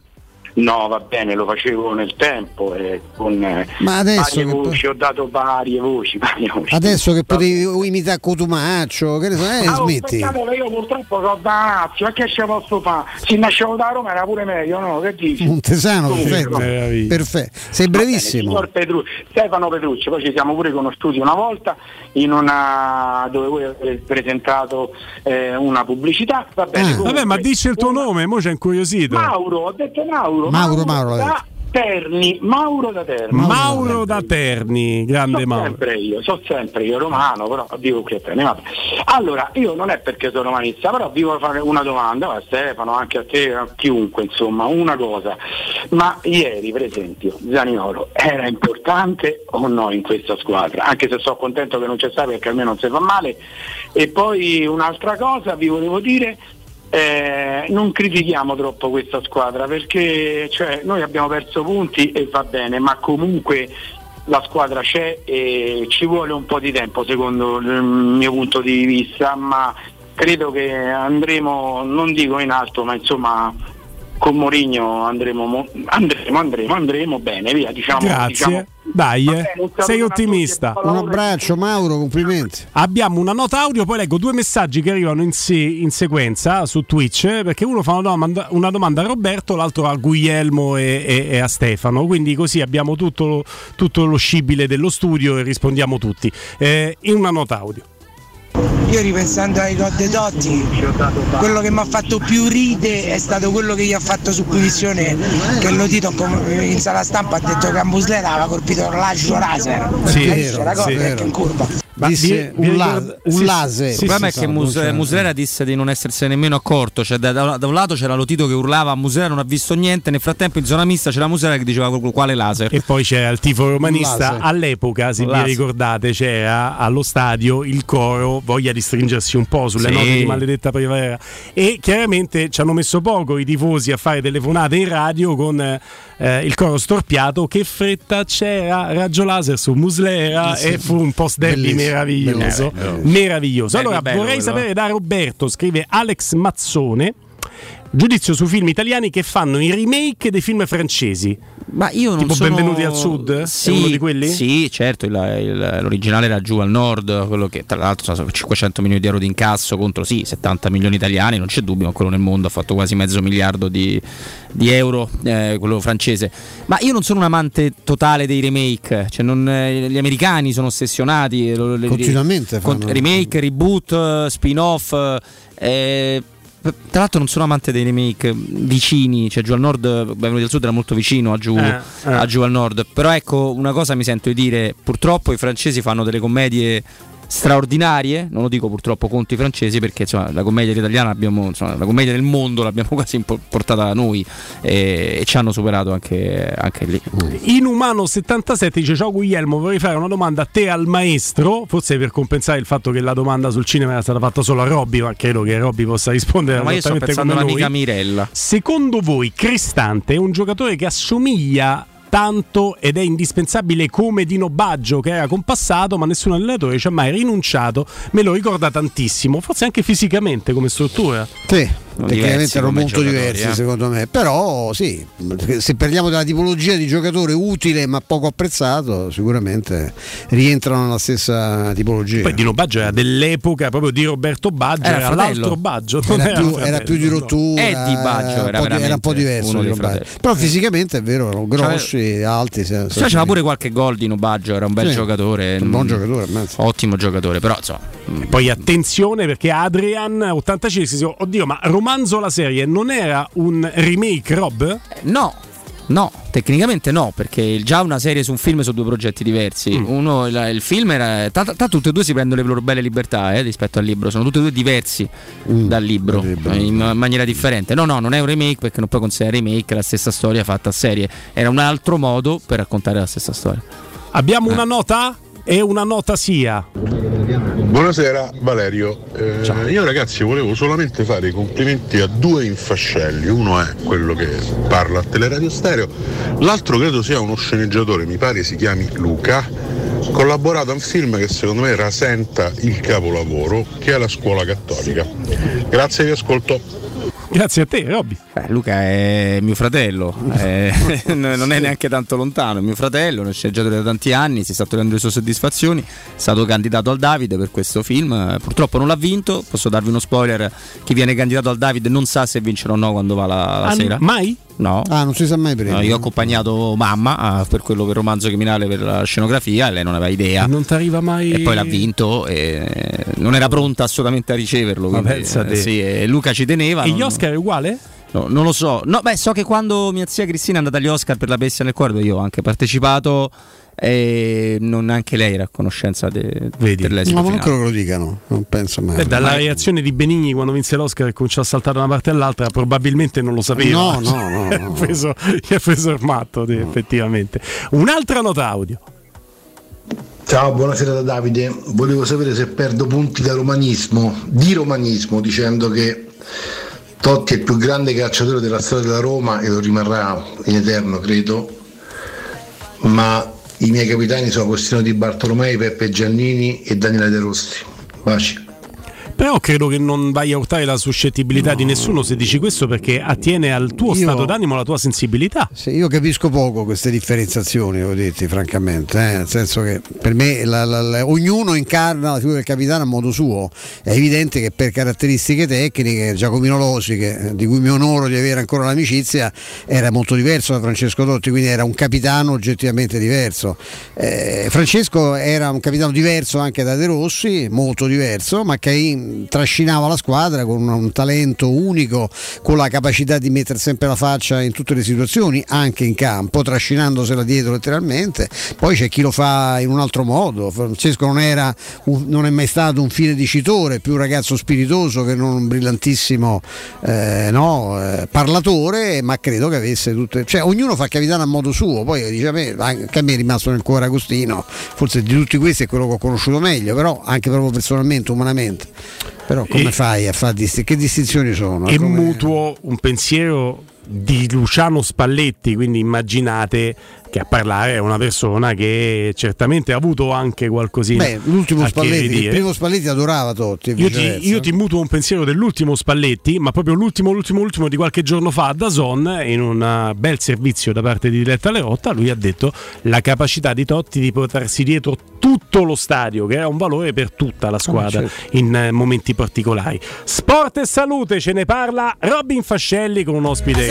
S29: No, va bene, lo facevo nel tempo e con eh,
S2: Ma adesso
S29: varie voci, ho dato varie voci, varie voci.
S2: Adesso che potevi imitare Cotumaccio, che ne so, eh,
S29: Ah, oh,
S2: smetti.
S29: io purtroppo sono da Lazio, ma che ce posso fare? Se nascevo da Roma era pure meglio, no? Che dici?
S2: Montesano,
S29: Comunque,
S2: perfetto.
S1: Meraviglia.
S2: perfetto. Sei
S29: bene,
S2: brevissimo.
S29: signor Petru- Stefano Petrucci, poi ci siamo pure conosciuti una volta in una dove voi avete presentato eh, una pubblicità. Va bene, comunque,
S1: Vabbè, ma dici il tuo nome, mo c'è incuriosito.
S29: Mauro, ho detto Mauro.
S2: Mauro, Mauro, l'ha
S29: da Terni, Mauro da Terni.
S1: Mauro da Terni, grande
S29: so
S1: Mauro.
S29: sempre io, so sempre io romano, però vivo qui a Terni. Vabbè. Allora, io non è perché sono romanista, però vi voglio fare una domanda a Stefano, anche a te, a chiunque, insomma, una cosa. Ma ieri, per esempio, Zaniolo era importante o no in questa squadra? Anche se sono contento che non c'è stato perché almeno non si fa male. E poi un'altra cosa vi volevo dire, eh, non critichiamo troppo questa squadra perché cioè, noi abbiamo perso punti e va bene, ma comunque la squadra c'è e ci vuole un po' di tempo secondo il mio punto di vista, ma credo che andremo, non dico in alto, ma insomma con Mourinho andremo, mo- andremo, andremo, andremo bene, via, diciamo.
S1: Grazie.
S29: diciamo-
S1: Dai, eh.
S29: bene,
S1: sei
S29: tutti,
S1: ottimista.
S29: buon
S2: Un abbraccio, Mauro, complimenti.
S1: Abbiamo una nota audio, poi leggo due messaggi che arrivano in, se- in sequenza su Twitch, eh, perché uno fa una domanda, una domanda a Roberto, l'altro a Guglielmo e, e- e a Stefano, quindi così abbiamo tutto lo, tutto lo scibile dello studio e rispondiamo tutti. Eh, in una nota audio.
S30: Io ripensando ai gol Totti, quello che mi ha fatto più ride è stato quello che gli ha fatto su Punizione, che lo Tito in sala stampa ha detto che a Muslera aveva colpito l'agio laser.
S2: Sì, vero,
S30: la cosa
S2: sì, vero.
S30: in curva.
S2: Disse
S1: vi- vi
S2: un, la- un
S1: sì,
S2: laser.
S3: Il problema è che Mus- Muslera disse di non essersene nemmeno accorto. Cioè, da, da- da un lato c'era Lotito che urlava, Muslera non ha visto niente. Nel frattempo, in zona mista c'era Muslera che diceva qu- quale laser.
S1: E poi c'era il tifo romanista. All'epoca, se vi ricordate, c'era allo stadio il coro voglia di stringersi un po' sulle
S3: Sì.
S1: note di maledetta primavera. E chiaramente ci hanno messo poco i tifosi a fare telefonate in radio con eh, il coro storpiato. Che fretta c'era, raggio laser su Muslera
S2: Sì.
S1: e fu un post derby
S2: Bellissimo,
S1: meraviglioso.
S2: bellissimo.
S1: Meraviglioso.
S3: Derby
S1: Allora
S3: bello
S1: vorrei
S3: quello,
S1: sapere
S3: eh.
S1: da Roberto, scrive Alex Mazzone. Giudizio su film italiani che fanno i remake dei film francesi.
S3: Ma io non
S1: Tipo
S3: sono...
S1: Benvenuti al Sud?
S3: Sì,
S1: È uno di quelli?
S3: Sì, certo, il- il- l'originale era giù al nord, quello che tra l'altro sono 500 milioni di euro di incasso contro sì, 70 milioni italiani, non c'è dubbio, ma quello nel mondo ha fatto quasi mezzo miliardo di, di euro, eh, quello francese. Ma io non sono un amante totale dei remake, cioè non- eh, gli americani sono ossessionati.
S2: Continuamente
S3: con-
S2: fanno-
S3: remake, reboot, eh, spin-off. eh, tra l'altro non sono amante dei remake vicini, cioè giù al nord, Benvenuti al Sud era molto vicino a giù,
S1: Eh, eh.
S3: a giù al nord. Però ecco, una cosa mi sento di dire, purtroppo i francesi fanno delle commedie straordinarie, non lo dico purtroppo contro i francesi perché insomma, la commedia italiana abbiamo, insomma, la commedia del mondo l'abbiamo quasi portata da noi e, e ci hanno superato anche, anche lì.
S1: Inumano 77 dice ciao Guglielmo vorrei fare una domanda a te al maestro forse per compensare il fatto che la domanda sul cinema era stata fatta solo a Robby ma credo che Robby possa rispondere
S3: Ma io sto pensando all'amica. Mirella.
S1: secondo voi Cristante è un giocatore che assomiglia tanto ed è indispensabile come Dino Baggio che era compassato, ma nessun allenatore ci ha mai rinunciato. Me lo ricorda tantissimo, forse anche fisicamente come struttura.
S2: Sì, tecnicamente erano molto diversi eh? secondo me, però sì, se parliamo della tipologia di giocatore utile ma poco apprezzato, sicuramente rientrano nella stessa tipologia.
S1: Poi Dino Baggio era dell'epoca proprio di Roberto Baggio, era, era l'altro Baggio,
S2: era, era, più, era, più, di rottura,
S3: Eddie Baggio era,
S2: era, un po' diverso di però fisicamente è vero, erano grossi, cioè, alti.
S3: Se, se c'era pure qualche gol Dino Baggio, era un bel sì, giocatore,
S2: un buon giocatore,
S3: ottimo giocatore, però insomma.
S1: Poi attenzione perché Adrian 85 oddio, ma romanzo la serie non era un remake, Rob?
S3: No. No, tecnicamente no, perché già una serie su un film sono due progetti diversi. Mm. Uno, il, il, film era. Tanto tutte e due si prendono le loro belle libertà eh, rispetto al libro, sono tutti e due diversi mm. dal libro eh, in maniera differente. No, no, non è un remake perché non puoi considerare remake la stessa storia fatta a serie. Era un altro modo per raccontare la stessa storia.
S1: Abbiamo eh. una nota? e una nota sia.
S31: Buonasera Valerio, eh, io ragazzi volevo solamente fare i complimenti a due infascelli, uno è quello che parla a Teleradio Stereo, l'altro credo sia uno sceneggiatore, mi pare si chiami Luca, collaborato a un film che secondo me rasenta il capolavoro che è la scuola cattolica. Grazie vi ascolto.
S1: Grazie a te, Robby.
S3: Eh, Luca è mio fratello, eh, non è neanche tanto lontano, è mio fratello, è un sceneggiatore da tanti anni, si sta ottenendo le sue soddisfazioni, è stato candidato al Davide per questo film, purtroppo non l'ha vinto, posso darvi uno spoiler, chi viene candidato al Davide non sa se vincerà o no quando va la, la
S1: ah,
S3: sera.
S1: Mai?
S3: No.
S2: Ah, non si sa mai prima.
S3: No, io ho accompagnato mamma uh, per quello per romanzo criminale per la scenografia, lei non aveva idea.
S1: Non ti arriva mai.
S3: E poi l'ha vinto e non era pronta assolutamente a riceverlo. Quindi, eh, sì, e Luca ci teneva.
S1: E
S3: non...
S1: gli Oscar è uguale?
S3: No, non lo so. No, beh, so che quando mia zia Cristina è andata agli Oscar per la bestia nel cuore, io ho anche partecipato e non anche lei era a conoscenza de,
S2: Vedi. dell'esito no, ma non credo che lo dicano non penso mai
S1: Beh, dalla reazione di Benigni quando vinse l'Oscar e cominciò a saltare da una parte all'altra probabilmente non lo sapeva
S2: no no no,
S1: no. gli, ha preso, gli ha preso il matto no. effettivamente un'altra nota audio
S32: Ciao, buonasera da Davide. Volevo sapere se perdo punti da romanismo, di romanismo, dicendo che Totti è il più grande calciatore della storia della Roma e lo rimarrà in eterno, credo. Ma i miei capitani sono Agostino Di Bartolomei, Peppe Giannini e Daniele De Rossi. Baci.
S1: Però credo che non vai a urtare la suscettibilità no. di nessuno se dici questo perché attiene al tuo io, stato d'animo, alla tua sensibilità.
S2: Sì, io capisco poco queste differenziazioni, ho detto francamente, eh? nel senso che per me la, la, la, ognuno incarna la figura del capitano a modo suo. È evidente che per caratteristiche tecniche Giacomino Losi, che, di cui mi onoro di avere ancora l'amicizia, era molto diverso da Francesco Dotti, quindi era un capitano oggettivamente diverso. Eh, Francesco era un capitano diverso anche da De Rossi, molto diverso, ma che in trascinava la squadra con un, talento unico, con la capacità di mettere sempre la faccia in tutte le situazioni, anche in campo, trascinandosela dietro letteralmente. Poi c'è chi lo fa in un altro modo. Francesco non, era non è mai stato un fine dicitore, più un ragazzo spiritoso che non un brillantissimo eh, no, eh, parlatore, ma credo che avesse tutte. Cioè, ognuno fa capitano a modo suo. Poi dice a me, anche a me è rimasto nel cuore Agostino, forse di tutti questi è quello che ho conosciuto meglio, però anche proprio personalmente, umanamente. Però come e, fai a fare distinzioni? Che distinzioni sono?
S1: E
S2: come...
S1: mutuo un pensiero di Luciano Spalletti, quindi immaginate che a parlare è una persona che certamente ha avuto anche qualcosina.
S2: Beh, l'ultimo Spalletti, il primo Spalletti adorava Totti.
S1: Io ti, io ti, mutuo un pensiero dell'ultimo Spalletti, ma proprio l'ultimo, l'ultimo, l'ultimo di qualche giorno fa a Dazon, in un uh, bel servizio da parte di Diletta Lerotta, lui ha detto la capacità di Totti di portarsi dietro tutto lo stadio, che era un valore per tutta la squadra oh, certo. in uh, momenti particolari. Sport e salute, ce ne parla Robin Fascelli con un ospite.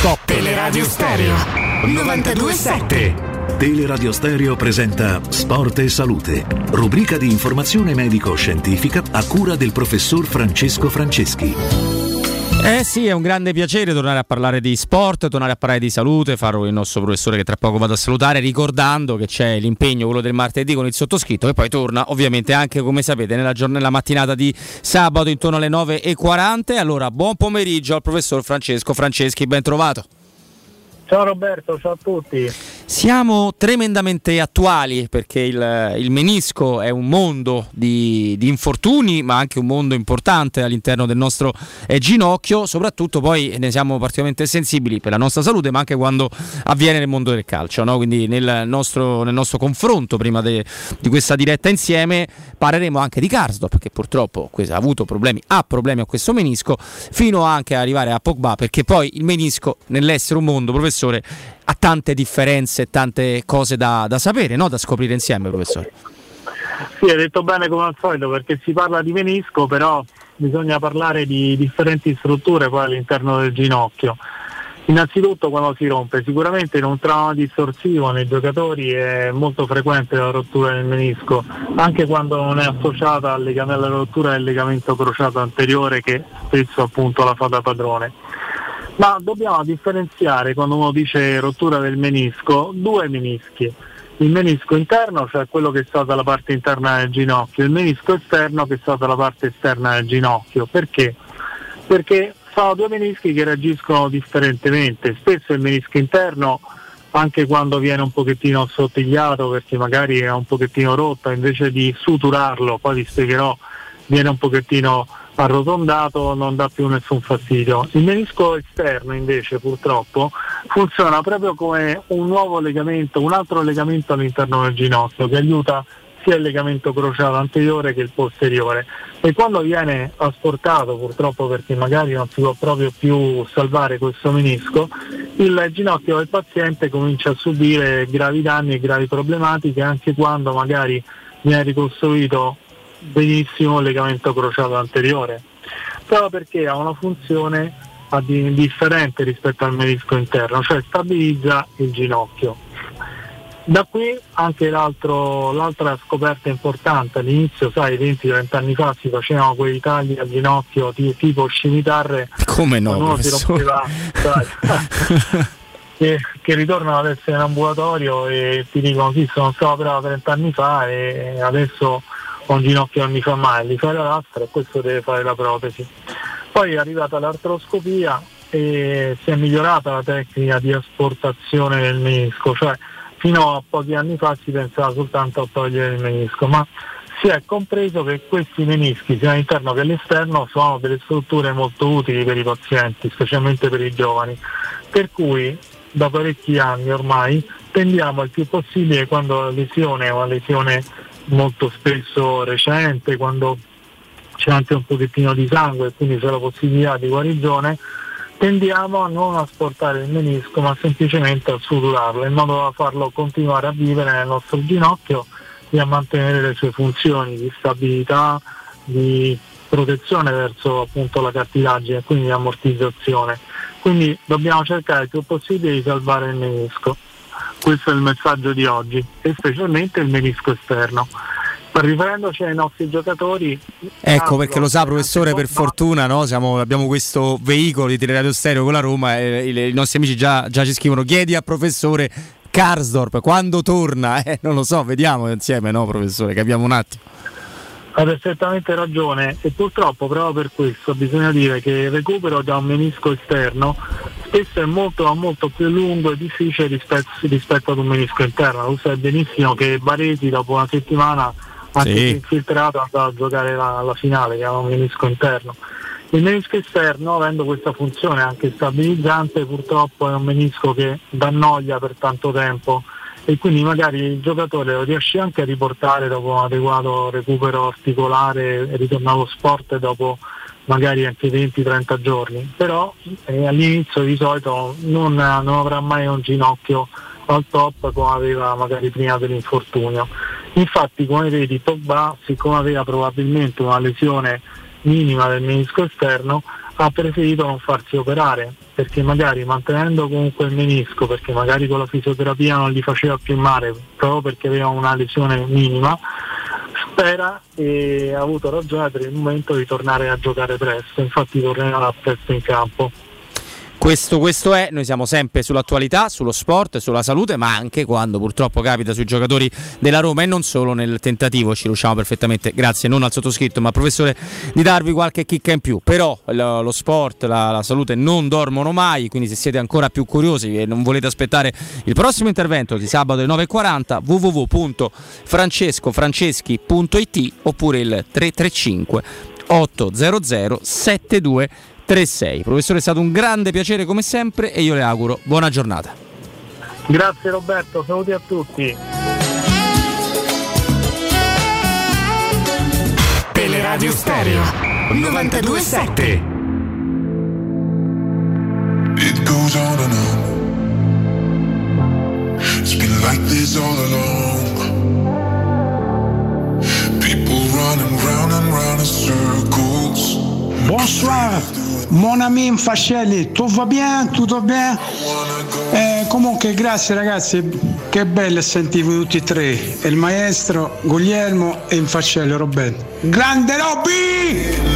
S33: Top Teleradio Stereo 92 927.
S17: Teleradio Stereo presenta Sport e Salute, rubrica di informazione medico-scientifica a cura del professor Francesco Franceschi.
S3: Eh sì, è un grande piacere tornare a parlare di sport, tornare a parlare di salute, farò il nostro professore che tra poco vado a salutare, ricordando che c'è l'impegno, quello del martedì con il sottoscritto, e poi torna ovviamente anche, come sapete, nella giornata mattinata di sabato intorno alle 9.40. Allora, buon pomeriggio al professor Francesco Franceschi, ben trovato.
S34: Ciao Roberto, ciao a tutti.
S3: Siamo tremendamente attuali perché il, il menisco è un mondo di, di, infortuni, ma anche un mondo importante all'interno del nostro eh, ginocchio. Soprattutto poi ne siamo particolarmente sensibili per la nostra salute, ma anche quando avviene nel mondo del calcio. No? Quindi nel nostro, nel nostro, confronto prima de, di questa diretta insieme parleremo anche di Karsdorp, che purtroppo ha avuto problemi, ha problemi a questo menisco, fino anche ad arrivare a Pogba, perché poi il menisco nell'essere un mondo, professore, ha tante differenze e tante cose da, da sapere, no? da scoprire insieme, professore.
S35: Sì, hai detto bene come al solito perché si parla di menisco, però bisogna parlare di differenti strutture poi all'interno del ginocchio. Innanzitutto quando si rompe, sicuramente in un trauma distorsivo nei giocatori è molto frequente la rottura del menisco, anche quando non è associata alla rottura del legamento crociato anteriore che spesso appunto la fa da padrone ma dobbiamo differenziare quando uno dice rottura del menisco due menischi. Il menisco interno, cioè quello che sta dalla parte interna del ginocchio, il menisco esterno che sta dalla parte esterna del ginocchio. Perché? Perché sono due menischi che reagiscono differentemente. Spesso il menisco interno, anche quando viene un pochettino assottigliato perché magari è un pochettino rotto, invece di suturarlo, poi vi spiegherò, viene un pochettino arrotondato non dà più nessun fastidio. Il menisco esterno invece purtroppo funziona proprio come un nuovo legamento, un altro legamento all'interno del ginocchio che aiuta sia il legamento crociato anteriore che il posteriore e quando viene asportato purtroppo perché magari non si può proprio più salvare questo menisco il ginocchio del paziente comincia a subire gravi danni e gravi problematiche anche quando magari viene ricostruito benissimo il legamento crociato anteriore, proprio perché ha una funzione differente rispetto al menisco interno, cioè stabilizza il ginocchio. Da qui anche l'altra scoperta importante, all'inizio, sai, 20-30 anni fa si facevano quei tagli al ginocchio tipo scimitarre.
S3: Come no? Uno si rompeva,
S35: che, che, ritornano ad essere in ambulatorio e ti dicono sì, sono stato operato 30 anni fa e adesso un ginocchio non mi fa male, gli fai la lastra e questo deve fare la protesi. Poi è arrivata l'artroscopia e si è migliorata la tecnica di asportazione del menisco, cioè fino a pochi anni fa si pensava soltanto a togliere il menisco, ma si è compreso che questi menischi, sia all'interno che all'esterno, sono delle strutture molto utili per i pazienti, specialmente per i giovani. Per cui da parecchi anni ormai tendiamo il più possibile quando la lesione è una lesione molto spesso recente, quando c'è anche un pochettino di sangue e quindi c'è la possibilità di guarigione, tendiamo a non asportare il menisco ma semplicemente a suturarlo in modo da farlo continuare a vivere nel nostro ginocchio e a mantenere le sue funzioni di stabilità, di protezione verso appunto la cartilagine, quindi di ammortizzazione. Quindi dobbiamo cercare il più possibile di salvare il menisco. Questo è il messaggio di oggi e specialmente il menisco esterno. Riferendoci ai nostri giocatori,
S3: ecco perché lo sa, professore. Per fortuna no? Siamo, abbiamo questo veicolo di Teleradio Stereo con la Roma e i, i nostri amici già, già ci scrivono: chiedi al professore Karsdorp quando torna. Eh, non lo so, vediamo insieme, no, professore? Capiamo un attimo.
S35: Ha perfettamente ragione e purtroppo proprio per questo bisogna dire che il recupero da un menisco esterno spesso è molto, molto più lungo e difficile rispetto, rispetto ad un menisco interno. Tu sai benissimo che Baresi dopo una settimana anche sì. infiltrato andava a giocare la, la finale che era un menisco interno. Il menisco esterno, avendo questa funzione anche stabilizzante, purtroppo è un menisco che dà noia per tanto tempo e quindi magari il giocatore lo riesce anche a riportare dopo un adeguato recupero articolare e ritorno allo sport dopo magari anche 20-30 giorni, però eh, all'inizio di solito non, non, avrà mai un ginocchio al top come aveva magari prima dell'infortunio. Infatti come vedi Pogba, siccome aveva probabilmente una lesione minima del menisco esterno, ha preferito non farsi operare perché magari mantenendo comunque il menisco, perché magari con la fisioterapia non gli faceva più male, proprio perché aveva una lesione minima, spera e ha avuto ragione per il momento di tornare a giocare presto, infatti tornerà presto in campo.
S3: Questo, questo, è, noi siamo sempre sull'attualità, sullo sport, sulla salute, ma anche quando purtroppo capita sui giocatori della Roma e non solo nel tentativo, ci riusciamo perfettamente, grazie non al sottoscritto, ma professore, di darvi qualche chicca in più. Però lo, lo sport, la, la, salute non dormono mai, quindi se siete ancora più curiosi e non volete aspettare il prossimo intervento di sabato alle 9.40 www.francescofranceschi.it oppure il 335 800 72 36. Professore, è stato un grande piacere come sempre e io le auguro buona giornata.
S35: Grazie Roberto, saluti a tutti.
S33: Teleradio Stereo 927.
S36: It goes on and on. It's been like this all along. People running round and round in circles.
S37: Bonsoir, mon ami Fascelli, tutto va bien? Tutto bien? Eh, comunque grazie ragazzi, che bello sentirvi tutti e tre, il maestro Guglielmo e Fascelli Roberto. Grande Robby!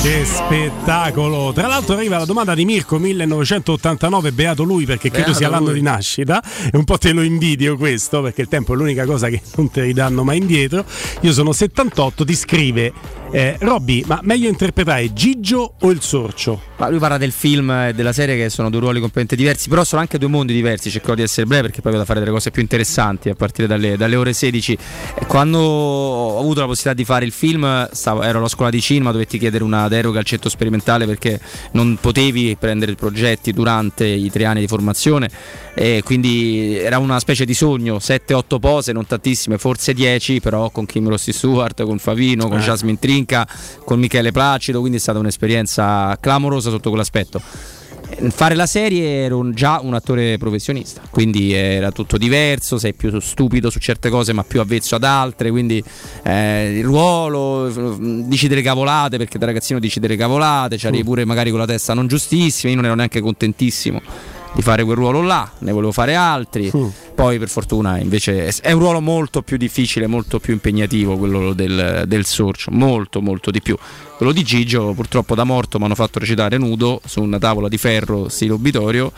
S1: Che spettacolo! Tra l'altro arriva la domanda di Mirko 1989, beato lui perché credo
S3: Beato
S1: sia l'anno
S3: lui.
S1: di nascita e un po' te lo invidio questo perché il tempo è l'unica cosa che non ti ridanno mai indietro. Io sono 78, ti scrive eh, Robby, ma meglio interpretare Gigio o il sorcio?
S3: Ma lui parla del film e della serie che sono due ruoli completamente diversi, però sono anche due mondi diversi, cercherò di essere breve perché poi vado a fare delle cose più interessanti a partire dalle, dalle ore 16. E Quando ho avuto la possibilità di fare il film, stavo- ero alla scuola di cinema, dovetti chiedere una deroga al centro sperimentale perché non potevi prendere progetti durante i tre anni di formazione e quindi era una specie di sogno, 7-8 pose, non tantissime, forse 10, però con Kim Rossi Stewart, con Favino, con
S1: Eh.
S3: Jasmine Trinca, con Michele Placido, quindi è stata un'esperienza clamorosa sotto quell'aspetto. Fare la serie ero già un attore professionista, quindi era tutto diverso, sei più stupido su certe cose ma più avvezzo ad altre, quindi eh, il ruolo, dici delle cavolate perché da ragazzino dici delle cavolate, c'avevi pure magari con la testa non giustissima, io non ero neanche contentissimo di fare quel ruolo là, ne volevo fare altri, poi per fortuna invece è- un ruolo molto più difficile, molto più impegnativo quello del, del sorcio, molto molto di più. Quello di Gigio purtroppo da morto mi hanno fatto recitare nudo su una tavola di ferro stile obitorio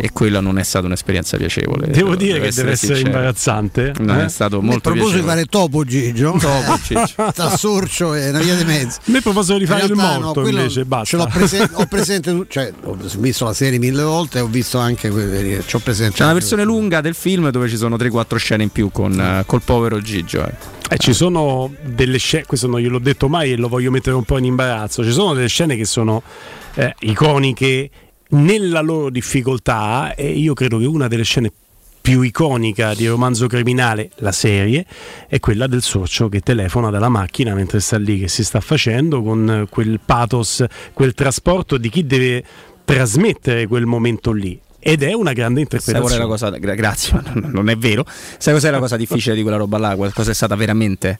S3: e quella non è stata un'esperienza piacevole.
S1: Devo dire che deve essere
S3: sincero.
S1: imbarazzante.
S3: Non
S1: eh?
S3: è stato molto
S2: di
S3: piacevole.
S2: fare Topo Gigio,
S3: Topo Gigio.
S2: tra Sorcio e una via di mezzo.
S1: A proposito di fare il
S2: realtà no,
S1: morto
S2: quello
S1: invece, basta.
S2: Ce l'ho presen- ho presente, cioè, ho visto la serie mille volte e ho visto anche quelle. C'ho presente.
S3: C'è una versione lunga del film dove ci sono 3-4 scene in più con eh, col povero Gigio. eh.
S1: Eh, ci sono delle scene, questo non gliel'ho detto mai e lo voglio mettere un po' in imbarazzo, ci sono delle scene che sono eh, iconiche nella loro difficoltà e io credo che una delle scene più iconica di romanzo criminale, la serie, è quella del sorcio che telefona dalla macchina mentre sta lì, che si sta facendo con quel pathos, quel trasporto di chi deve trasmettere quel momento lì. Ed è una grande
S3: Sai
S1: interpretazione.
S3: cosa, gra- grazie, ma non- non è vero. Sai cos'è la cosa difficile di quella roba là? Qual- Cosa è stata veramente?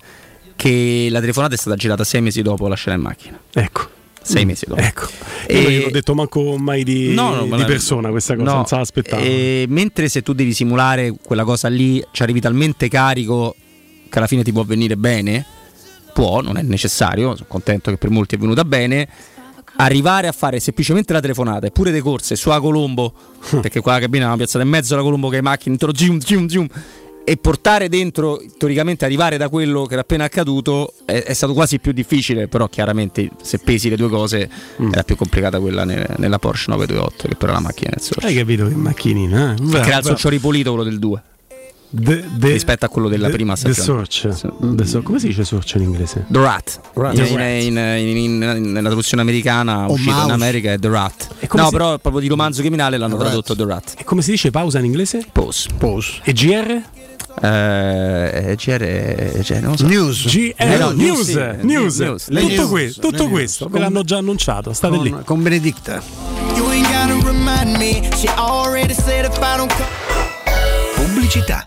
S3: Che la telefonata è stata girata sei mesi dopo la scena in macchina.
S1: Ecco.
S3: Sei mesi dopo.
S1: Ecco. Io non gliel'ho detto manco mai di,
S3: No, no,
S1: di
S3: la-
S1: persona questa cosa,
S3: no,
S1: non se l'aspettavo.
S3: e mentre se tu devi simulare quella cosa lì, ci arrivi talmente carico che alla fine ti può venire bene, può, non è necessario, sono contento che per molti è venuta bene. Arrivare a fare semplicemente la telefonata e pure le corse su a Colombo, perché qua la cabina era piazzata in mezzo alla Colombo che le macchine intorno, zoom, zoom, zoom, e portare dentro, teoricamente arrivare da quello che era appena accaduto è, è stato quasi più difficile, però chiaramente se pesi le due cose era più complicata quella ne- nella Porsche 928 che però la macchina nel sorso.
S1: Hai capito che macchinina, eh?
S3: Che era il sorcio ripulito quello del 2
S1: De- de-
S3: rispetto a quello della
S1: de-
S3: prima
S1: The
S3: stagione.
S1: Search. The Search. Come si dice sorcio in inglese?
S3: The Rat.
S1: Rat.
S3: In-
S1: The Rat.
S3: in- in- in- in- nella traduzione americana
S1: O
S3: uscita in
S1: Mouse.
S3: America è The Rat.
S1: come
S3: No,
S1: si-
S3: però proprio di romanzo criminale l'hanno
S1: The Rat.
S3: tradotto The Rat.
S1: E come si dice pausa in inglese?
S3: Pause.
S2: Pause.
S1: E GR?
S3: Eh, GR, cioè, non so.
S2: News.
S1: GR
S3: Eh, no,
S1: news,
S3: sì,
S1: news.
S3: news.
S1: Tutto,
S2: news,
S1: que- tutto questo, ve
S2: Con-
S1: l'hanno già annunciato, state lì.
S2: Con, con Benedicta.
S38: Me.
S39: Pubblicità.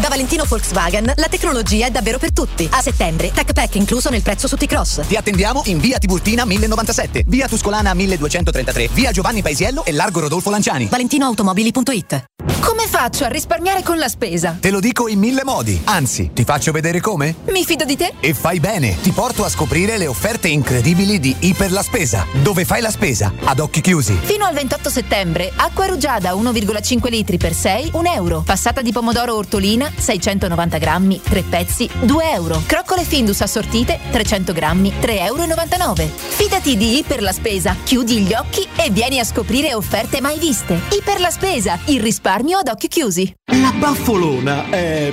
S40: Da Valentino Volkswagen la tecnologia è davvero per tutti. A settembre, Tech Pack incluso nel prezzo su T-Cross.
S39: Ti attendiamo in via Tiburtina 1097, via Tuscolana 1233, via Giovanni Paisiello e largo Rodolfo Lanciani.
S40: ValentinoAutomobili.it Come faccio a risparmiare con la spesa?
S39: Te lo dico in mille modi. Anzi, ti faccio vedere come?
S40: Mi fido di te?
S39: E fai bene, ti porto a scoprire le offerte incredibili di Iper la Spesa. Dove fai la spesa? Ad occhi chiusi.
S40: Fino al 28 settembre, acqua rugiada 1,5 litri per 6, 1 euro. Passata di pomodoro ortolina 690 grammi, 3 pezzi, 2 euro. Croccole Findus assortite, 300 grammi, 3,99 euro. Fidati di Iper la Spesa, chiudi gli occhi e vieni a scoprire offerte mai viste. Iper la Spesa, il risparmio ad occhi chiusi.
S41: La baffolona è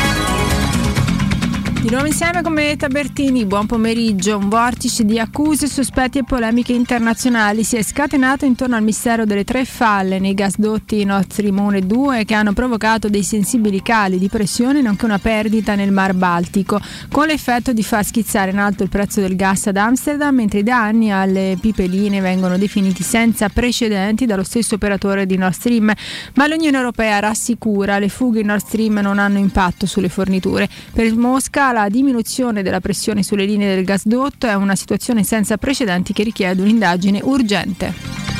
S42: Di nuovo insieme con me Tabertini, buon pomeriggio. Un vortice di accuse, sospetti e polemiche internazionali si è scatenato intorno al mistero delle tre falle nei gasdotti Nord Stream 2 che hanno provocato dei sensibili cali di pressione nonché una perdita nel Mar Baltico, con l'effetto di far schizzare in alto il prezzo del gas ad Amsterdam, mentre da anni alle pipeline vengono definiti senza precedenti dallo stesso operatore di Nord Stream, ma l'Unione Europea rassicura le fughe in Nord Stream non hanno impatto sulle forniture. Per Mosca la diminuzione della pressione sulle linee del gasdotto è una situazione senza precedenti che richiede un'indagine urgente.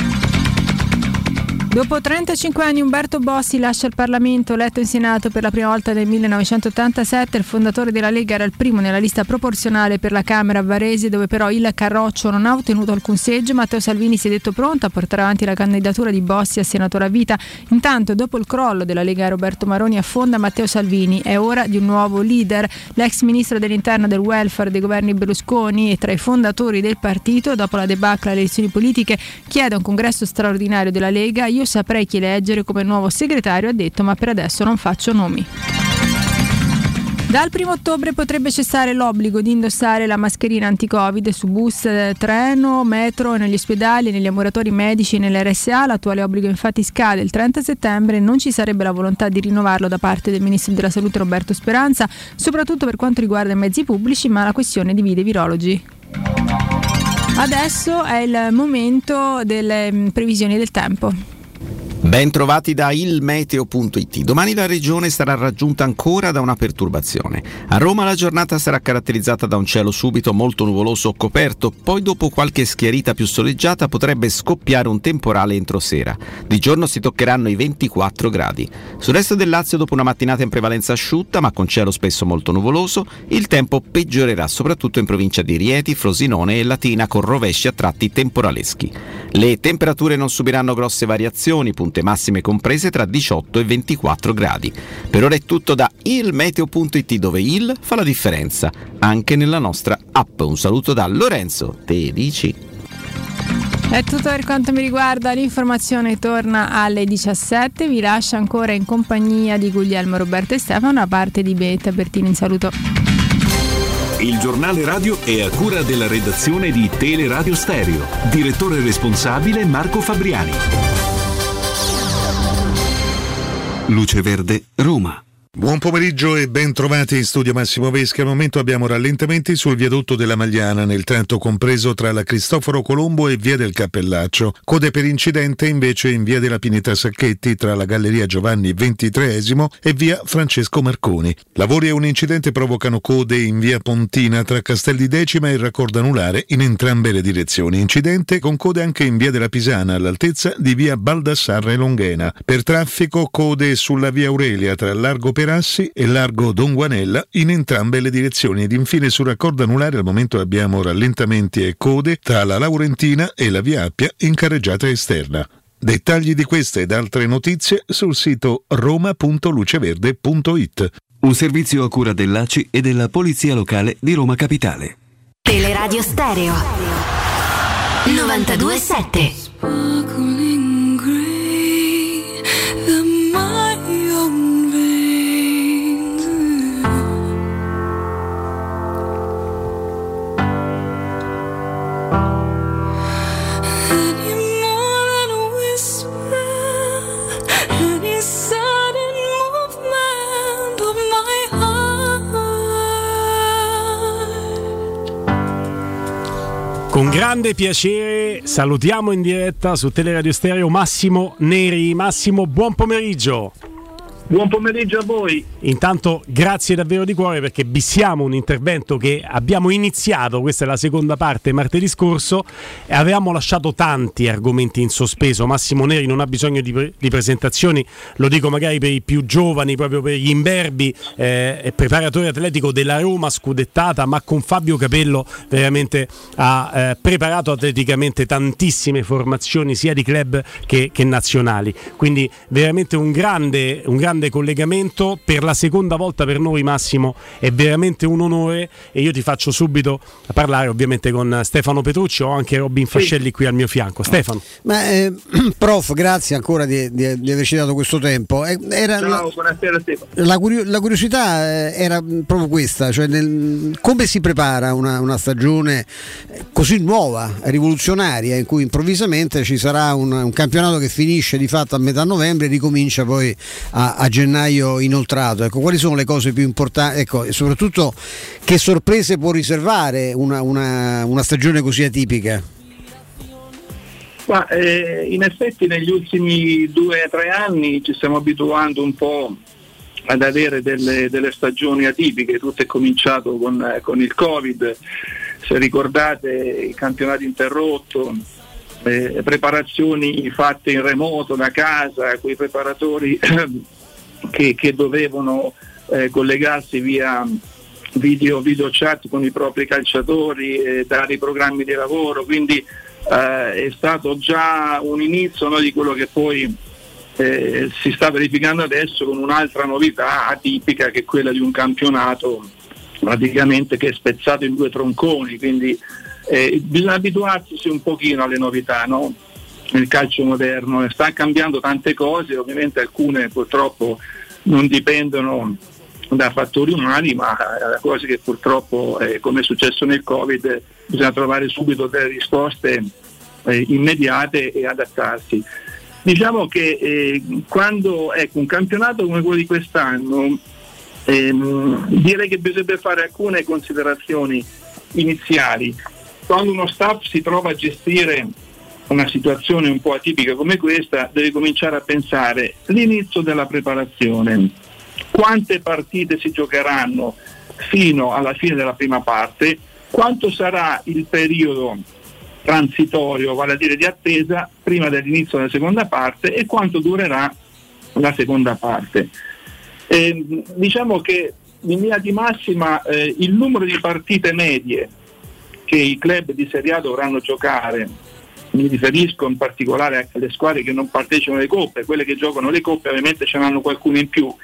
S42: Dopo 35 anni Umberto Bossi lascia il Parlamento, eletto in Senato per la prima volta nel 1987, il fondatore della Lega era il primo nella lista proporzionale per la Camera a Varese dove però il Carroccio non ha ottenuto alcun seggio, Matteo Salvini si è detto pronto a portare avanti la candidatura di Bossi a senatore a vita. Intanto dopo il crollo della Lega Roberto Maroni affonda Matteo Salvini, è ora di un nuovo leader, l'ex ministro dell'interno del welfare dei governi Berlusconi e tra i fondatori del partito, dopo la debacle alle elezioni politiche, chiede un congresso straordinario della Lega. Io io saprei chi eleggere come nuovo segretario, ha detto, ma per adesso non faccio nomi. Dal 1 ottobre potrebbe cessare l'obbligo di indossare la mascherina anti-Covid su bus, treno, metro, negli ospedali, negli ambulatori medici e nell'RSA. L'attuale obbligo infatti scade il 30 settembre e non ci sarebbe la volontà di rinnovarlo da parte del Ministro della Salute Roberto Speranza, soprattutto per quanto riguarda i mezzi pubblici, ma la questione divide i virologi. Adesso è il momento delle mm, previsioni del tempo.
S43: Ben trovati da ilmeteo.it. Domani la regione sarà raggiunta ancora da una perturbazione. A Roma la giornata sarà caratterizzata da un cielo subito molto nuvoloso o coperto, poi dopo qualche schiarita più soleggiata potrebbe scoppiare un temporale entro sera. Di giorno si toccheranno i 24 gradi. Sul resto del Lazio dopo una mattinata in prevalenza asciutta ma con cielo spesso molto nuvoloso, il tempo peggiorerà soprattutto in provincia di Rieti, Frosinone e Latina con rovesci a tratti temporaleschi. Le temperature non subiranno grosse variazioni, punte massime comprese tra 18 e 24 gradi. Per ora è tutto da ilmeteo.it dove il fa la differenza, anche nella nostra app. Un saluto da Lorenzo Tedici.
S42: È tutto per quanto mi riguarda, l'informazione torna alle 17, vi lascio ancora in compagnia di Guglielmo Roberto e Stefano a parte di Beta Bertini in saluto.
S17: Il giornale radio è a cura della redazione di Teleradio Stereo. Direttore responsabile Marco Fabriani. Luce Verde, Roma.
S44: Buon pomeriggio e ben trovati in studio Massimo Veschi. Al momento abbiamo rallentamenti sul viadotto della Magliana nel tratto compreso tra la Cristoforo Colombo e via del Cappellaccio. Code per incidente invece in via della Pineta Sacchetti tra la Galleria Giovanni XXIII e via Francesco Marconi. Lavori e un incidente provocano code in via Pontina tra Castelli Decima e il raccordo anulare in entrambe le direzioni. Incidente con code anche in via della Pisana all'altezza di via Baldassarra e Longhena. Per traffico code sulla via Aurelia tra Largo Perassi e largo Don Guanella in entrambe le direzioni ed infine sul raccordo anulare al momento abbiamo rallentamenti e code tra la Laurentina e la via Appia in carreggiata esterna. Dettagli di queste ed altre notizie sul sito roma.luceverde.it.
S17: Un servizio a cura dell'ACI e della Polizia Locale di Roma Capitale.
S33: Teleradio Stereo 927.
S1: Con grande piacere salutiamo in diretta su Teleradio Stereo Massimo Neri. Massimo, buon pomeriggio.
S45: Buon pomeriggio a voi.
S1: Intanto grazie davvero di cuore perché bissiamo un intervento che abbiamo iniziato, questa è la seconda parte martedì scorso e avevamo lasciato tanti argomenti in sospeso. Massimo Neri non ha bisogno di, pre- di presentazioni, lo dico magari per i più giovani, proprio per gli imberbi, eh, preparatore atletico della Roma scudettata, ma con Fabio Capello veramente ha eh, preparato atleticamente tantissime formazioni sia di club che, che nazionali. Quindi veramente un grande, un grande grande collegamento. Per la seconda volta per noi Massimo è veramente un onore. E io ti faccio subito parlare ovviamente con Stefano Petrucci ho anche Robin Fascelli qui al mio fianco. Stefano.
S2: Ma, eh, prof grazie ancora di, di, di averci dato questo tempo.
S45: Eh, era Ciao, la, buonasera Stefano.
S2: la, curio- la curiosità eh, era proprio questa cioè nel, come si prepara una, una, stagione così nuova rivoluzionaria in cui improvvisamente ci sarà un, un campionato che finisce di fatto a metà novembre e ricomincia poi a, a gennaio inoltrato. Ecco, quali sono le cose più importanti? Ecco, e soprattutto che sorprese può riservare una, una, una stagione così atipica?
S45: Ma, eh, in effetti negli ultimi due o tre anni ci stiamo abituando un po' ad avere delle, delle stagioni atipiche, tutto è cominciato con, con, il Covid, se ricordate il campionato interrotto, eh, preparazioni fatte in remoto da casa, quei preparatori che, che dovevano eh, collegarsi via video, video, chat con i propri calciatori, eh, dare i programmi di lavoro, quindi eh, è stato già un inizio no, di quello che poi eh, si sta verificando adesso con un'altra novità atipica che è quella di un campionato praticamente che è spezzato in due tronconi, quindi eh, bisogna abituarsi un pochino alle novità. No? Nel calcio moderno, sta cambiando tante cose, ovviamente alcune purtroppo non dipendono da fattori umani, ma da cose che purtroppo, eh, come è successo nel Covid, bisogna trovare subito delle risposte eh, immediate e adattarsi. Diciamo che eh, quando ecco, un campionato come quello di quest'anno, ehm, direi che bisogna fare alcune considerazioni iniziali. Quando uno staff si trova a gestire una situazione un po' atipica come questa, deve cominciare a pensare l'inizio della preparazione, quante partite si giocheranno fino alla fine della prima parte, quanto sarà il periodo transitorio, vale a dire di attesa, prima dell'inizio della seconda parte e quanto durerà la seconda parte. Eh, diciamo che in linea di massima eh, il numero di partite medie che i club di Serie A dovranno giocare mi riferisco in particolare alle squadre che non partecipano alle coppe, quelle che giocano le coppe ovviamente ce n'hanno qualcuno in più.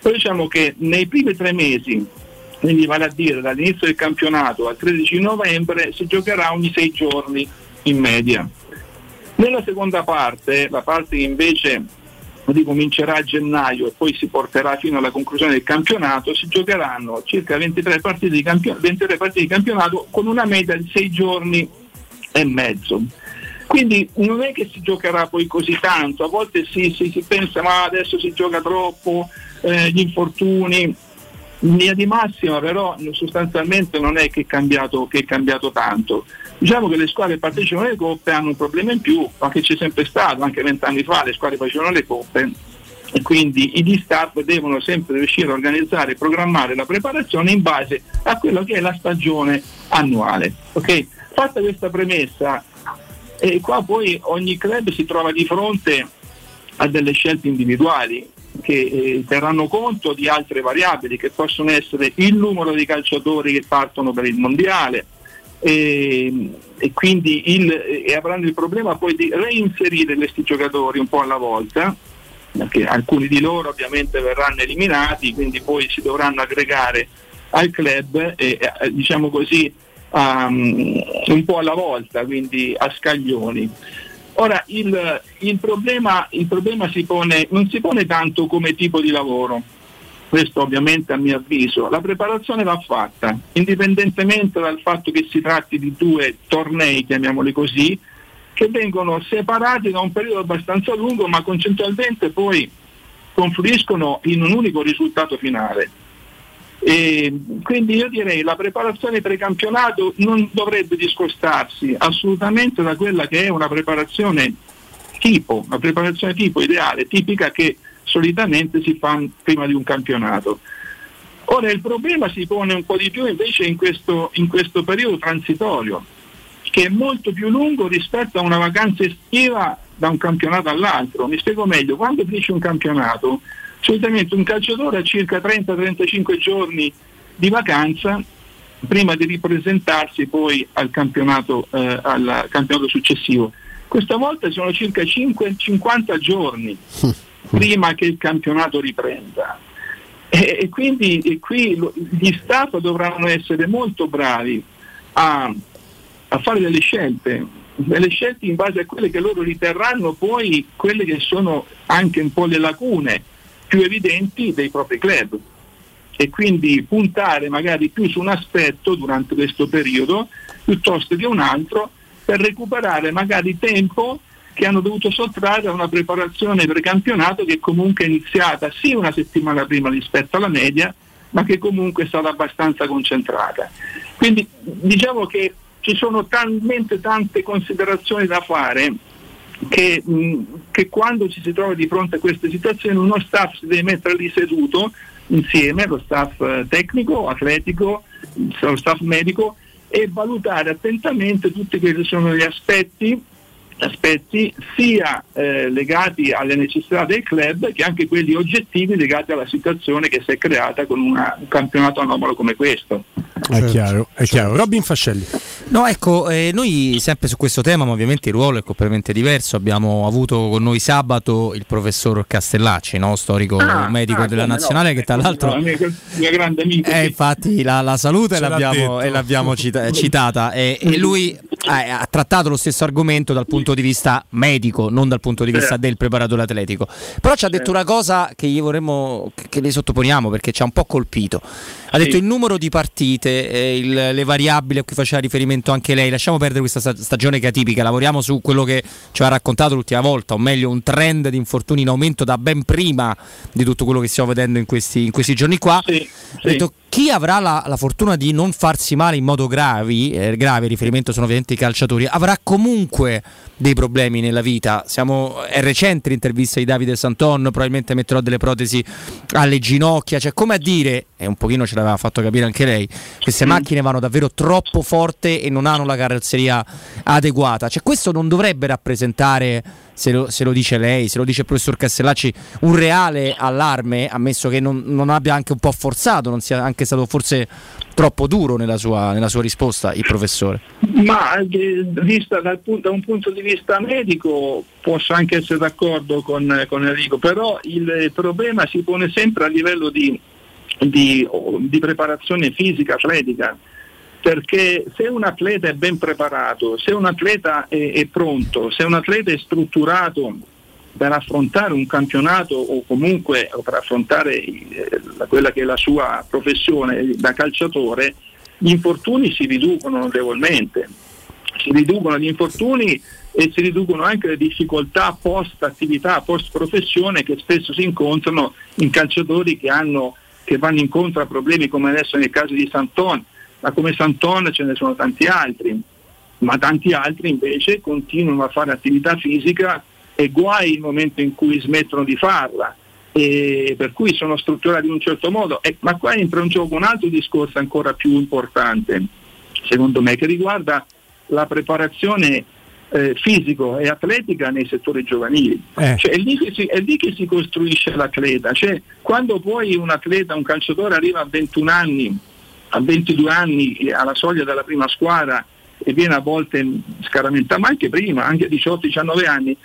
S45: Poi diciamo che nei primi tre mesi, quindi vale a dire dall'inizio del campionato al 13 novembre, si giocherà ogni sei giorni in media. Nella seconda parte, la parte che invece ricomincerà a gennaio e poi si porterà fino alla conclusione del campionato, si giocheranno circa 23 partite di, campion- 23 partite di campionato con una media di sei giorni e mezzo. Quindi non è che si giocherà poi così tanto, a volte si, si, si pensa ma adesso si gioca troppo, eh, gli infortuni, in linea di massima però sostanzialmente non è che è cambiato, che è cambiato tanto. Diciamo che le squadre che partecipano alle coppe hanno un problema in più, ma che c'è sempre stato, anche vent'anni fa le squadre facevano le coppe e quindi gli staff devono sempre riuscire a organizzare e programmare la preparazione in base a quello che è la stagione annuale. Okay? Fatta questa premessa, e qua poi ogni club si trova di fronte a delle scelte individuali che eh, terranno conto di altre variabili che possono essere il numero di calciatori che partono per il mondiale e, e quindi il, e avranno il problema poi di reinserire questi giocatori un po' alla volta perché alcuni di loro ovviamente verranno eliminati quindi poi si dovranno aggregare al club e eh, diciamo così um, un po' alla volta, quindi a scaglioni. Ora il, il, problema, il problema si pone, non si pone tanto come tipo di lavoro, questo ovviamente a mio avviso, la preparazione va fatta, indipendentemente dal fatto che si tratti di due tornei, chiamiamoli così, che vengono separati da un periodo abbastanza lungo ma concettualmente poi confluiscono in un unico risultato finale. E quindi io direi che la preparazione pre-campionato non dovrebbe discostarsi assolutamente da quella che è una preparazione tipo, una preparazione tipo ideale, tipica che solitamente si fa prima di un campionato. Ora il problema si pone un po' di più invece in questo, in questo periodo transitorio, che è molto più lungo rispetto a una vacanza estiva da un campionato all'altro. Mi spiego meglio, quando finisce un campionato, solitamente un calciatore ha circa 30-35 giorni di vacanza prima di ripresentarsi poi al campionato, eh, al campionato successivo. Questa volta sono circa 5, 50 giorni prima che il campionato riprenda. E, e quindi e qui lo, gli Stati dovranno essere molto bravi a, a fare delle scelte, delle scelte in base a quelle che loro riterranno poi quelle che sono anche un po' le lacune più evidenti dei propri club e quindi puntare magari più su un aspetto durante questo periodo piuttosto che un altro per recuperare magari tempo che hanno dovuto sottrarre a una preparazione per campionato che comunque è iniziata sì una settimana prima rispetto alla media, ma che comunque è stata abbastanza concentrata. Quindi diciamo che ci sono talmente tante considerazioni da fare che, mh, che, quando ci si trova di fronte a queste situazioni uno staff si deve mettere lì seduto insieme, lo staff eh, tecnico, atletico, lo staff medico e valutare attentamente tutti quelli che sono gli aspetti aspetti sia eh, legati alle necessità del club che anche quelli oggettivi legati alla situazione che si è creata con una, un campionato anomalo come questo.
S1: È certo, chiaro, è chiaro. Certo. Robin Fascelli.
S3: No, ecco, eh, noi sempre su questo tema, ma ovviamente il ruolo è completamente diverso. Abbiamo avuto con noi sabato il professor Castellacci, no? storico ah, medico ah, della nazionale, no, che tra l'altro.
S45: No, mia, grande amica.
S3: Eh, infatti la, la salute e l'abbiamo, e l'abbiamo cita- citata. E, e lui ha, ha trattato lo stesso argomento dal punto di vista medico, non dal punto di vista del preparatore atletico. Però ci ha detto una cosa che gli vorremmo che le sottoponiamo perché ci ha un po' colpito. Ha detto il numero di partite, eh, il, le variabili a cui faceva riferimento anche lei. Lasciamo perdere questa stagione che atipica, lavoriamo su quello che ci ha raccontato l'ultima volta, o meglio un trend di infortuni in aumento da ben prima di tutto quello che stiamo vedendo in questi, in questi giorni qua. Sì, ha detto chi avrà la, la, fortuna di non farsi male in modo gravi, eh, grave, riferimento sono ovviamente i calciatori, avrà comunque dei problemi nella vita. Siamo, è recente l'intervista di Davide Santon, probabilmente metterò delle protesi alle ginocchia, cioè come a dire, e un pochino ce l'aveva fatto capire anche lei, queste mm. macchine vanno davvero troppo forte e non hanno la carrozzeria adeguata. Cioè questo non dovrebbe rappresentare se lo, se lo, dice lei, se lo dice il professor Castellacci, un reale allarme, ammesso che non, non, abbia anche un po' forzato, non sia anche stato forse troppo duro nella sua, nella sua risposta il professore?
S45: Ma eh, vista dal, da un punto di vista medico posso anche essere d'accordo con, con Enrico, però il problema si pone sempre a livello di, di, di preparazione fisica, atletica perché se un atleta è ben preparato, se un atleta è, è pronto, se un atleta è strutturato per affrontare un campionato o comunque per affrontare eh, quella che è la sua professione da calciatore, gli infortuni si riducono notevolmente. Si riducono gli infortuni e si riducono anche le difficoltà post attività, post professione che spesso si incontrano in calciatori che, hanno, che vanno incontro a problemi come adesso nel caso di Santon, ma come Santon ce ne sono tanti altri, ma tanti altri invece continuano a fare attività fisica e guai il momento in cui smettono di farla. E per cui sono strutturati in un certo modo, e, ma qua entra in gioco un altro discorso ancora più importante, secondo me, che riguarda la preparazione eh, fisico e atletica nei settori giovanili. Eh. Cioè, è, lì si, è, lì che si, costruisce l'atleta. Cioè, quando poi un atleta, un calciatore arriva a 21 anni a 22 anni alla soglia della prima squadra e viene a volte scaramentato, ma anche prima, anche a 18-19 anni,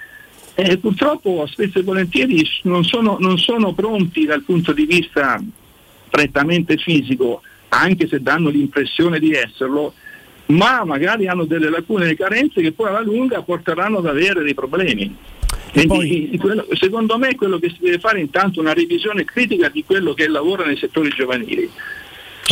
S45: eh, purtroppo spesso e volentieri non sono, non sono pronti dal punto di vista prettamente fisico, anche se danno l'impressione di esserlo, ma magari hanno delle lacune e carenze che poi alla lunga porteranno ad avere dei problemi. Quindi, poi... secondo me quello che si deve fare intanto è una revisione critica di quello che è il lavoro nei settori giovanili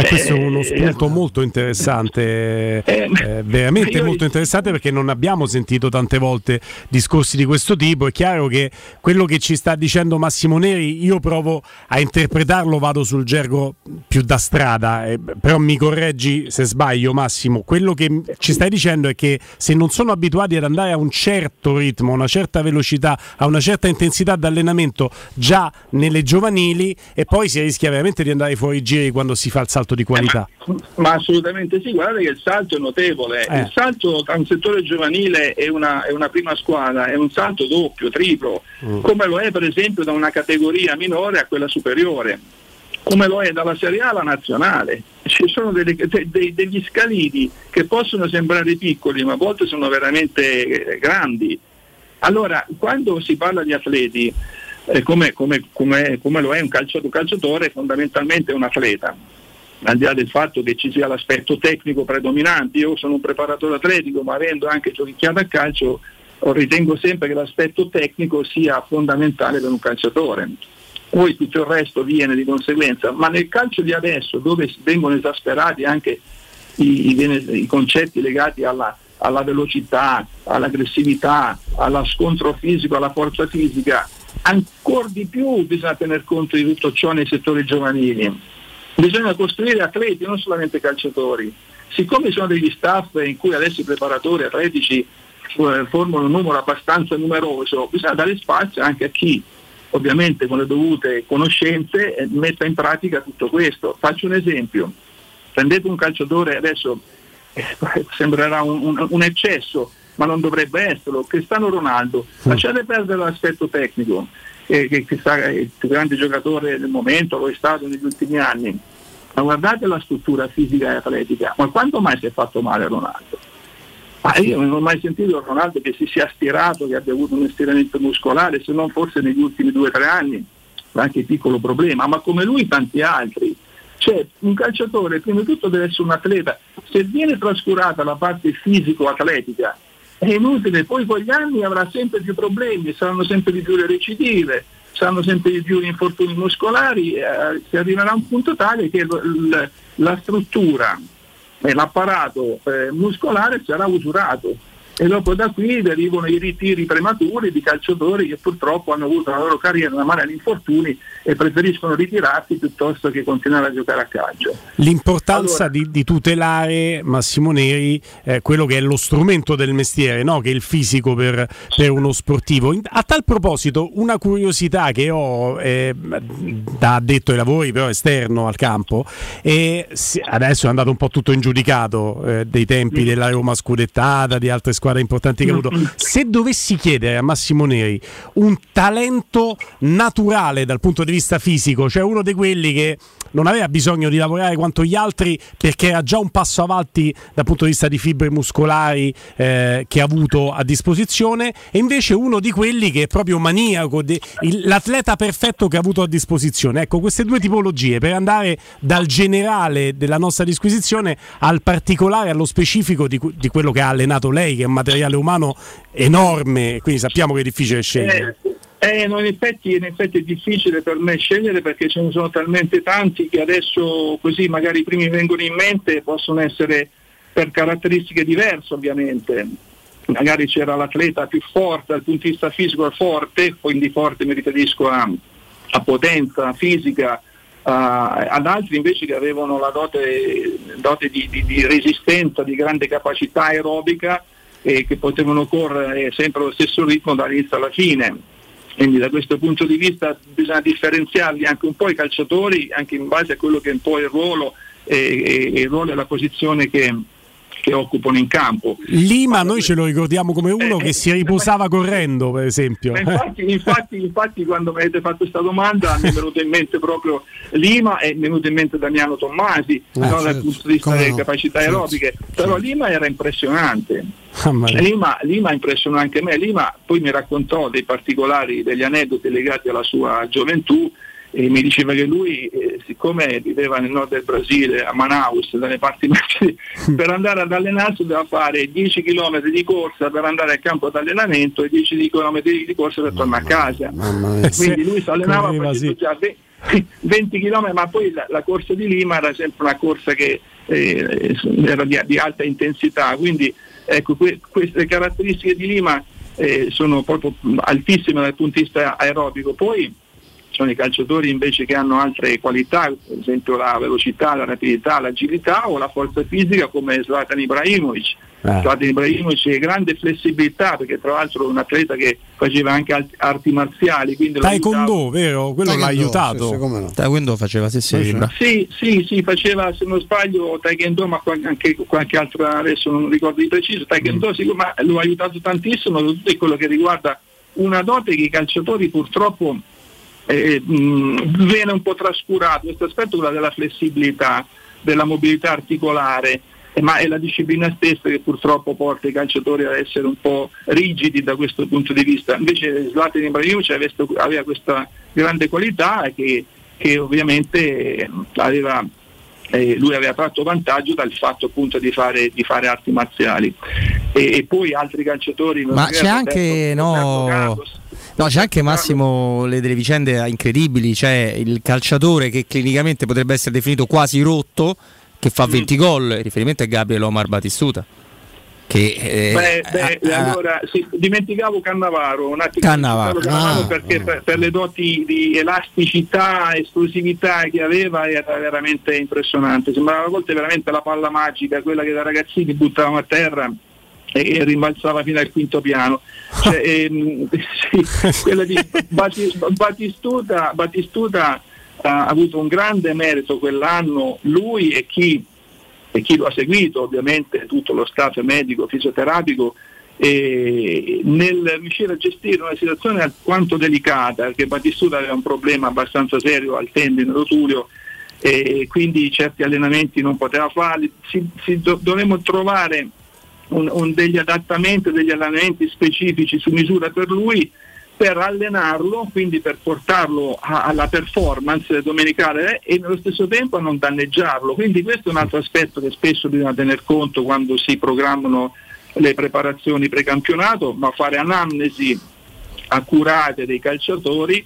S1: Eh, questo è uno spunto molto interessante, eh, veramente molto interessante perché non abbiamo sentito tante volte discorsi di questo tipo. È chiaro che quello che ci sta dicendo Massimo Neri, io provo a interpretarlo, vado sul gergo più da strada, eh, però mi correggi se sbaglio Massimo. Quello che ci stai dicendo è che se non sono abituati ad andare a un certo ritmo, a una certa velocità, a una certa intensità d'allenamento già nelle giovanili e poi si rischia veramente di andare fuori giri quando si fa il salto di qualità.
S45: Eh, ma, ma, assolutamente sì, guardate che il salto è notevole. Eh. Il salto tra un settore giovanile e una, e una, prima squadra è un salto doppio, triplo, mm. come lo è per esempio da una categoria minore a quella superiore come lo è dalla Serie A alla nazionale. Ci sono delle, de, de, degli scalini che possono sembrare piccoli, ma a volte sono veramente eh, grandi. Allora, quando si parla di atleti, eh, come, come, come, come, lo è un calciatore, un calciatore, fondamentalmente è un atleta. Al di là del fatto che ci sia l'aspetto tecnico predominante, io sono un preparatore atletico, ma avendo anche giochicchiato a calcio, ritengo sempre che l'aspetto tecnico sia fondamentale per un calciatore poi tutto il resto viene di conseguenza, ma nel calcio di adesso dove vengono esasperati anche i, i, i concetti legati alla, alla velocità, all'aggressività, allo scontro fisico, alla forza fisica, ancora di più bisogna tener conto di tutto ciò nei settori giovanili. Bisogna costruire atleti, non solamente calciatori. Siccome ci sono degli staff in cui adesso i preparatori atletici eh, formano un numero abbastanza numeroso, bisogna dare spazio anche a chi ovviamente con le dovute conoscenze eh, metta in pratica tutto questo. Faccio un esempio, prendete un calciatore, adesso eh, sembrerà un, un, un, eccesso, ma non dovrebbe esserlo, Cristiano Ronaldo, lasciate perdere l'aspetto tecnico, eh, che, che sta, è il più grande giocatore del momento, lo è stato negli ultimi anni, ma guardate la struttura fisica e atletica, ma quanto mai si è fatto male Ronaldo? Ma io non ho mai sentito Ronaldo che si sia stirato, che abbia avuto un stiramento muscolare, se non forse negli ultimi due o tre anni, anche piccolo problema, ma come lui tanti altri. Cioè, un calciatore prima di tutto deve essere un atleta, se viene trascurata la parte fisico-atletica è inutile, poi con gli anni avrà sempre più problemi, saranno sempre di più le recidive, saranno sempre di più gli infortuni muscolari, eh, si arriverà a un punto tale che l- l- la struttura e l'apparato eh, muscolare sarà usurato e dopo da qui derivano i ritiri prematuri di calciatori che purtroppo hanno avuto la loro carriera una mano di infortuni e preferiscono ritirarsi piuttosto che continuare a giocare a calcio.
S1: L'importanza allora, di, di, tutelare Massimo Neri eh, quello che è lo strumento del mestiere, no? che è il fisico per, per, uno sportivo. A tal proposito, una curiosità che ho eh, da addetto ai lavori, però esterno al campo, e adesso è andato un po' tutto ingiudicato eh, dei tempi della Roma scudettata, di altre squadre squadre importanti che ha avuto. Se dovessi chiedere a Massimo Neri un talento naturale dal punto di vista fisico, cioè uno di quelli che non aveva bisogno di lavorare quanto gli altri perché era già un passo avanti dal punto di vista di fibre muscolari eh, che ha avuto a disposizione e invece uno di quelli che è proprio maniaco, de, il, l'atleta perfetto che ha avuto a disposizione. Ecco, queste due tipologie per andare dal generale della nostra disquisizione al particolare, allo specifico di, di quello che ha allenato lei, che è un materiale umano enorme, quindi sappiamo che è difficile scegliere.
S45: Eh in, effetti, in, effetti, è difficile per me scegliere perché ce ne sono talmente tanti che adesso così magari i primi vengono in mente possono essere per caratteristiche diverse ovviamente. Magari c'era l'atleta più forte dal punto di vista fisico forte, quindi forte mi riferisco a, a potenza fisica, uh, ad altri invece che avevano la dote, dote di, di, di, resistenza, di grande capacità aerobica e che potevano correre sempre allo stesso ritmo dall'inizio alla fine quindi da questo punto di vista bisogna differenziarli anche un po' i calciatori, anche in base a quello che è un po' il ruolo e, e, e la posizione che, che occupano in campo.
S1: Lima noi ce lo ricordiamo come uno eh, che si riposava correndo, per esempio.
S45: Infatti, infatti, infatti, quando mi avete fatto questa domanda mi è venuto in mente proprio Lima e mi è venuto in mente Damiano Tommasi, ah, no, certo. dal punto di vista delle capacità certo. aerobiche, però Lima era impressionante. Ah, Lima, Lima impressionò anche me, Lima poi mi raccontò dei particolari, degli aneddoti legati alla sua gioventù e mi diceva che lui, eh, siccome viveva nel nord del Brasile, a Manaus, dalle parti per andare ad allenarsi doveva fare 10 km di corsa per andare al campo d'allenamento e 10 km di corsa per tornare a casa. Quindi lui si allenava facendo già 20 km, ma poi la, la, corsa di Lima era sempre una corsa che eh, era di, di, alta intensità, quindi ecco, que, queste caratteristiche di Lima eh, sono proprio altissime dal punto di vista aerobico. Poi sono i calciatori invece che hanno altre qualità, per esempio la velocità, la rapidità, l'agilità o la forza fisica come Zlatan Ibrahimovic. Eh. Zlatan Ibrahimovic è grande flessibilità perché tra l'altro è un atleta che faceva anche arti marziali.
S1: Taekwondo, vero? Quello l'ha aiutato. Sì,
S46: no. Taekwondo faceva, sì, sì.
S45: Sì, sì, sì, faceva se non sbaglio Taekwondo, ma anche qualche altra, adesso non ricordo di preciso, Taekwondo mm. ma lo ha aiutato tantissimo, soprattutto quello che riguarda una dote che i calciatori purtroppo eh, mh, viene un po' trascurato questo aspetto, della flessibilità, della mobilità articolare, eh, ma è la disciplina stessa che purtroppo porta i calciatori ad essere un po' rigidi da questo punto di vista. Invece Zlatan Ibrahimovic aveva questa grande qualità che, che ovviamente aveva, eh, lui aveva tratto vantaggio dal fatto appunto di fare, di fare arti marziali. E, e, poi altri calciatori...
S46: Ma c'è anche... Roberto, no... Roberto No, c'è anche Massimo le, delle vicende incredibili, c'è il calciatore che clinicamente potrebbe essere definito quasi rotto, che fa 20 mm. gol, il riferimento è Gabriele Omar Batistuta. Che,
S45: eh, beh, beh ah, allora, sì, dimenticavo Cannavaro, un attimo
S46: Cannavaro.
S45: Cannavaro ah, perché ah. Per, per, le doti di elasticità, esplosività che aveva era veramente impressionante, sembrava a volte veramente la palla magica, quella che da ragazzini buttavamo a terra e rimbalzava fino al quinto piano. Cioè, ehm, sì, quella di Batistuta, Batistuta ha avuto un grande merito quell'anno, lui e chi, e chi lo ha seguito, ovviamente tutto lo staff medico, fisioterapico, e nel riuscire a gestire una situazione alquanto delicata, perché Battistuta aveva un problema abbastanza serio al tendine rotuleo e quindi certi allenamenti non poteva farli, si, si do, dovremmo trovare un, un degli adattamenti, degli allenamenti specifici su misura per lui per allenarlo, quindi per portarlo a, alla performance domenicale e nello stesso tempo a non danneggiarlo. Quindi questo è un altro aspetto che spesso bisogna tener conto quando si programmano le preparazioni precampionato, ma fare anamnesi accurate dei calciatori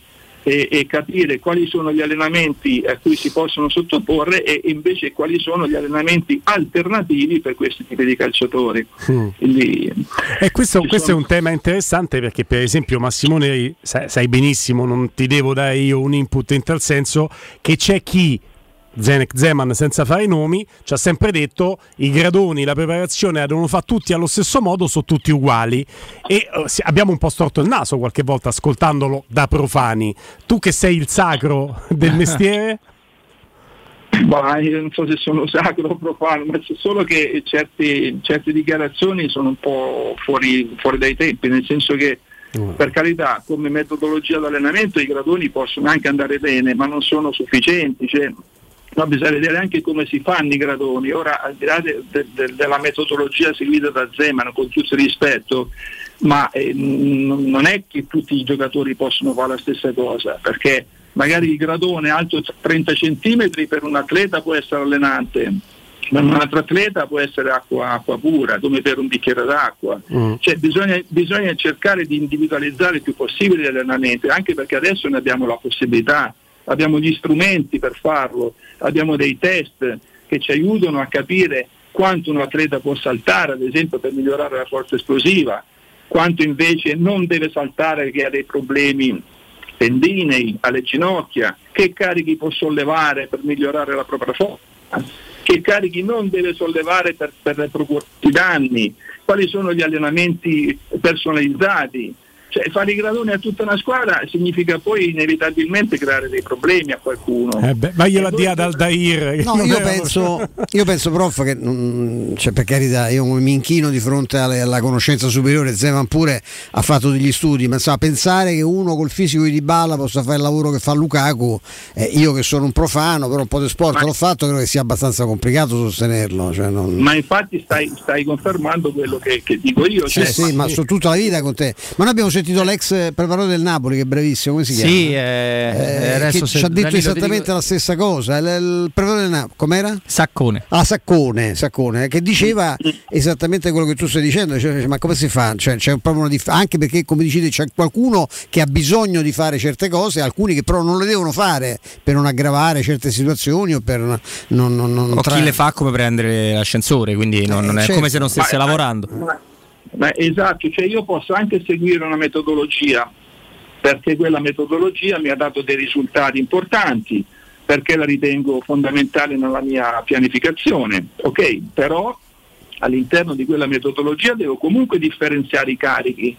S45: e, e, capire quali sono gli allenamenti a cui si possono sottoporre e invece quali sono gli allenamenti alternativi per questi tipi di calciatori. Mm.
S1: Quindi, e questo, questo sono... è un tema interessante perché per esempio Massimone sai, sai benissimo, non ti devo dare io un input in tal senso, che c'è chi Zenek Zeman senza fare i nomi ci ha sempre detto i gradoni, la preparazione la devono fare tutti allo stesso modo, sono tutti uguali e uh, abbiamo un po' storto il naso qualche volta ascoltandolo da profani. Tu che sei il sacro del mestiere?
S45: Bah, io non so se sono sacro o profano, ma solo che certi, certe dichiarazioni sono un po' fuori, fuori dai tempi, nel senso che mm. per carità, come metodologia d'allenamento i gradoni possono anche andare bene, ma non sono sufficienti. Cioè, No, bisogna vedere anche come si fanno i gradoni. Ora, al di là de, de, de, della metodologia seguita da Zeman, con tutto il rispetto, ma eh, n- non è che tutti i giocatori possono fare la stessa cosa, perché magari il gradone alto 30 cm per un atleta può essere allenante, ma un altro atleta può essere acqua, acqua pura, come per un bicchiere d'acqua. Mm. Cioè, bisogna, bisogna cercare di individualizzare il più possibile gli allenamenti, anche perché adesso ne abbiamo la possibilità abbiamo gli strumenti per farlo, abbiamo dei test che ci aiutano a capire quanto un atleta può saltare, ad esempio per migliorare la forza esplosiva, quanto invece non deve saltare perché ha dei problemi tendinei, alle ginocchia, che carichi può sollevare per migliorare la propria forza, che carichi non deve sollevare per, per procurarsi danni, quali sono gli allenamenti personalizzati, cioè, fare i gradoni a tutta una squadra significa poi inevitabilmente creare dei problemi a qualcuno.
S1: Eh beh, ma gliela dia dal Dair.
S2: No, io penso, io penso, prof, che mm, cioè, per carità, io mi inchino di fronte alle, alla conoscenza superiore. Zeman pure ha fatto degli studi, ma insomma, pensare che uno col fisico di Dybala possa fare il lavoro che fa Lukaku, eh, io che sono un profano, però un po' di sport ma... l'ho fatto, credo che sia abbastanza complicato sostenerlo. Cioè non...
S45: Ma infatti stai, stai, confermando quello che, che dico io.
S2: Sì, cioè, sì, ma, ma su tutta la vita con te. Ma noi abbiamo sentito sentito l'ex preparatore del Napoli che è bravissimo, come si chiama?
S46: Sì, eh,
S2: che ci ha detto esattamente la stessa cosa. Il, il preparatore del Napoli, com'era?
S46: Saccone.
S2: Ah, Saccone, Saccone, che diceva esattamente quello che tu stai dicendo, cioè, ma come si fa? Cioè, c'è proprio una dif- anche perché come dici c'è qualcuno che ha bisogno di fare certe cose, alcuni che però non le devono fare per non aggravare certe situazioni o per non, non, non
S46: o tra... chi le fa come prendere l'ascensore, quindi non, non è certo. come se non stesse ma, lavorando.
S45: Ma, ma, esatto, cioè io posso anche seguire una metodologia perché quella metodologia mi ha dato dei risultati importanti, perché la ritengo fondamentale nella mia pianificazione. Ok, però all'interno di quella metodologia devo comunque differenziare i carichi.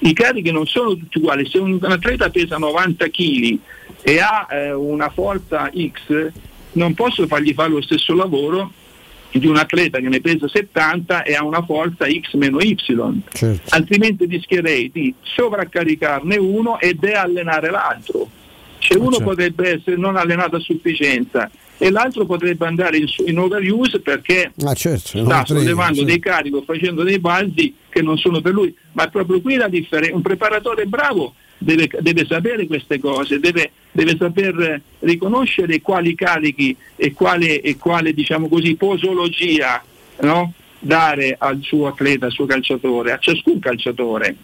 S45: I carichi non sono tutti uguali, se un atleta pesa 90 kg e ha eh, una forza X, non posso fargli fare lo stesso lavoro di un atleta che ne pesa 70 e ha una forza X meno Y, certo. altrimenti rischierei di sovraccaricarne uno e deallenare l'altro. Cioè uno certo. potrebbe essere non allenato a sufficienza e l'altro potrebbe andare in, in overuse perché
S2: ah, certo,
S45: sta sollevando sì. dei carichi o facendo dei balzi che non sono per lui. Ma proprio qui la differenza. Un preparatore bravo deve, deve sapere queste cose, deve, deve, saper riconoscere quali carichi e quale, e quale diciamo così, posologia no? dare al suo atleta, al suo calciatore, a ciascun calciatore.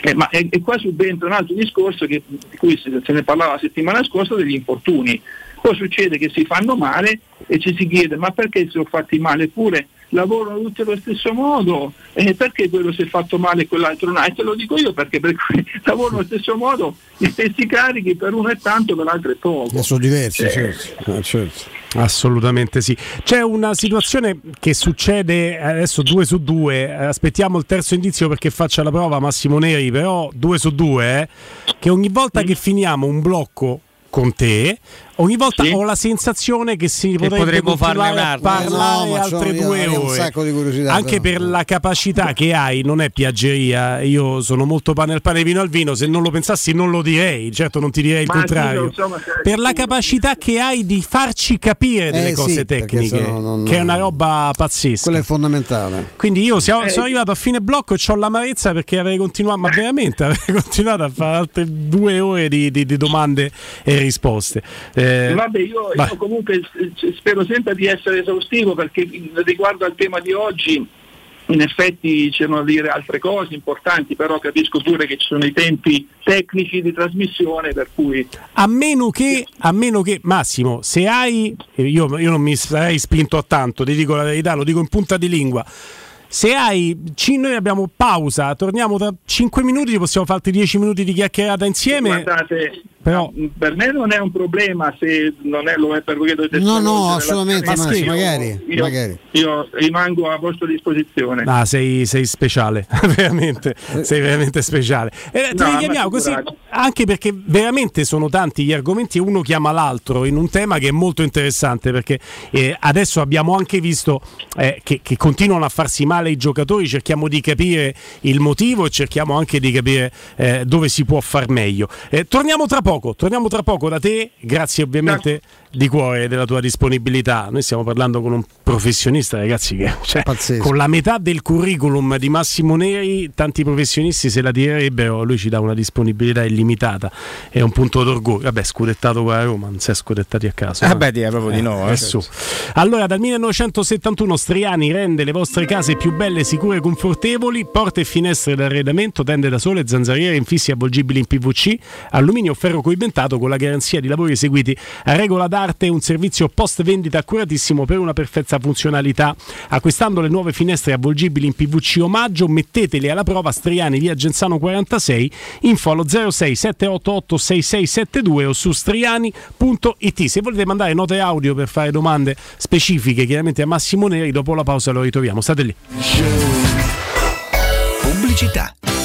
S45: Eh, ma è, è, qua subentra un altro discorso che, di cui se, se ne parlava la settimana scorsa degli infortuni. Poi succede che si fanno male e ci si chiede ma perché si sono fatti male? Eppure lavorano tutti allo stesso modo, eh, perché quello si è fatto male e quell'altro no? E te lo dico io perché, perché lavorano allo stesso modo, gli stessi carichi, per uno è tanto, per l'altro è poco.
S2: sono diversi, eh. certo. Eh, certo.
S1: Assolutamente sì. C'è una situazione che succede adesso due su due. Aspettiamo il terzo indizio perché faccia la prova Massimo Neri, però due su due. Eh, che ogni volta mm. che finiamo un blocco con te ogni volta sì. ho la sensazione che si che potrebbe continuare a parlare no, altre due ore. anche per la capacità che hai non è piaggeria. Io sono molto pane al pane vino al vino. Se non lo pensassi non lo direi. Certo non ti direi il Ma contrario. sì, insomma, per la capacità che hai di farci capire delle eh, cose sì, tecniche non, che è una roba pazzesca.
S2: Quello è fondamentale.
S1: Quindi io sono, eh. sono arrivato a fine blocco e ho l'amarezza perché avrei continuato ma veramente avrei continuato a fare altre due ore di, di, di domande e risposte. Eh,
S45: eh, Vabbè, io, io, comunque spero sempre di essere esaustivo perché riguardo al tema di oggi in effetti c'erano da dire altre cose importanti, però capisco pure che ci sono i tempi tecnici di trasmissione per cui...
S1: A meno che, a meno che Massimo, se hai, io, io non mi sarei spinto a tanto, ti dico la verità, lo dico in punta di lingua, se hai noi abbiamo pausa. Torniamo tra 5 minuti possiamo farti 10 minuti di chiacchierata insieme.
S45: Guardate, però... per me non è un problema se non è, lo è per voi che
S2: no no assolutamente ma sì, magari,
S45: io,
S2: magari.
S45: io rimango a vostra disposizione.
S1: Ah, sei, sei speciale veramente sei veramente speciale. Eh, no, ti richiamiamo così anche perché veramente sono tanti gli argomenti uno chiama l'altro in un tema che è molto interessante perché eh, adesso abbiamo anche visto eh, che, che continuano a farsi male male i giocatori, cerchiamo di capire il motivo e cerchiamo anche di capire eh, dove si può far meglio. Eh, torniamo tra poco, torniamo tra poco da te, grazie ovviamente di cuore della tua disponibilità. Noi stiamo parlando con un professionista, ragazzi, che cioè, con la metà del curriculum di Massimo Neri, tanti professionisti se la tirerebbero, lui ci dà una disponibilità illimitata, è un punto d'orgoglio. Vabbè, scudettato con la Roma, non si è scudettati a caso.
S46: Eh beh, direi proprio di no. Eh,
S1: certo. Allora, dal 1971 Striani rende le vostre case più belle, sicure e confortevoli, porte e finestre d'arredamento, tende da sole, zanzariere, infissi avvolgibili in PVC, alluminio o ferro coibentato con la garanzia di lavori eseguiti a regola da d'arte un servizio post vendita accuratissimo per una perfetta funzionalità. Acquistando le nuove finestre avvolgibili in PVC omaggio, metteteli alla prova Striani via Genzano 46, info allo 06 788 6672 o su striani.it. Se volete mandare note audio per fare domande specifiche, chiaramente a Massimo Neri, dopo la pausa lo ritroviamo. State lì.
S17: Pubblicità.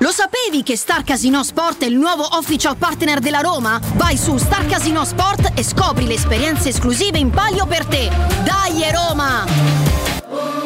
S47: Lo sapevi che Star Casino Sport è il nuovo official partner della Roma? Vai su Star Casino Sport e scopri le esperienze esclusive in palio per te. Dai Roma!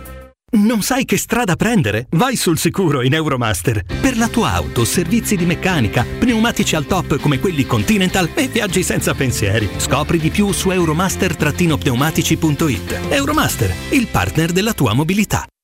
S48: Non sai che strada prendere? Vai sul sicuro in Euromaster. Per la tua auto, servizi di meccanica, pneumatici al top come quelli Continental e viaggi senza pensieri. Scopri di più su euromaster-pneumatici.it. Euromaster, il partner della tua mobilità.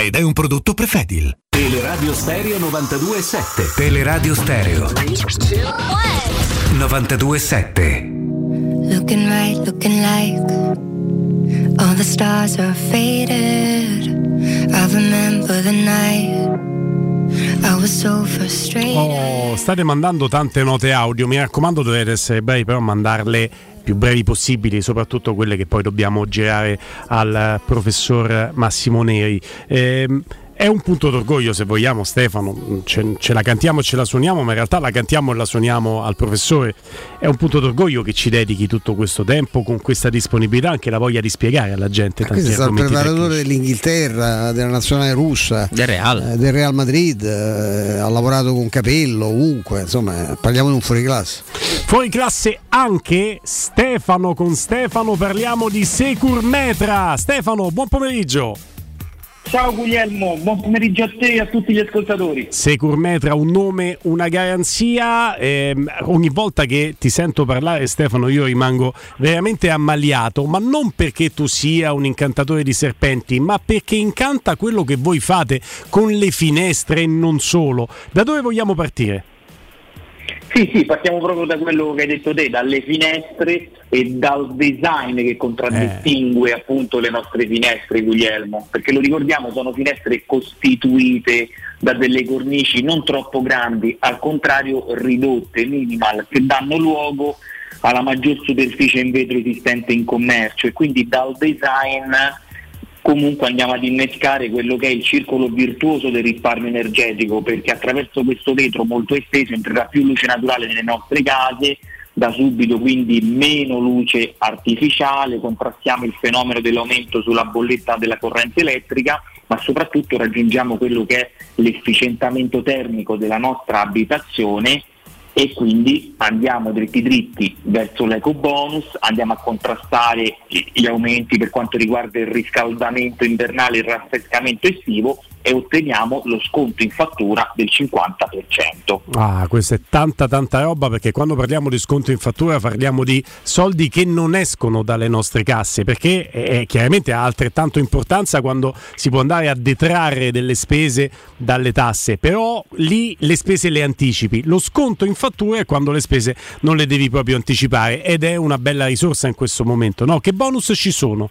S49: ed è un prodotto Prefedil.
S41: Teleradio Stereo 92.7
S23: Teleradio Stereo 92.7
S50: Looking right, looking like all the stars are faded. I remember the night I was so frustrated.
S1: Oh, state mandando tante note audio, mi raccomando dovete essere brevi però a mandarle più brevi possibili, soprattutto quelle che poi dobbiamo girare al professor Massimo Neri. Ehm, è un punto d'orgoglio se vogliamo Stefano, ce, ce, la cantiamo e ce la suoniamo, ma in realtà la cantiamo e la suoniamo al professore. È un punto d'orgoglio che ci dedichi tutto questo tempo con questa disponibilità, anche la voglia di spiegare alla gente.
S2: Ma questo è stato il preparatore tecnici. dell'Inghilterra, della nazionale russa,
S3: del Real,
S2: eh, del Real Madrid, eh, ha lavorato con Capello, ovunque, insomma parliamo di un fuoriclasse.
S1: Fuori classe anche Stefano, con Stefano parliamo di Securmetra. Stefano, buon pomeriggio.
S24: Ciao Guglielmo, buon pomeriggio a te e a tutti gli ascoltatori.
S1: Securmetra, un nome, una garanzia. Eh, ogni volta che ti sento parlare, Stefano, io rimango veramente ammaliato, ma non perché tu sia un incantatore di serpenti, ma perché incanta quello che voi fate con le finestre e non solo. Da dove vogliamo partire?
S24: Sì, sì, partiamo proprio da quello che hai detto te, dalle finestre e dal design che contraddistingue eh. appunto le nostre finestre, Guglielmo, perché lo ricordiamo, sono finestre costituite da delle cornici non troppo grandi, al contrario ridotte, minimal, che danno luogo alla maggior superficie in vetro esistente in commercio e quindi dal design comunque andiamo ad innescare quello che è il circolo virtuoso del risparmio energetico perché attraverso questo vetro molto esteso entrerà più luce naturale nelle nostre case da subito quindi meno luce artificiale, contrastiamo il fenomeno dell'aumento sulla bolletta della corrente elettrica, ma soprattutto raggiungiamo quello che è l'efficientamento termico della nostra abitazione e quindi andiamo dritti dritti verso l'eco bonus, andiamo a contrastare gli aumenti per quanto riguarda il riscaldamento invernale e il raffrescamento estivo e otteniamo lo sconto in fattura del 50%.
S1: Ah, questa è tanta tanta roba perché quando parliamo di sconto in fattura parliamo di soldi che non escono dalle nostre casse perché è, chiaramente ha altrettanto importanza quando si può andare a detrarre delle spese dalle tasse, però lì le spese le anticipi. Lo sconto in fattura è quando le spese non le devi proprio anticipare ed è una bella risorsa in questo momento. No? Che bonus ci sono?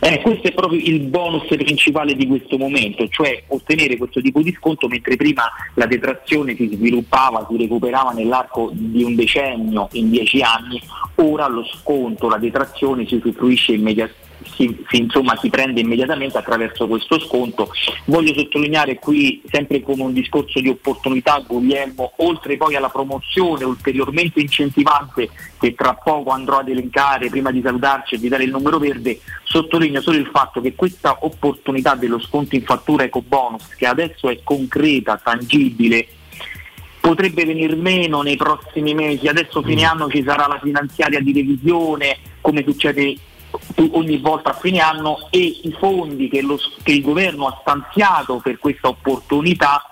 S24: Eh, questo è proprio il bonus principale di questo momento, cioè ottenere questo tipo di sconto mentre prima la detrazione si sviluppava, si recuperava nell'arco di un decennio, in dieci anni, ora lo sconto, la detrazione si usufruisce immediatamente si, si, insomma, si, prende immediatamente attraverso questo sconto. Voglio sottolineare qui, sempre come un discorso di opportunità, Guglielmo, oltre poi alla promozione ulteriormente incentivante che tra poco andrò ad elencare prima di salutarci e di dare il numero verde, sottolineo solo il fatto che questa opportunità dello sconto in fattura eco bonus, che adesso è concreta, tangibile, potrebbe venir meno nei prossimi mesi. Adesso fine mm. anno ci sarà la finanziaria di revisione, come succede ogni volta a fine anno e i fondi che, lo, che il governo ha stanziato per questa opportunità,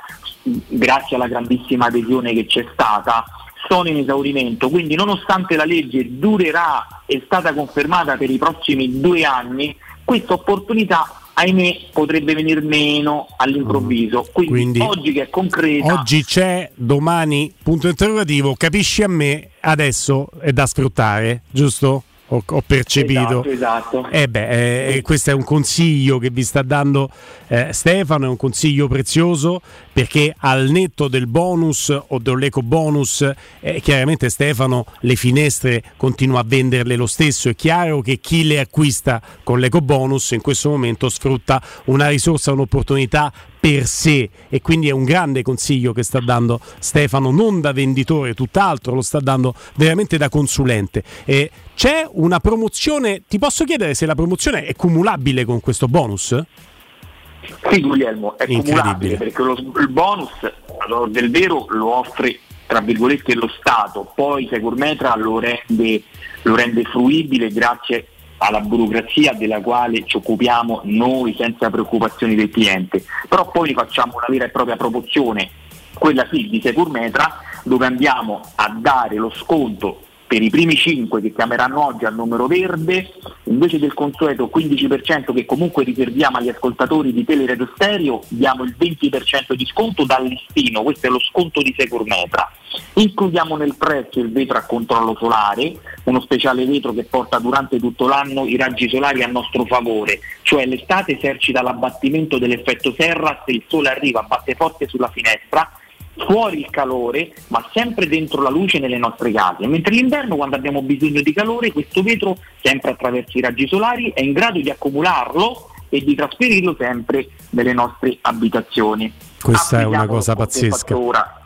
S24: grazie alla grandissima adesione che c'è stata, sono in esaurimento. Quindi nonostante la legge durerà, è stata confermata per i prossimi due anni, questa opportunità ahimè potrebbe venire meno all'improvviso. Quindi,
S1: Quindi,
S24: oggi che è concreta.
S1: Oggi c'è, domani punto interrogativo, capisci a me, adesso è da sfruttare, giusto? Ho, ho percepito.
S24: Esatto, esatto.
S1: Eh beh, eh, questo è un consiglio che vi sta dando eh, Stefano, è un consiglio prezioso perché al netto del bonus o dell'eco bonus, eh, chiaramente Stefano le finestre continua a venderle lo stesso. È chiaro che chi le acquista con l'eco bonus in questo momento sfrutta una risorsa, un'opportunità per sé e quindi è un grande consiglio che sta dando Stefano, non da venditore, tutt'altro, lo sta dando veramente da consulente. E c'è una promozione, ti posso chiedere se la promozione è cumulabile con questo bonus?
S24: Sì Guglielmo, è cumulabile perché lo, il bonus allora, del vero lo offre tra virgolette lo Stato, poi Securmetra lo rende, lo rende fruibile grazie alla burocrazia della quale ci occupiamo noi senza preoccupazioni del cliente, però poi facciamo una vera e propria promozione, quella sì di Securmetra, dove andiamo a dare lo sconto per i primi 5 che chiameranno oggi al numero verde, invece del consueto 15% che comunque riserviamo agli ascoltatori di Teleradio Stereo, diamo il 20% di sconto dal listino, questo è lo sconto di Securmetra. Includiamo nel prezzo il vetro a controllo solare,
S51: uno speciale vetro che porta durante tutto l'anno i raggi solari a nostro favore, cioè l'estate esercita l'abbattimento dell'effetto serra se il sole arriva, batte forte sulla finestra, fuori il calore, ma sempre dentro la luce nelle nostre case, mentre l'inverno quando abbiamo bisogno di calore questo vetro, sempre attraverso i raggi solari, è in grado di accumularlo e di trasferirlo sempre nelle nostre abitazioni.
S1: Questa è una cosa pazzesca.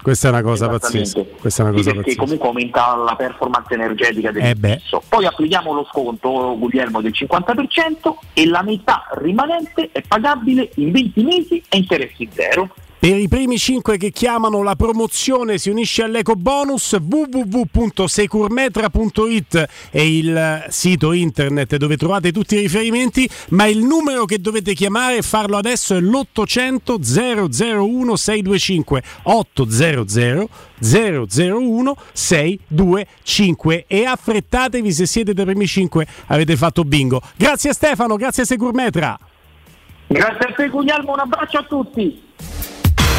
S1: Questa è una cosa pazzesca. Questa è una cosa
S51: perché
S1: pazzesca.
S51: comunque aumenta la performance energetica del
S1: Eh.
S51: Poi applichiamo lo sconto Guglielmo del 50% e la metà rimanente è pagabile in 20 mesi e interessi zero.
S1: Per i primi 5 che chiamano la promozione si unisce all'eco bonus www.securmetra.it è il sito internet dove trovate tutti i riferimenti, ma il numero che dovete chiamare e farlo adesso è l'800 001 625 800 001 625 e affrettatevi se siete tra i primi 5 avete fatto bingo. Grazie Stefano, grazie Securmetra.
S51: Grazie a te Guglielmo, un abbraccio a tutti.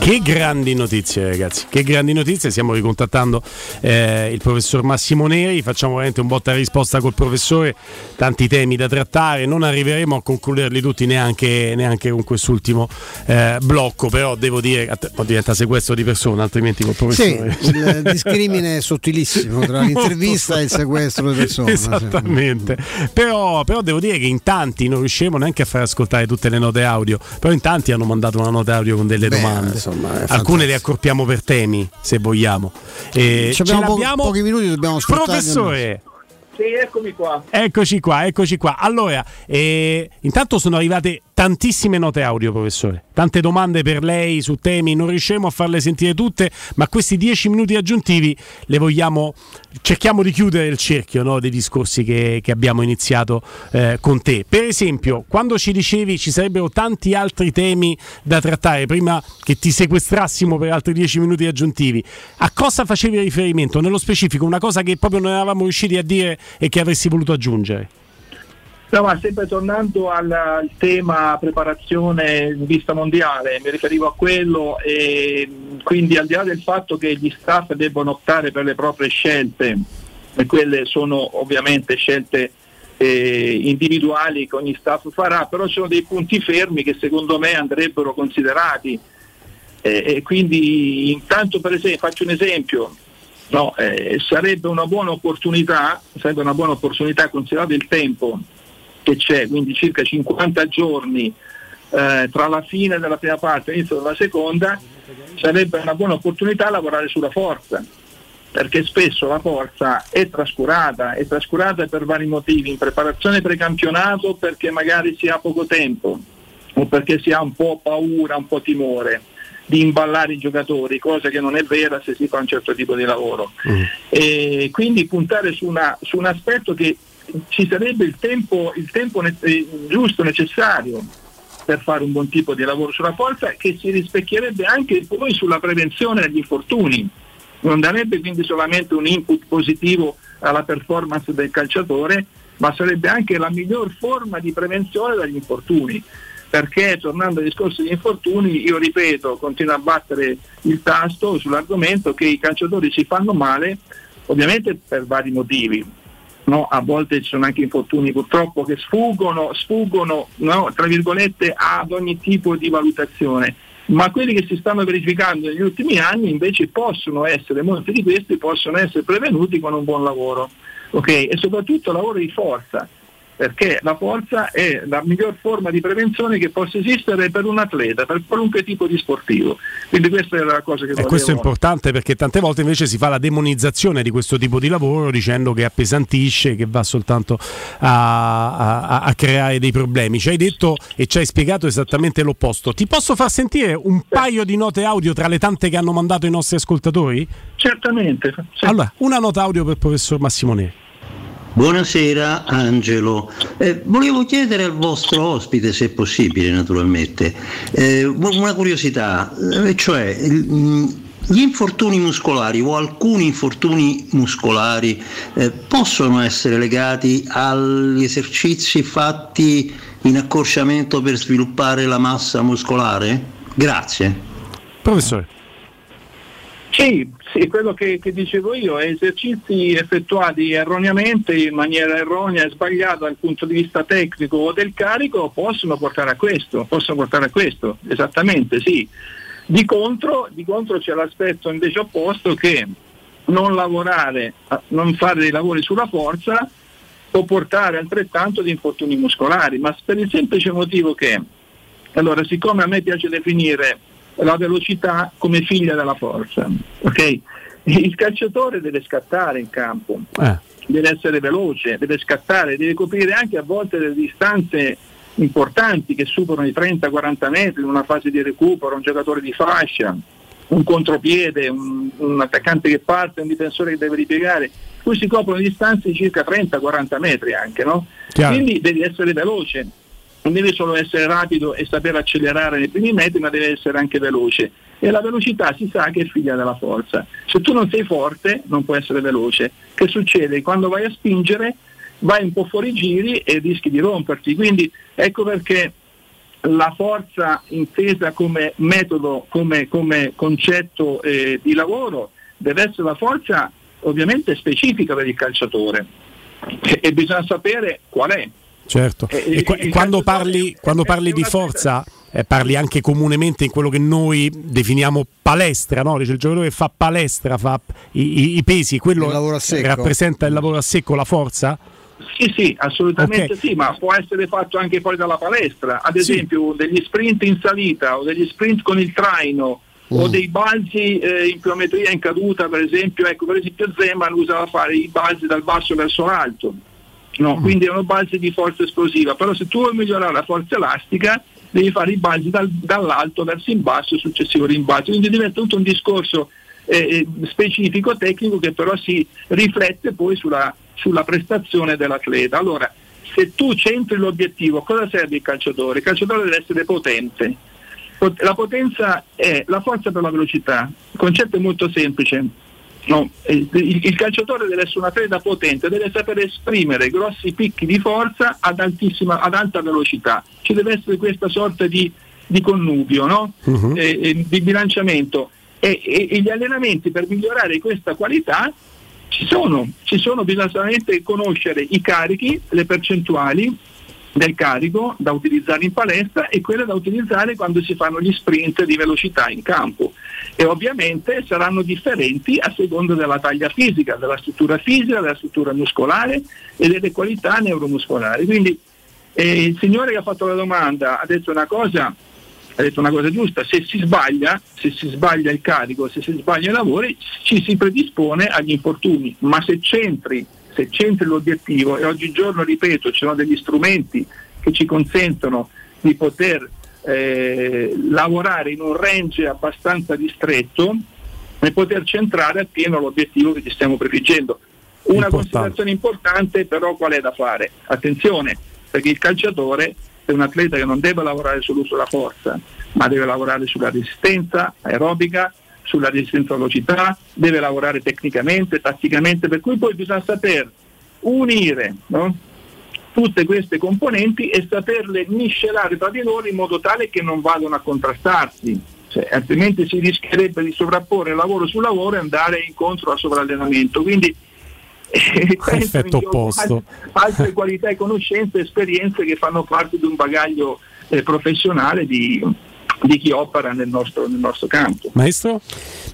S1: Che grandi notizie ragazzi, che grandi notizie, stiamo ricontattando eh, il professor Massimo Neri, facciamo veramente un botta e risposta col professore, tanti temi da trattare, non arriveremo a concluderli tutti neanche, neanche con quest'ultimo eh, blocco, però devo dire, poi diventa sequestro di persona, altrimenti col
S2: Sì,
S1: professore...
S2: il discrimine è sottilissimo tra l'intervista e il sequestro di persona. sì.
S1: Esattamente, però, però devo dire che in tanti non riusciremo neanche a far ascoltare tutte le note audio, però in tanti hanno mandato una nota audio con delle
S2: Beh,
S1: domande,
S2: insomma,
S1: alcune le accorpiamo per temi se vogliamo. E
S2: Ci
S1: ce
S2: abbiamo po-
S1: l'abbiamo,
S2: pochi minuti, dobbiamo sfruttarli.
S1: professore.
S45: Sì, eccomi qua.
S1: Eccoci qua, eccoci qua. Allora, eh, intanto sono arrivate tantissime note audio, professore. Tante domande per lei su temi, non riusciremo a farle sentire tutte, ma questi dieci minuti aggiuntivi le vogliamo. Cerchiamo di chiudere il cerchio no, dei discorsi che, che abbiamo iniziato eh, con te. Per esempio, quando ci dicevi ci sarebbero tanti altri temi da trattare prima che ti sequestrassimo per altri dieci minuti aggiuntivi, a cosa facevi riferimento? Nello specifico, una cosa che proprio non eravamo riusciti a dire e che avresti voluto aggiungere?
S45: No, ma sempre tornando al, al tema preparazione in vista mondiale, mi riferivo a quello e quindi al di là del fatto che gli staff debbano optare per le proprie scelte, e quelle sono ovviamente scelte eh, individuali che ogni staff farà, però ci sono dei punti fermi che secondo me andrebbero considerati. Eh, e quindi intanto per esempio, faccio un esempio, no, eh, sarebbe una buona opportunità, sarebbe una buona opportunità considerato il tempo che c'è, quindi circa 50 giorni eh, tra la fine della prima parte e l'inizio della seconda, sarebbe una buona opportunità lavorare sulla forza, perché spesso la forza è trascurata, è trascurata per vari motivi, in preparazione precampionato perché magari si ha poco tempo o perché si ha un po' paura, un po' timore di imballare i giocatori, cosa che non è vera se si fa un certo tipo di lavoro. E quindi puntare su, una- su un aspetto che ci sarebbe il tempo, il tempo ne- eh, giusto, necessario per fare un buon tipo di lavoro sulla forza che si rispecchierebbe anche poi sulla prevenzione degli infortuni. Non darebbe quindi solamente un input positivo alla performance del calciatore, ma sarebbe anche la miglior forma di prevenzione dagli infortuni. Perché tornando al discorso degli infortuni, io ripeto, continuo a battere il tasto sull'argomento che i calciatori si fanno male, ovviamente per vari motivi. No, a volte ci sono anche infortuni purtroppo che sfuggono, sfuggono no, tra virgolette ad ogni tipo di valutazione, ma quelli che si stanno verificando negli ultimi anni invece possono essere, molti di questi possono essere prevenuti con un buon lavoro, ok? E soprattutto lavoro di forza, perché la forza è la miglior forma di prevenzione che possa esistere per un atleta, per qualunque tipo di sportivo. Quindi questa è la cosa che
S1: E
S45: volevo
S1: questo è importante perché tante volte invece si fa la demonizzazione di questo tipo di lavoro dicendo che appesantisce, che va soltanto a, a- a creare dei problemi. Ci hai detto e ci hai spiegato esattamente l'opposto. Ti posso far sentire un paio di note audio tra le tante che hanno mandato i nostri ascoltatori?
S45: Certamente.
S1: Allora, una nota audio per il professor Massimo Neri.
S52: Buonasera Angelo, Eh, volevo chiedere al vostro ospite, se è possibile naturalmente, eh, una curiosità, eh, cioè il- mh, gli infortuni muscolari o alcuni infortuni muscolari eh, possono essere legati agli esercizi fatti in accorciamento per sviluppare la massa muscolare? Grazie.
S1: Professore.
S45: Sì, sì, quello che, che dicevo io, esercizi effettuati erroneamente, in maniera erronea e sbagliata dal punto di vista tecnico o del carico, possono portare a questo, possono portare a questo, esattamente sì. Di contro, di contro c'è l'aspetto invece opposto che non lavorare, non fare dei lavori sulla forza può portare altrettanto di infortuni muscolari, ma per il semplice motivo che, allora, siccome a me piace definire la velocità come figlia della forza, ok? Il calciatore deve scattare in campo,
S1: Eh.
S45: deve essere veloce, deve scattare, deve coprire anche a volte delle distanze importanti che superano i 30-40 metri in una fase di recupero, un giocatore di fascia, un contropiede, un, un attaccante che parte, un difensore che deve ripiegare, poi si coprono distanze di circa 30-40 metri anche, no? Quindi devi essere veloce, non deve solo essere rapido e saper accelerare nei primi metri, ma deve essere anche veloce. E la velocità si sa che è figlia della forza. Se tu non sei forte, non puoi essere veloce. Che succede? Quando vai a spingere, vai un po' fuori giri e rischi di romperti. Quindi ecco perché la forza intesa come metodo, come, come concetto eh, di lavoro, deve essere la forza ovviamente specifica per il calciatore e, e bisogna sapere qual è.
S1: Certo.
S45: Eh,
S1: E
S45: il
S1: quando parli, quando parli di forza, eh, parli anche comunemente in quello che noi definiamo palestra, no? Dice il giocatore che fa palestra, fa i, i- i pesi, quello
S2: Il
S1: rappresenta il lavoro a secco, la forza?
S45: Sì, sì, assolutamente
S1: Ok.
S45: sì, ma può essere fatto anche fuori dalla palestra, ad
S1: Sì.
S45: esempio degli sprint in salita o degli sprint con il traino o
S2: Mm.
S45: dei balzi eh, in pliometria in caduta, per esempio, ecco, per esempio Zeman usava fare i balzi dal basso verso l'alto, no?
S1: Mm.
S45: quindi erano balzi di forza esplosiva, però se tu vuoi migliorare la forza elastica devi fare i balzi dal- dall'alto verso in basso e successivo rimbalzo, quindi diventa tutto un discorso eh, specifico, tecnico che però si riflette poi sulla, sulla prestazione dell'atleta. Allora, se tu centri l'obiettivo, cosa serve il calciatore? Il calciatore deve essere potente. Pot- La potenza è la forza per la velocità. Il concetto è molto semplice. No, eh, il, calciatore deve essere un atleta potente, deve sapere esprimere grossi picchi di forza ad, altissima, ad alta velocità. Ci deve essere questa sorta di, di connubio, no? Eh, eh, di bilanciamento. E, e- e gli allenamenti per migliorare questa qualità ci sono, ci sono, bisogna solamente conoscere i carichi, le percentuali del carico da utilizzare in palestra e quelle da utilizzare quando si fanno gli sprint di velocità in campo. E ovviamente saranno differenti a seconda della taglia fisica, della struttura fisica, della struttura muscolare e delle qualità neuromuscolari. Quindi eh, il signore che ha fatto la domanda ha detto una cosa ha detto una cosa giusta, se si sbaglia, se si sbaglia il carico, se si sbaglia i lavori, ci si predispone agli infortuni, ma se centri, se centri l'obiettivo e oggigiorno, ripeto, ci sono degli strumenti che ci consentono di poter eh, lavorare in un range abbastanza ristretto e poter centrare appieno l'obiettivo che ci stiamo prefiggendo. Una
S1: Importante.
S45: considerazione importante però qual è da fare? Attenzione, perché il calciatore è un atleta che non deve lavorare solo sulla forza, ma deve lavorare sulla resistenza aerobica, sulla resistenza alla velocità, deve lavorare tecnicamente, tatticamente, per cui poi bisogna saper unire no? tutte queste componenti e saperle miscelare tra di loro in modo tale che non vadano a contrastarsi. Cioè, altrimenti si rischierebbe di sovrapporre lavoro su lavoro e andare incontro al sovrallenamento. Quindi
S1: Effetto opposto.
S45: alt- altre qualità e conoscenze, esperienze che fanno parte di un bagaglio eh, professionale di, di chi opera nel nostro, nel nostro campo.
S1: Maestro?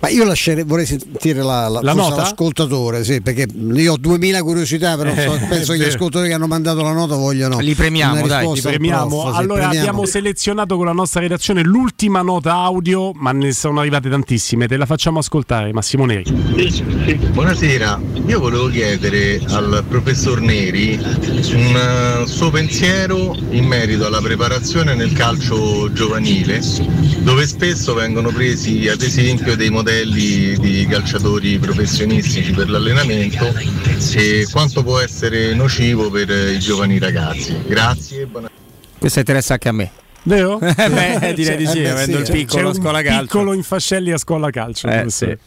S2: Ma io lascerei, vorrei sentire la, la,
S1: La nota?
S2: l'ascoltatore, sì, perché io ho 2000 curiosità, però so-
S1: Eh,
S2: penso
S1: è
S2: che gli ascoltatori che hanno mandato la nota vogliono
S46: Li premiamo,
S2: una
S46: dai, li
S1: Premiamo.
S2: prof,
S1: allora
S2: premiamo.
S1: abbiamo selezionato con la nostra redazione l'ultima nota audio, ma ne sono arrivate tantissime. Te la facciamo ascoltare, Massimo Neri.
S53: Buonasera, io volevo chiedere al professor Neri un eh, suo pensiero in merito alla preparazione nel calcio giovanile, dove spesso vengono presi ad esempio dei modelli di calciatori professionistici per l'allenamento e quanto può essere nocivo per i giovani ragazzi. Grazie e buona
S46: Questo interessa anche a me.
S1: Vero?
S46: Eh beh, direi di sì,
S2: Eh
S46: avendo il
S2: sì.
S46: piccolo a scuola calcio.
S1: piccolo in fascelli a scuola calcio.
S46: Eh,
S1: professore.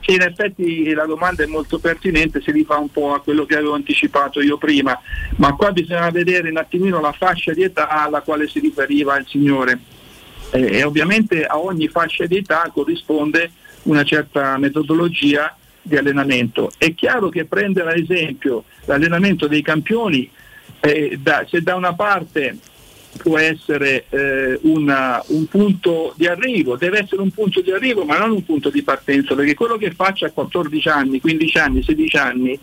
S45: Sì, in effetti la domanda è molto pertinente, si rifà un po' a quello che avevo anticipato io prima, ma qua bisogna vedere un attimino la fascia di età alla quale si riferiva il signore. Eh, e ovviamente a ogni fascia di età corrisponde una certa metodologia di allenamento. È chiaro che prendere ad esempio l'allenamento dei campioni, eh, da- se da una parte può essere eh, una- un punto di arrivo, deve essere un punto di arrivo ma non un punto di partenza, perché quello che faccio a 14 anni, 15 anni, 16 anni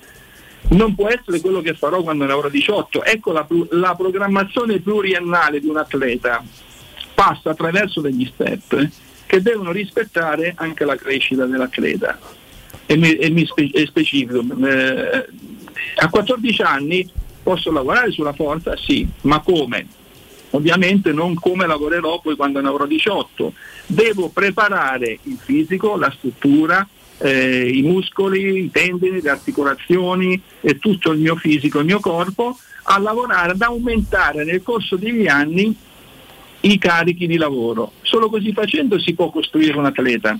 S45: non può essere quello che farò quando ne avrò 18. Ecco la, la programmazione pluriennale di un atleta passa attraverso degli step che devono rispettare anche la crescita dell'atleta. E mi, e mi spe- e specifico. eh, a 14 anni posso lavorare sulla forza? Sì, ma come? Ovviamente non come lavorerò poi quando ne avrò 18. Devo preparare il fisico, la struttura, eh, i muscoli, i tendini, le articolazioni e tutto il mio fisico, il mio corpo a lavorare, ad aumentare nel corso degli anni i carichi di lavoro. Solo così facendo si può costruire un atleta.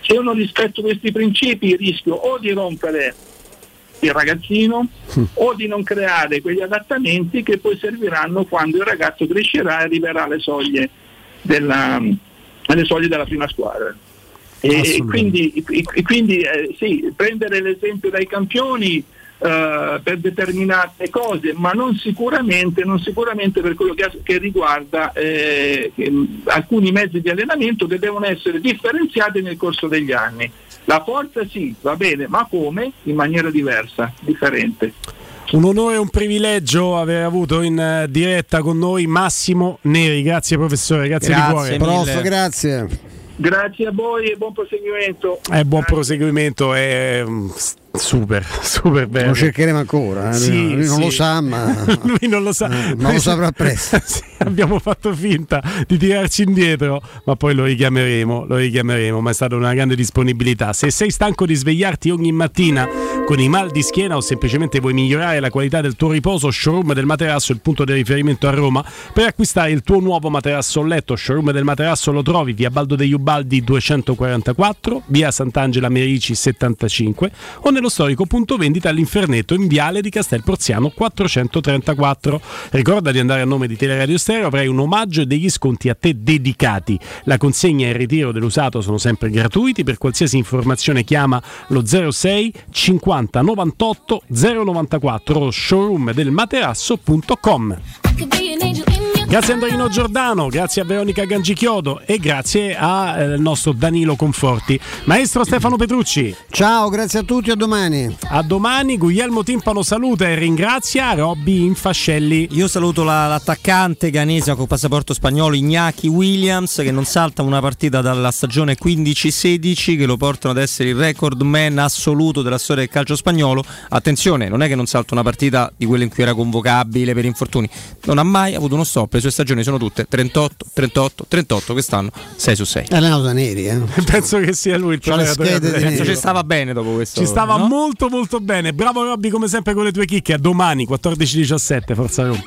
S45: Se io non rispetto questi principi rischio o di rompere il ragazzino o di non creare quegli adattamenti che poi serviranno quando il ragazzo crescerà e arriverà alle soglie della, alle soglie della prima squadra. E, quindi, e quindi, eh, sì, prendere l'esempio dai campioni eh, per determinate cose, ma non sicuramente, non sicuramente per quello che, che riguarda eh, che, mh, alcuni mezzi di allenamento che devono essere differenziati nel corso degli anni. La forza sì, va bene, ma come? In maniera diversa, differente.
S1: Un onore e un privilegio aver avuto in eh, diretta con noi Massimo Neri. Grazie professore, grazie, di cuore.
S2: Prof, grazie.
S45: Grazie a voi e buon proseguimento.
S1: Eh, buon proseguimento, è mm, s- super, super bene.
S2: Lo cercheremo ancora. eh,
S1: Sì,
S2: lui non
S1: sì.
S2: lo sa, ma,
S1: Lui non lo sa,
S2: eh, ma lo saprà presto.
S1: Sì, abbiamo fatto finta di tirarci indietro, ma poi lo richiameremo, lo richiameremo, ma è stata una grande disponibilità. Se sei stanco di svegliarti ogni mattina con i mal di schiena o semplicemente vuoi migliorare la qualità del tuo riposo, Showroom del Materasso è il punto di riferimento a Roma. Per acquistare il tuo nuovo materasso a letto, Showroom del Materasso lo trovi via Baldo degli Ubaldi 244, via Sant'Angela Merici 75 o nello storico punto vendita all'Infernetto in Viale di Castel Porziano 434. Ricorda di andare a nome di Teleradio Stereo, avrai un omaggio e degli sconti a te dedicati. La consegna e il ritiro dell'usato sono sempre gratuiti, per qualsiasi informazione chiama lo 06 50 98 094 o showroom del materasso.com. Grazie a Andrino Giordano, grazie a Veronica Gangichiodo e grazie al nostro Danilo Conforti. Maestro Stefano Petrucci.
S2: Ciao, grazie a tutti, a domani.
S1: A domani, Guglielmo Timpano saluta e ringrazia Robby Infascelli.
S46: Io saluto la- l'attaccante ghanese con passaporto spagnolo Iñaki Williams che non salta una partita dalla stagione 15-16 che lo portano ad essere il record man assoluto della storia del calcio spagnolo. Attenzione, non è che non salta una partita di quelle in cui era convocabile per infortuni, non ha mai avuto uno stop, sue stagioni sono tutte 38, 38, 38, quest'anno 6 su 6.
S2: È allenato da Neri, eh.
S1: Penso che sia lui il.
S46: Penso ci stava bene dopo questo.
S1: Ci stava
S46: no?
S1: molto molto bene. Bravo Robby come sempre con le tue chicche. A domani 14-17, Forza Roma.